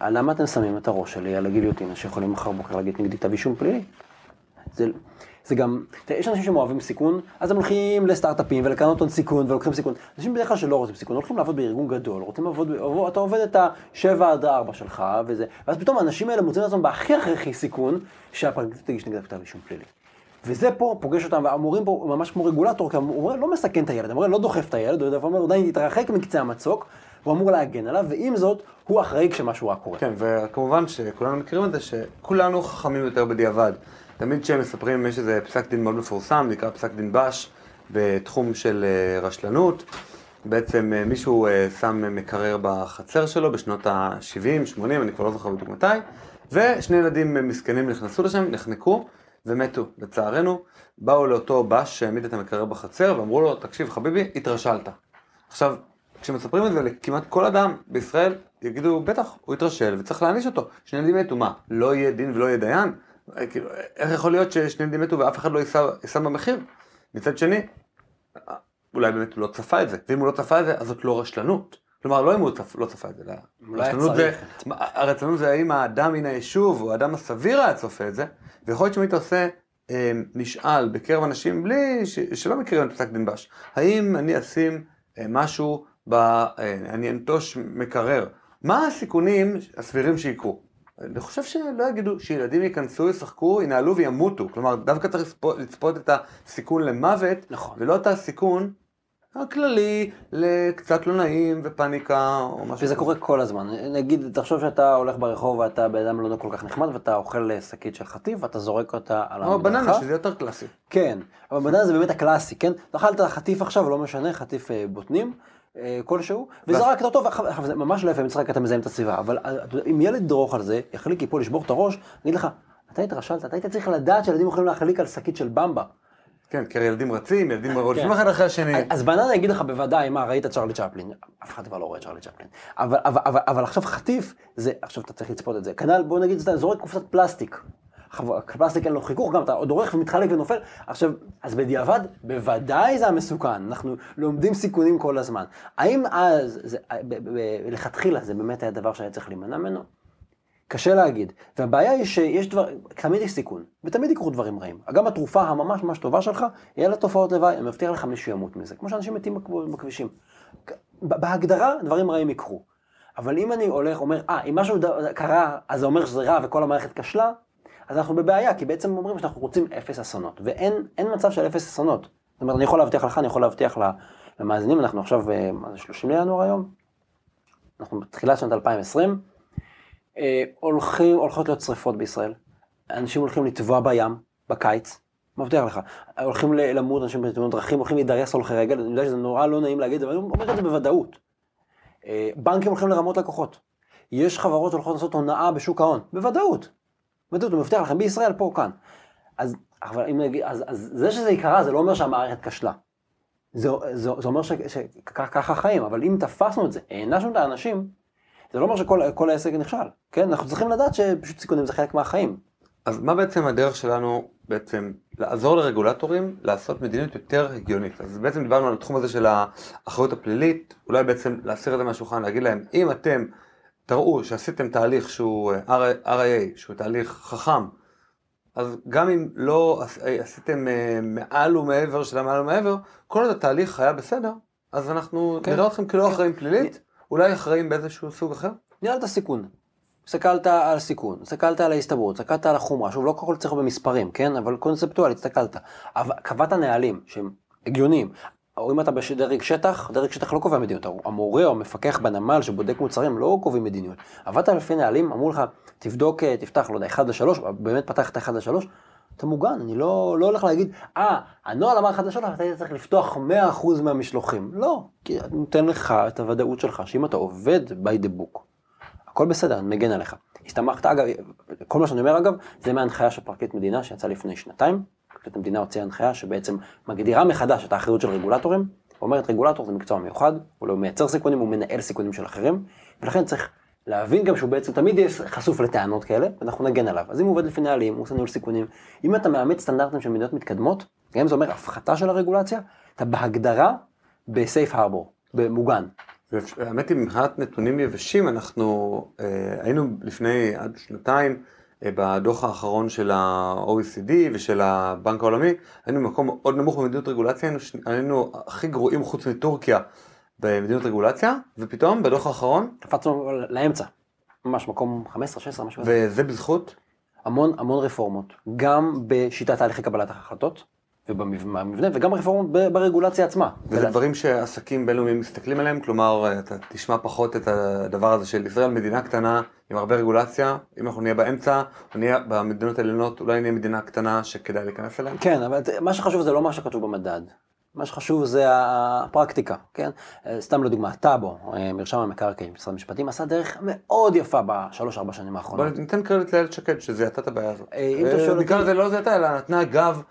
למה אתם שמים את הראש שלי על הגיליוטינה שיכולים מחר בוקר להגיד נגדי כתב אישום פלילי? זה, זה גם, תראה, יש אנשים שאוהבים סיכון, אז הם הולכים לסטארט-אפים ולקרנות הון סיכון ולוקחים סיכון. אנשים בדרך כלל שלא רוצים סיכון, הולכים לעבוד בארגון גדול, רוצים לעבוד, אתה עובד את ה-7 עד 4 שלך וזה, ואז פתאום האנשים האלה מוצאים את עצמם בהכי הכי סיכון, שהפרקליטות תגיש נגדם כתב אישום פלילי. וזה פה פוגש אותם, והמורים פה ממש כמו רגולטור, כי המורה לא מסכן את הילד, המורה לא דוחף את הילד, הוא אומר די, תתרחק מקצה המצוק, הוא אמור להגן עליו, ועם זאת, הוא אחראי כשמשהו רע קורה. כן, וכמובן שכולנו מכירים את זה שכולנו חכמים יותר בדיעבד. תמיד כשהם מספרים, יש איזה פסק דין מאוד מפורסם, נקרא פסק דין בש, בתחום של אה, רשלנות. בעצם אה, מישהו אה, שם מקרר בחצר שלו בשנות ה-70, 80, אני כבר לא זוכר בדיוק מתי, ושני ילדים מסכנים נכנסו לשם, נחנקו ומתו, לצערנו. באו לאותו בש שהעמיד את המקרר בחצר ואמרו לו, תקשיב חביבי, התרשלת. עכשיו, כשמספרים את זה לכמעט כל אדם בישראל, יגידו, בטח, הוא התרשל וצריך להעניש אותו. שני ילדים מתו, מה, לא יהיה דין ולא יהיה דיין? אה, כאילו, איך יכול להיות ששני ילדים מתו ואף אחד לא יישא במחיר? מצד שני, אה, אולי באמת הוא לא צפה את זה, ואם הוא לא צפה את זה, אז זאת לא רשלנות. כלומר, לא אם הוא צפ, לא צפה את זה, אולי רשלנות זה, הרשלנות זה האם האדם מן היישוב, או האדם הסביר היה צופה את זה, ויכול להיות שאם היית עושה אה, משאל בקרב אנשים בלי, ש, שלא מכירים את פסק דין בש, האם אני אשים אה, משהו, אה, אני אנטוש מקרר, מה הסיכונים הסבירים שיקרו? אני חושב שלא יגידו שילדים ייכנסו, ישחקו, ינהלו וימותו. כלומר, דווקא צריך לצפות, לצפות את הסיכון למוות, נכון. ולא את הסיכון הכללי לקצת לא נעים ופאניקה או משהו. וזה קורה כל הזמן. נגיד, תחשוב שאתה הולך ברחוב ואתה בן אדם לא כל כך נחמד ואתה אוכל שקית של חטיף ואתה זורק אותה על או המדרכה. בננה, שזה יותר קלאסי. כן, אבל בננה זה באמת הקלאסי, כן? אתה אכלת חטיף עכשיו, לא משנה, חטיף אה, בוטנים. אה, כלשהו, וזרקת אותו, זה ממש לא יפה, מצחק, אתה מזהם את הסביבה, אבל אה, אם ילד ידרוך על זה, יחליק ליפול, לשבור את הראש, אגיד לך, אתה התרשלת, אתה היית צריך לדעת שילדים יכולים להחליק על שקית של במבה. כן, כי ילדים רצים, ילדים רודפים כן. אחד אחרי השני. אז בננה יגיד לך בוודאי, מה, ראית צ'רלי צ'פלין? אף אחד כבר לא רואה צ'רלי צ'פלין. אבל, אבל, אבל, אבל עכשיו חטיף, זה, עכשיו אתה צריך לצפות את זה. כנ"ל, בוא נגיד, זורק קופסת פלסטיק. עכשיו, פלסטיק אין לו חיכוך, גם אתה דורך ומתחלק ונופל. עכשיו, אז בדיעבד, בוודאי זה המסוכן. אנחנו לומדים סיכונים כל הזמן. האם אז, ב, לכתחילה, זה באמת היה דבר שהיה צריך להימנע ממנו? קשה להגיד. והבעיה היא שיש דבר, תמיד יש סיכון, ותמיד יקרו דברים רעים. גם התרופה הממש ממש טובה שלך, יהיה לה תופעות לוואי, אני מבטיח לך מישהו ימות מזה, כמו שאנשים מתים בכ- בכבישים. בהגדרה, דברים רעים יקרו. אבל אם אני הולך, אומר, אה, אם משהו קרה, אז זה אומר שזה רע וכל המערכת כשלה, אז אנחנו בבעיה, כי בעצם אומרים שאנחנו רוצים אפס אסונות, ואין אין מצב של אפס אסונות. זאת אומרת, אני יכול להבטיח לך, אני יכול להבטיח למאזינים, אנחנו עכשיו, אה, מה זה, 30 לינואר היום? אנחנו בתחילת שנת 2020, אה, הולכים, הולכות להיות שריפות בישראל. אנשים הולכים לטבוע בים, בקיץ, מבטיח לך. הולכים למות אנשים בתאונות דרכים, הולכים להידרס הולכי רגל, אני יודע שזה נורא לא נעים להגיד את זה, אבל אני אומר את זה בוודאות. אה, בנקים הולכים לרמות לקוחות. יש חברות שהולכות לעשות הונאה בשוק ההון, בוודאות. בוודאות, הוא מבטיח לכם, בישראל, פה, כאן. אז, אבל אם נגיד, אז, אז זה שזה יקרה, זה לא אומר שהמערכת כשלה. זה, זה, זה אומר שככה החיים, אבל אם תפסנו את זה, הענשנו את האנשים, זה לא אומר שכל כל העסק נכשל, כן? אנחנו צריכים לדעת שפשוט סיכונים זה חלק מהחיים. אז מה בעצם הדרך שלנו בעצם לעזור לרגולטורים לעשות מדיניות יותר הגיונית? אז בעצם דיברנו על התחום הזה של האחריות הפלילית, אולי בעצם להסיר את זה מהשולחן, להגיד להם, אם אתם תראו שעשיתם תהליך שהוא אה, RIA, שהוא תהליך חכם, אז גם אם לא עשיתם אה, מעל ומעבר של המעל ומעבר, כל עוד התהליך היה בסדר, אז אנחנו כן. נראה אתכם כלא כן. אחראים פלילית, אולי אחראים באיזשהו סוג אחר? נראה את הסיכון. הסתכלת על סיכון, הסתכלת על ההסתברות, הסתכלת על החומרה, שוב לא כל כך צריך במספרים, כן? אבל קונספטואלית הסתכלת. קבעת נהלים שהם הגיוניים. או אם אתה בדרג שטח, דרג שטח לא קובע מדיניות, המורה או המפקח בנמל שבודק מוצרים לא קובעים מדיניות. עבדת לפי נהלים, אמרו לך, תבדוק, אה, תפתח, לא יודע, 1 ל-3, באמת פתחת 1 ל-3, אתה מוגן, אני לא, לא הולך להגיד, אה, הנוהל אמר 1 ל-3, אתה היית צריך לפתוח 100% מהמשלוחים. לא, כי אני נותן לך את הוודאות שלך, שאם אתה עובד by the book, הכל בסדר, אני מגן עליך. הסתמכת, אגב, כל מה שאני אומר אגב, זה מההנחיה של פרקליט מדינה שיצא לפני שנתיים. פרקליט המדינה הוציא הנחיה שבעצם מגדירה מחדש את האחריות של רגולטורים. אומרת רגולטור זה מקצוע מיוחד, הוא לא מייצר סיכונים, הוא מנהל סיכונים של אחרים, ולכן צריך להבין גם שהוא בעצם תמיד יהיה חשוף לטענות כאלה, ואנחנו נגן עליו. אז אם הוא עובד לפי נהלים, הוא עושה ניהול סיכונים, אם אתה מאמץ סטנדרטים של מדינות מתקדמות, גם אם זה אומר הפחתה של הרגולציה, אתה בהגדרה בסייף הרבור, במוגן. האמת היא, מבחינת נתונים יבשים, אנחנו אה, היינו לפני עד שנתיים בדוח האחרון של ה-OECD ושל הבנק העולמי, היינו במקום מאוד נמוך במדינות רגולציה, היינו, היינו הכי גרועים חוץ מטורקיה במדינות רגולציה, ופתאום בדוח האחרון... קפצנו לאמצע, ממש מקום 15-16, משהו כזה. וזה בזכות? המון המון רפורמות, גם בשיטת תהליכי קבלת ההחלטות, ובמבנה, וגם רפורמות ברגולציה עצמה. וזה דברים שעסקים בינלאומיים מסתכלים עליהם, כלומר, אתה תשמע פחות את הדבר הזה של ישראל מדינה קטנה עם הרבה רגולציה, אם אנחנו נהיה באמצע, או נהיה במדינות העליונות, אולי נהיה מדינה קטנה שכדאי להיכנס אליה. כן, אבל מה שחשוב זה לא מה שכתוב במדד. מה שחשוב זה הפרקטיקה, כן? סתם לדוגמה, טאבו, מרשם המקרקעין, משרד המשפטים, עשה דרך מאוד יפה בשלוש-ארבע שנים האחרונות. בוא ניתן קרדיט לאיילת שקד שזיהתה את הבעיה הזאת. אה, אם אתה שואל אותי... לזה לא זיהתה, אלא נתנה גב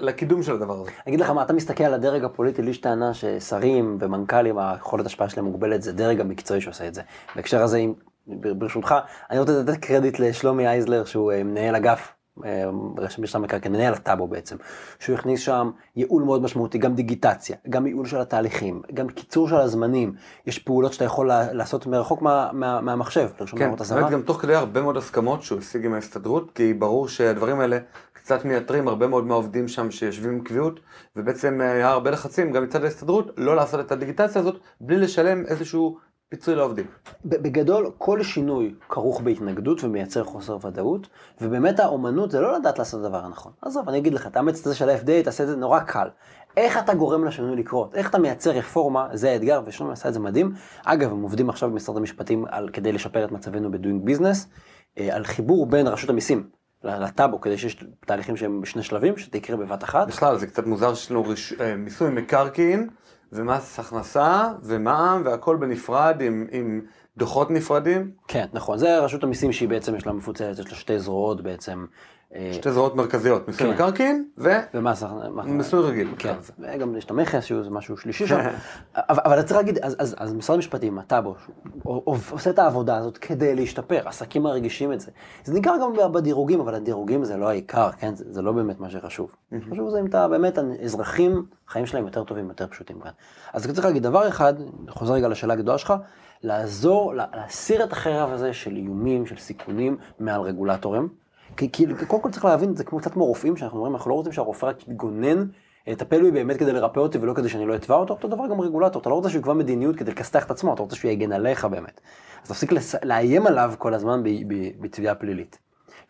לקידום של הדבר הזה. אני אגיד לך מה, אתה מסתכל על הדרג הפוליטי, לי יש טענה ששרים ומנכ"לים, היכולת השפעה שלהם מוגבלת, זה דרג המקצועי שעושה את זה. בהקשר הזה, ברשותך, אני רוצה לתת קרדיט לשלומי אייזלר, שהוא אה, מנהל אגף מרשם מקרקעין, מנהל הטאבו בעצם, שהוא הכניס שם ייעול מאוד משמעותי, גם דיגיטציה, גם ייעול של התהליכים, גם קיצור של הזמנים, יש פעולות שאתה יכול לעשות מרחוק מה, מה, מהמחשב, לרשום כן, באמת גם תוך כדי הרבה מאוד הסכמות שהוא השיג עם ההסתדרות, כי ברור שהדברים האלה קצת מייתרים הרבה מאוד מהעובדים שם שיושבים עם קביעות, ובעצם היה הרבה לחצים גם מצד ההסתדרות לא לעשות את הדיגיטציה הזאת בלי לשלם איזשהו פיצוי לעובדים. בגדול, כל שינוי כרוך בהתנגדות ומייצר חוסר ודאות, ובאמת האומנות זה לא לדעת לעשות את הדבר הנכון. עזוב, אני אגיד לך, תאמץ את זה של ה-FDA, תעשה את זה נורא קל. איך אתה גורם לשינוי לקרות? איך אתה מייצר רפורמה? זה האתגר, ושלומי עשה את זה מדהים. אגב, הם עובדים עכשיו במשרד המשפטים על, כדי לשפר את מצבנו ב-doing business, אה, על חיבור בין רשות המיסים לטאבו, כדי שיש תהליכים שהם בשני שלבים, שזה יקרה בבת אחת. בכלל, זה קצת מוזר שיש לנו ריש... אה, מיסוי מקרקעין. ומס הכנסה ומע"מ והכל בנפרד עם, עם דוחות נפרדים. כן, נכון. זה רשות המיסים שהיא בעצם יש לה מפוצלת, יש לה שתי זרועות בעצם. אה, שתי זרועות מרכזיות, מיסוי כן. מקרקעין ו... ומס... מיסוי רגיל. כן, וגם יש את המכס שהוא משהו שלישי שם. אבל, אבל צריך להגיד, אז, אז, אז משרד המשפטים, הטאבו, עושה את העבודה הזאת כדי להשתפר, עסקים מרגישים את זה. זה ניכר גם בדירוגים, אבל הדירוגים זה לא העיקר, כן? זה, זה לא באמת מה שחשוב. חשוב זה אם אתה באמת, אזרחים, החיים שלהם יותר טובים, יותר פשוטים כאן. אז צריך להגיד דבר אחד, חוזר רגע לשאלה הגדולה שלך, לעזור, להסיר את החרב הזה של איומים, של סיכונים מעל רגולטורים. כי, כי קודם כל צריך להבין, זה כמו קצת כמו רופאים, שאנחנו אומרים, אנחנו לא רוצים שהרופא רק יתגונן, יטפל בי באמת כדי לרפא אותי ולא כדי שאני לא אתבע אותו, אותו דבר גם רגולטור, אתה לא רוצה שהוא יקבע מדיניות כדי לכסתח את עצמו, אתה רוצה שהוא יגן עליך באמת. אז תפסיק לס... לאיים עליו כל הזמן בתביעה פלילית.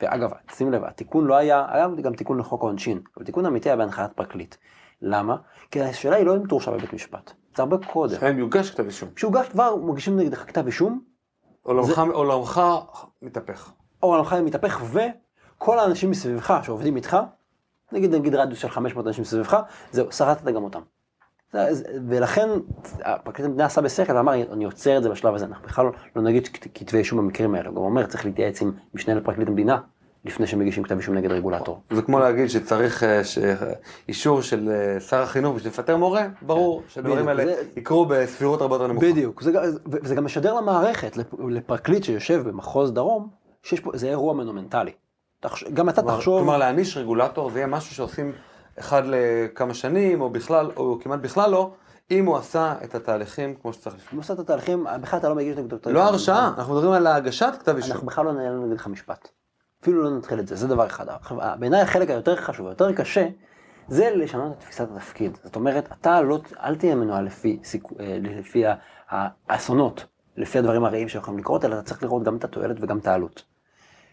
ואגב, שים לב, התיקון לא היה, היה גם תיקון לחוק העונשין, אבל תיקון אמיתי היה בהנחיית פרקליט. למה? כי השאלה היא לא אם תורשע בבית משפט, זה הרבה קודם. שאם יוגש כתב אישום. כשיוגש כבר, מגישים נגדך כתב אישום. עולמך מתהפך. עולמך מתהפך, כל האנשים מסביבך שעובדים איתך, נגיד נגיד רדיוס של 500 אנשים סביבך, זהו, שרטת גם אותם. ולכן פרקליט המדינה עשה בשכל ואמר, אני עוצר את זה בשלב הזה, אנחנו בכלל לא- לא נגיד כת- כתבי אישום במקרים האלה, הוא גם אומר, צריך להתייעץ עם משנה לפרקליט המדינה, לפני שמגישים כתב אישום נגד רגולטור. זה כמו להגיד שצריך אה, ש- אישור של אה, שר החינוך בשביל לפטר מורה, ברור שהדברים בדיוק, האלה זה- יקרו בסבירות הרבה יותר נמוכה. בדיוק, זה, וזה גם משדר למערכת, לפ- לפרקליט שיושב במחוז דרום, שיש פה, זה אירוע מונומנטלי. תחש- גם אתה כלומר- תחשוב, כלומר להעניש רגולטור זה יהיה משהו שעושים אחד לכמה שנים, או בכלל, או כמעט בכלל לא, אם הוא עשה את התהליכים כמו שצריך. אם עושה את התהליכים, בכלל אתה לא מגיש נגדו כתב לא. הרשעה, אנחנו מדברים על הגשת כתב אישום. אנחנו בכלל לא ננהל נגד לך משפט. אפילו לא נתחיל את זה, זה דבר אחד. בעיניי החלק היותר חשוב, היותר קשה, זה לשנות את תפיסת התפקיד. זאת אומרת, אתה לא, אל תהיה מנוהל לפי, סיכו- אה, לפי האסונות, לפי הדברים הרעים שיכולים לקרות, אלא אתה צריך לראות גם את התועלת וגם את העלות.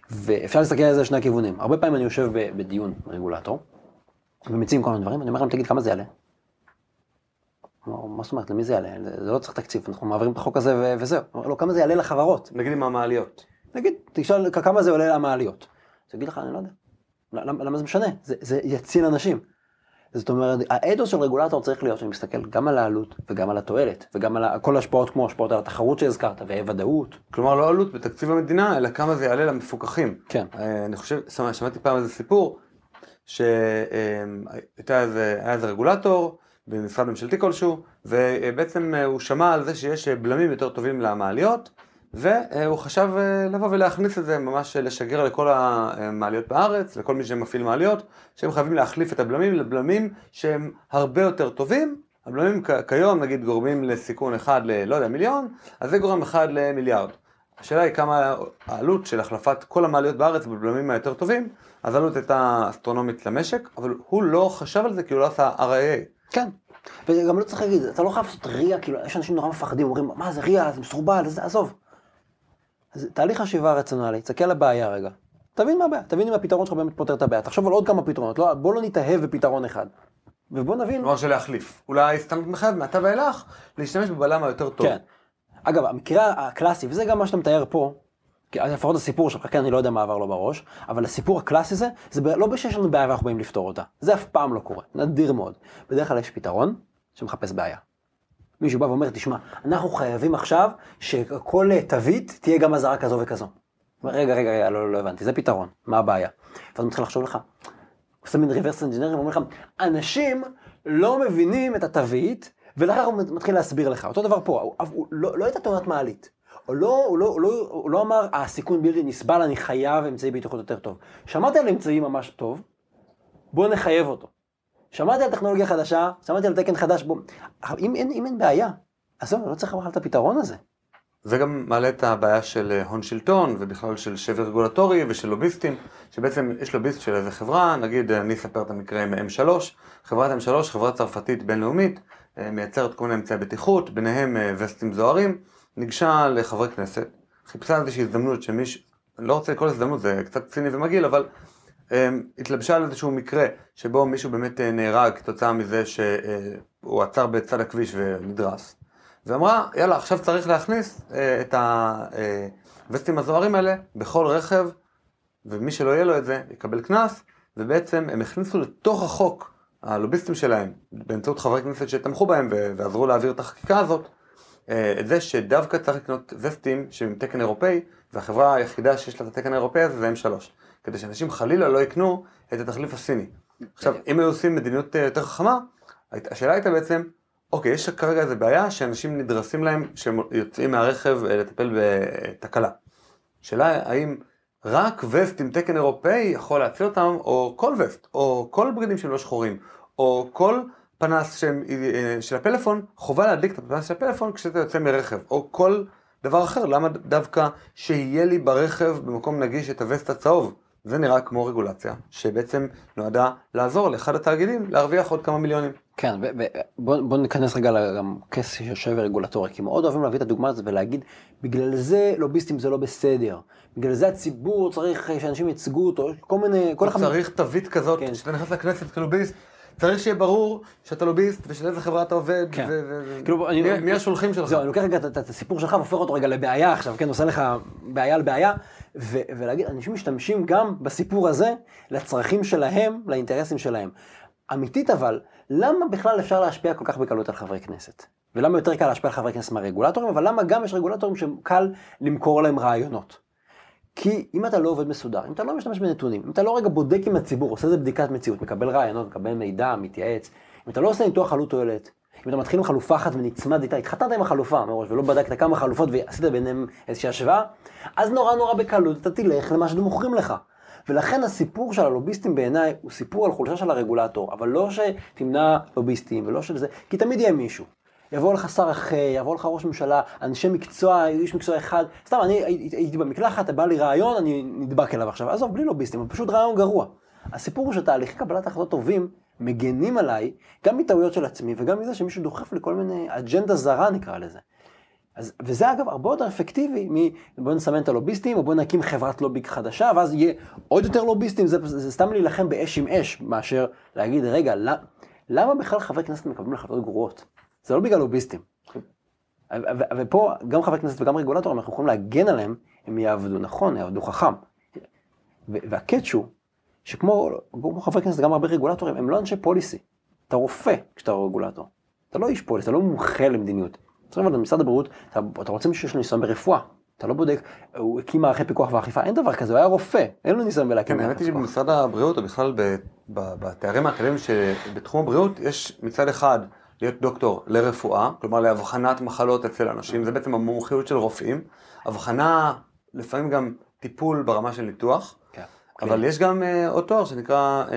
ואפשר להסתכל על זה לשני הכיוונים. הרבה פעמים אני יושב ב- בדיון רגולטור, ומציעים כל מיני דברים, אני אומר להם, תגיד, כמה זה יעלה? מה זאת אומרת, למי זה יעלה? זה לא צריך תקציב, אנחנו מעבירים את החוק הזה וזהו. אומר לו, כמה זה יעלה לחברות? נגיד עם המעליות. נגיד, תשאל כמה זה עולה למעליות. אז יגיד לך, אני לא יודע. למה, למה זה משנה? זה, זה יציל אנשים. זאת אומרת, האתוס של רגולטור צריך להיות שאני מסתכל גם על העלות וגם על התועלת, וגם על כל ההשפעות כמו השפעות על התחרות שהזכרת, ואי ודאות. כלומר לא עלות בתקציב המדינה, אלא כמה זה יעלה למפוקחים. כן. אה, אני חושב, שמע- שמעתי פעם איזה סיפור, שהיה איזה, היה איזה רגולטור במשרד ממשלתי כלשהו, ובעצם אה, הוא שמע על זה שיש אה, בלמים יותר טובים למעליות, והוא חשב אה, לבוא ולהכניס את זה, ממש אה, לשגר לכל המעליות בארץ, לכל מי שמפעיל מעליות, שהם חייבים להחליף את הבלמים לבלמים שהם הרבה יותר טובים. הבלמים כיום נגיד גורמים לסיכון אחד ל... לא יודע, מיליון, אז זה גורם אחד למיליארד. השאלה היא כמה העלות של החלפת כל המעליות בארץ בבלמים היותר טובים, אז העלות הייתה אסטרונומית למשק, אבל הוא לא חשב על זה כי הוא לא עשה RIA. כן. וגם לא צריך להגיד, אתה לא חייב לעשות RIA, כאילו, יש אנשים נורא מפחדים, אומרים, מה זה RIA, זה מסורבל, זה, עזוב. אז תהליך חשיבה רציונלי, תסתכל על הבעיה רגע. תבין מה הבעיה, תבין אם הפתרון שלך באמת פותר את הבעיה, תחשוב על עוד כמה פתרונות, לא, בוא לא נתאהב בפתרון אחד. ובוא נבין, כלומר של להחליף. אולי סתם מחייב מעתה ואילך להשתמש בבלם היותר טוב. כן. אגב, המקרה הקלאסי, וזה גם מה שאתה מתאר פה, כי לפחות הסיפור שלך, כן, אני לא יודע מה עבר לו בראש, אבל הסיפור הקלאסי הזה, זה ב- לא שיש לנו בעיה ואנחנו באים לפתור אותה. זה אף פעם לא קורה, נדיר מאוד. בדרך כלל יש פתרון שמחפש בעיה. מישהו בא ואומר, תשמע, אנחנו חייבים עכשיו שכל תווית תהיה גם אזהרה כזו וכזו. רגע, רגע, רגע, לא, לא הבנתי, זה פתרון, מה הבעיה? ואז מתחיל לחשוב לך, עושה מין ריברס אנג'ינרים, ואומר לך, אנשים לא מבינים את התווית, ולכן הוא מתחיל להסביר לך. אותו דבר פה, הוא, הוא לא, לא הייתה תאונת מעלית. הוא לא, הוא, לא, הוא, לא, הוא לא אמר, הסיכון בלתי נסבל, אני חייב אמצעי בטיחות יותר טוב. שמעתי על אמצעי ממש טוב, בוא נחייב אותו. שמעתי על טכנולוגיה חדשה, שמעתי על תקן חדש, בוא... אם אין, אם אין בעיה, עזוב, לא צריך בכלל את הפתרון הזה. זה גם מעלה את הבעיה של אה, הון שלטון, ובכלל של שבר רגולטורי ושל לוביסטים, שבעצם יש לוביסט של איזה חברה, נגיד אה, אני אספר את המקרה עם M3, חברת M3, חברה צרפתית בינלאומית, אה, מייצרת כל מיני אמצעי בטיחות, ביניהם וסטים זוהרים, ניגשה לחברי כנסת, חיפשה איזושהי הזדמנות שמישהו, לא רוצה לקרוא לזה הזדמנות, זה קצת ציני ומגעיל, אבל התלבשה על איזשהו מקרה שבו מישהו באמת אה, נהרג כתוצאה מזה שהוא עצר בצד הכביש ונדרס. ואמרה, יאללה, עכשיו צריך להכניס אה, את הווסטים הזוהרים האלה בכל רכב, ומי שלא יהיה לו את זה יקבל קנס, ובעצם הם הכניסו לתוך החוק, הלוביסטים שלהם, באמצעות חברי כנסת שתמכו בהם ועזרו להעביר את החקיקה הזאת, אה, את זה שדווקא צריך לקנות וסטים שהם תקן אירופאי, והחברה היחידה שיש לה את התקן האירופאי הזה זה M3, כדי שאנשים חלילה לא יקנו את התחליף הסיני. עכשיו, אם היו עושים מדיניות אה, יותר חכמה, השאלה הייתה בעצם, אוקיי, יש כרגע איזה בעיה שאנשים נדרסים להם כשהם יוצאים מהרכב אה, לטפל בתקלה. השאלה האם רק וסט עם תקן אירופאי יכול להציל אותם, או כל וסט, או כל בגדים שהם לא שחורים, או כל פנס שהם, אה, של הפלאפון, חובה להדליק את הפנס של הפלאפון כשאתה יוצא מרכב, או כל דבר אחר, למה דווקא שיהיה לי ברכב במקום נגיש את הווסט הצהוב? זה נראה כמו רגולציה, שבעצם נועדה לעזור לאחד התאגידים להרוויח עוד כמה מיליונים. כן, ובוא בוא ניכנס רגע גם כס של שבר רגולטורי, כי מאוד אוהבים להביא את הדוגמה הזאת ולהגיד, בגלל זה לוביסטים זה לא בסדר, בגלל זה הציבור צריך שאנשים ייצגו אותו, כל מיני, כל אחד... צריך תווית כזאת, כן. כשאתה נכנס לכנסת כלוביסט, צריך שיהיה ברור שאתה לוביסט ושל איזה חברה אתה עובד, כן. ו- כאילו, אני- מי- השולחים שלך. זהו, אני לוקח רגע את- את את הסיפור שלך והופך אותו רגע לבעיה עכשיו, כן, עושה לך בעיה על בעיה, ו- ולהגיד, אנשים משתמשים גם בסיפור הזה לצרכים שלהם, לאינטרסים שלהם. אמיתית אבל, למה בכלל אפשר להשפיע כל כך בקלות על חברי כנסת? ולמה יותר קל להשפיע על חברי כנסת מהרגולטורים, אבל למה גם יש רגולטורים שקל למכור להם רעיונות? כי אם אתה לא עובד מסודר, אם אתה לא משתמש בנתונים, אם אתה לא רגע בודק עם הציבור, עושה איזה בדיקת מציאות, מקבל רעיונות, מקבל מידע, מתייעץ, אם אתה לא עושה ניתוח עלות תועלת, אם אתה מתחיל עם חלופה אחת ונצמד איתה, התחתנת עם החלופה מראש ולא בדקת כמה חלופות ועשית ביניהם איזושהי השוואה, אז נורא נורא בקלות אתה תלך למה שאתם מוכרים לך. ולכן הסיפור של הלוביסטים בעיניי הוא סיפור על חולשה של הרגולטור, אבל לא שתמנע לוביסטים ולא של זה, כי תמיד יהיה מישהו. יבוא לך שר אחר, יבוא לך ראש ממשלה, אנשי מקצוע, איש מקצוע אחד, סתם, אני הייתי במקלחת, בא לי רעיון, אני נדבק אליו עכשיו, עזוב, בלי לוביסטים, פשוט רעיון גרוע. הסיפור הוא שתהליכי קבלת החלטות טובים מגנים עליי, גם מטעויות של עצמי וגם מזה שמישהו דוחף לי כל מיני אג'נדה זרה נקרא לזה. אז, וזה אגב הרבה יותר אפקטיבי מבוא נסמן את הלוביסטים, או בוא נקים חברת לובי חדשה, ואז יהיה עוד יותר לוביסטים, זה, זה סתם להילחם באש עם אש, מאשר להגיד, רגע, למה, למה בכלל חברי כנסת מקבלים החלטות גרועות? זה לא בגלל לוביסטים. ופה גם חברי כנסת וגם רגולטורים, אנחנו יכולים להגן עליהם, הם יעבדו נכון, יעבדו חכם. והקאץ' הוא, שכמו חברי כנסת, גם הרבה רגולטורים, הם לא אנשי פוליסי. אתה רופא כשאתה רגולטור. אתה לא איש פוליסי, אתה לא מומחה למדיניות. צריך לומר, במשרד הבריאות, אתה, אתה רוצה מישהו שיש לו ניסיון ברפואה. אתה לא בודק, הוא הקים מערכי פיקוח ואכיפה, אין דבר כזה, הוא היה רופא, אין לו ניסיון בלהקים כן, האמת היא שבמשרד הבריאות, או בכלל בתארים האקדמיים שבתחום הבריאות, יש מצד אחד להיות דוקטור לרפואה, כלומר לאבחנת מחלות אצל אנשים, זה בעצם המומחיות של רופאים, אבחנה, לפעמים גם טיפול ברמה של ניתוח, כן. אבל יש גם uh, עוד תואר שנקרא uh,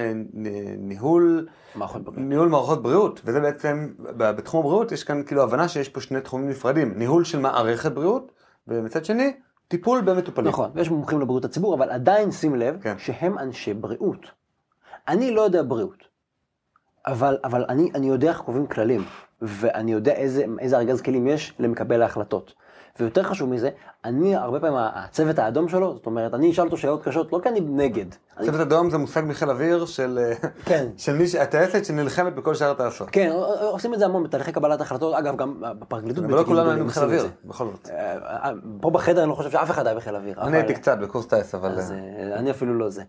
ניהול מערכות, ניהול מערכות בריאות, וזה בעצם, בתחום הבריאות יש כאן כאילו הבנה שיש פה שני תחומים נפרדים, ניהול של מערכת בריאות, ומצד שני, טיפול במטופלים. נכון, ויש מומחים לבריאות הציבור, אבל עדיין שים לב כן. שהם אנשי בריאות. אני לא יודע בריאות, אבל, אבל אני, אני יודע איך קובעים כללים, ואני יודע איזה, איזה ארגז כלים יש למקבל ההחלטות. ויותר חשוב מזה, אני הרבה פעמים הצוות האדום שלו, זאת אומרת, אני אשאל אותו שאלות קשות, לא כי אני נגד. צוות אני... אדום זה מושג מחיל אוויר של, כן. של מי, הטייסת שנלחמת בכל שאר הטייסות. כן, עושים את זה המון בתהליכי קבלת החלטות, אגב, גם בפרקליטות. אבל לא כולנו היינו בחיל אוויר, בכל זאת. אה, אה, פה בחדר אני לא חושב שאף אחד היה בחיל אוויר. אני הייתי קצת בקורס טייס, אבל... אה, אני אפילו לא זה.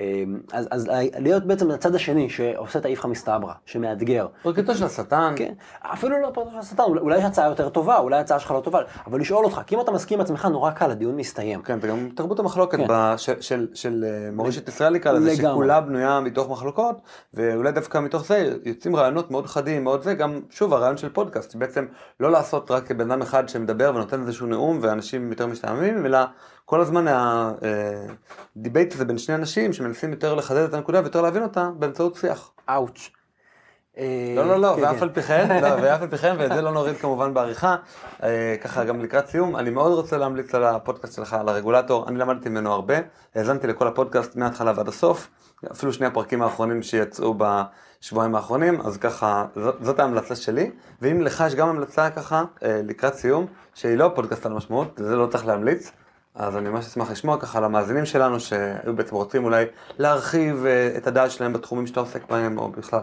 אמ, אז, אז להיות בעצם הצד השני שעושה את האיפכא מסתברא, שמאתגר. פרקליטו של השטן. כן, אפילו לא פרקליטו של השטן, אולי יש הצעה יותר טובה, אולי ההצעה שלך לא טובה, אבל לשאול אותך, כי אם אתה מסכים עם עצמך נורא קל, הדיון מסתיים. כן, וגם תרבות המחלוקת כן. של, של, של אה, מורשת ישראל נקרא לזה, שכולה בנויה מתוך מחלוקות, ואולי דווקא מתוך זה יוצאים רעיונות מאוד חדים, מאוד זה, גם שוב הרעיון של פודקאסט, בעצם לא לעשות רק בן אדם אחד שמדבר ונותן איזשהו נאום ואנשים יותר משתעממים, אלא כל הזמן ה-debate הזה בין שני אנשים שמנסים יותר לחדד את הנקודה ויותר להבין אותה באמצעות שיח. אאוץ'. לא, לא, לא, כן, ואף כן. על פי כן, לא, ואף על פי כן, ואת זה לא נוריד כמובן בעריכה. אה, ככה גם לקראת סיום, אני מאוד רוצה להמליץ על הפודקאסט שלך, על הרגולטור, אני למדתי ממנו הרבה, האזנתי לכל הפודקאסט מההתחלה ועד הסוף, אפילו שני הפרקים האחרונים שיצאו בשבועיים האחרונים, אז ככה, זאת ההמלצה שלי, ואם לך יש גם המלצה ככה, אה, לקראת סיום, שהיא לא פודקאסט על משמעות, זה לא צריך להמליץ, אז אני ממש אשמח לשמוע ככה למאזינים שלנו שהיו בעצם רוצים אולי להרחיב אה, את הדעת שלהם בתחומים שאתה עוסק בהם או בכלל.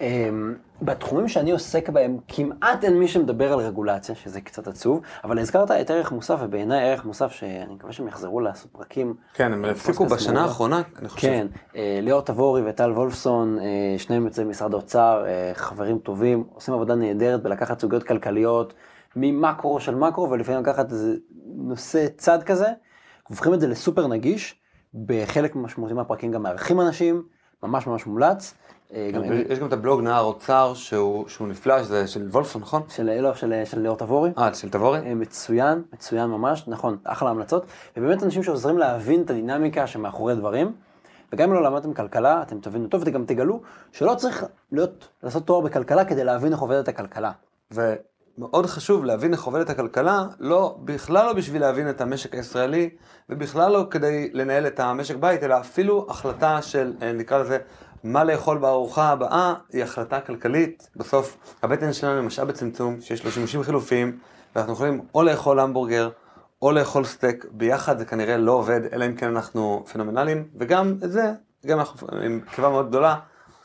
אמ, בתחומים שאני עוסק בהם כמעט אין מי שמדבר על רגולציה, שזה קצת עצוב, אבל הזכרת את ערך מוסף, ובעיניי ערך מוסף שאני מקווה שהם יחזרו לעשות פרקים. כן, הם הפסיקו בשנה האחרונה, אני חושב. כן, אה, ליאור תבורי וטל וולפסון, אה, שניהם יוצאי משרד האוצר, חברים טובים, עושים עבודה נהדרת בלקחת סוגיות כלכליות. ממקרו של מקרו, ולפעמים לקחת נושא צד כזה, הופכים את זה לסופר נגיש, בחלק משמעותי מהפרקים גם מארחים אנשים, ממש ממש מומלץ. אה, יש גם את הבלוג נער אוצר שהוא, שהוא נפלא, שזה של וולפסון, נכון? של, לא, של, של ליאור תבורי. אה, של תבורי? אה, מצוין, מצוין ממש, נכון, אחלה המלצות. ובאמת אנשים שעוזרים להבין את הדינמיקה שמאחורי דברים. וגם אם לא למדתם כלכלה, אתם תבינו טוב וגם תגלו שלא צריך להיות, לעשות תואר בכלכלה כדי להבין איך עובדת הכלכלה. מאוד חשוב להבין איך עובדת הכלכלה, לא, בכלל לא בשביל להבין את המשק הישראלי, ובכלל לא כדי לנהל את המשק בית, אלא אפילו החלטה של, אה, נקרא לזה, מה לאכול בארוחה הבאה, היא החלטה כלכלית. בסוף, הבטן שלנו היא משאב בצמצום, שיש לו שימושים חילופיים, ואנחנו יכולים או לאכול המבורגר, או לאכול סטייק, ביחד זה כנראה לא עובד, אלא אם כן אנחנו פנומנליים, וגם את זה, גם אנחנו עם קיבה מאוד גדולה,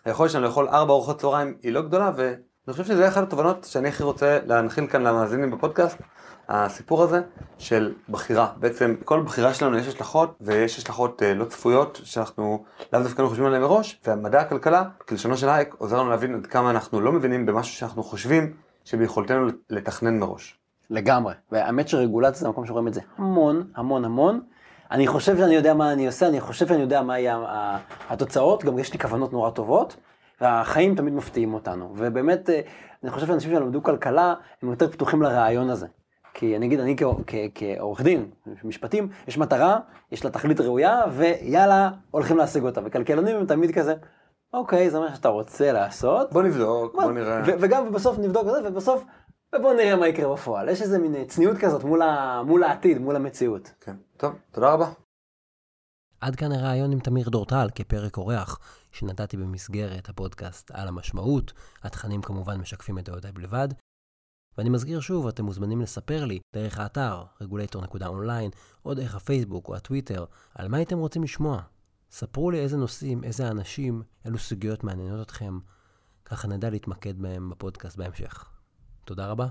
היכולת שלנו לאכול ארבע ארוחות צהריים היא לא גדולה, ו... אני חושב שזה אחת התובנות שאני הכי רוצה להנחיל כאן למאזינים בפודקאסט, הסיפור הזה של בחירה. בעצם כל בחירה שלנו יש השלכות, ויש השלכות אה, לא צפויות, שאנחנו לאו דווקא חושבים עליהן מראש, והמדע הכלכלה, כלשונו של הייק, עוזר לנו להבין עד כמה אנחנו לא מבינים במשהו שאנחנו חושבים שביכולתנו לתכנן מראש. לגמרי. והאמת שרגולציה זה מקום שרואים את זה המון, המון, המון. אני חושב שאני יודע מה אני עושה, אני חושב שאני יודע מה יהיה התוצאות, גם יש לי כוונות נורא טובות, והחיים תמיד מפתיעים אותנו. ובאמת, אה, אני חושב שאנשים שלמדו כלכלה, הם יותר פתוחים לרעיון הזה. כי אני אגיד, אני כעורך דין, משפטים, יש מטרה, יש לה תכלית ראויה, ויאללה, הולכים להשיג אותה. וכלכלנים הם תמיד כזה, אוקיי, זה מה שאתה רוצה לעשות. בוא נבדוק, בוא, בוא נראה. וגם בסוף נבדוק את זה, ובסוף, ובוא נראה מה יקרה בפועל. יש איזה מין צניעות כזאת מול, ה, מול העתיד, מול המציאות. כן, טוב, תודה רבה. עד כאן הרעיון עם תמיר דורטל כפרק אורח שנתתי במסגרת הפודקאסט על המשמעות. התכנים כמובן משקפים את דעותיי בלבד. ואני מזכיר שוב, אתם מוזמנים לספר לי דרך האתר regulator.online או דרך הפייסבוק או הטוויטר על מה הייתם רוצים לשמוע. ספרו לי איזה נושאים, איזה אנשים, אילו סוגיות מעניינות אתכם, ככה נדע להתמקד בהם בפודקאסט בהמשך. תודה רבה.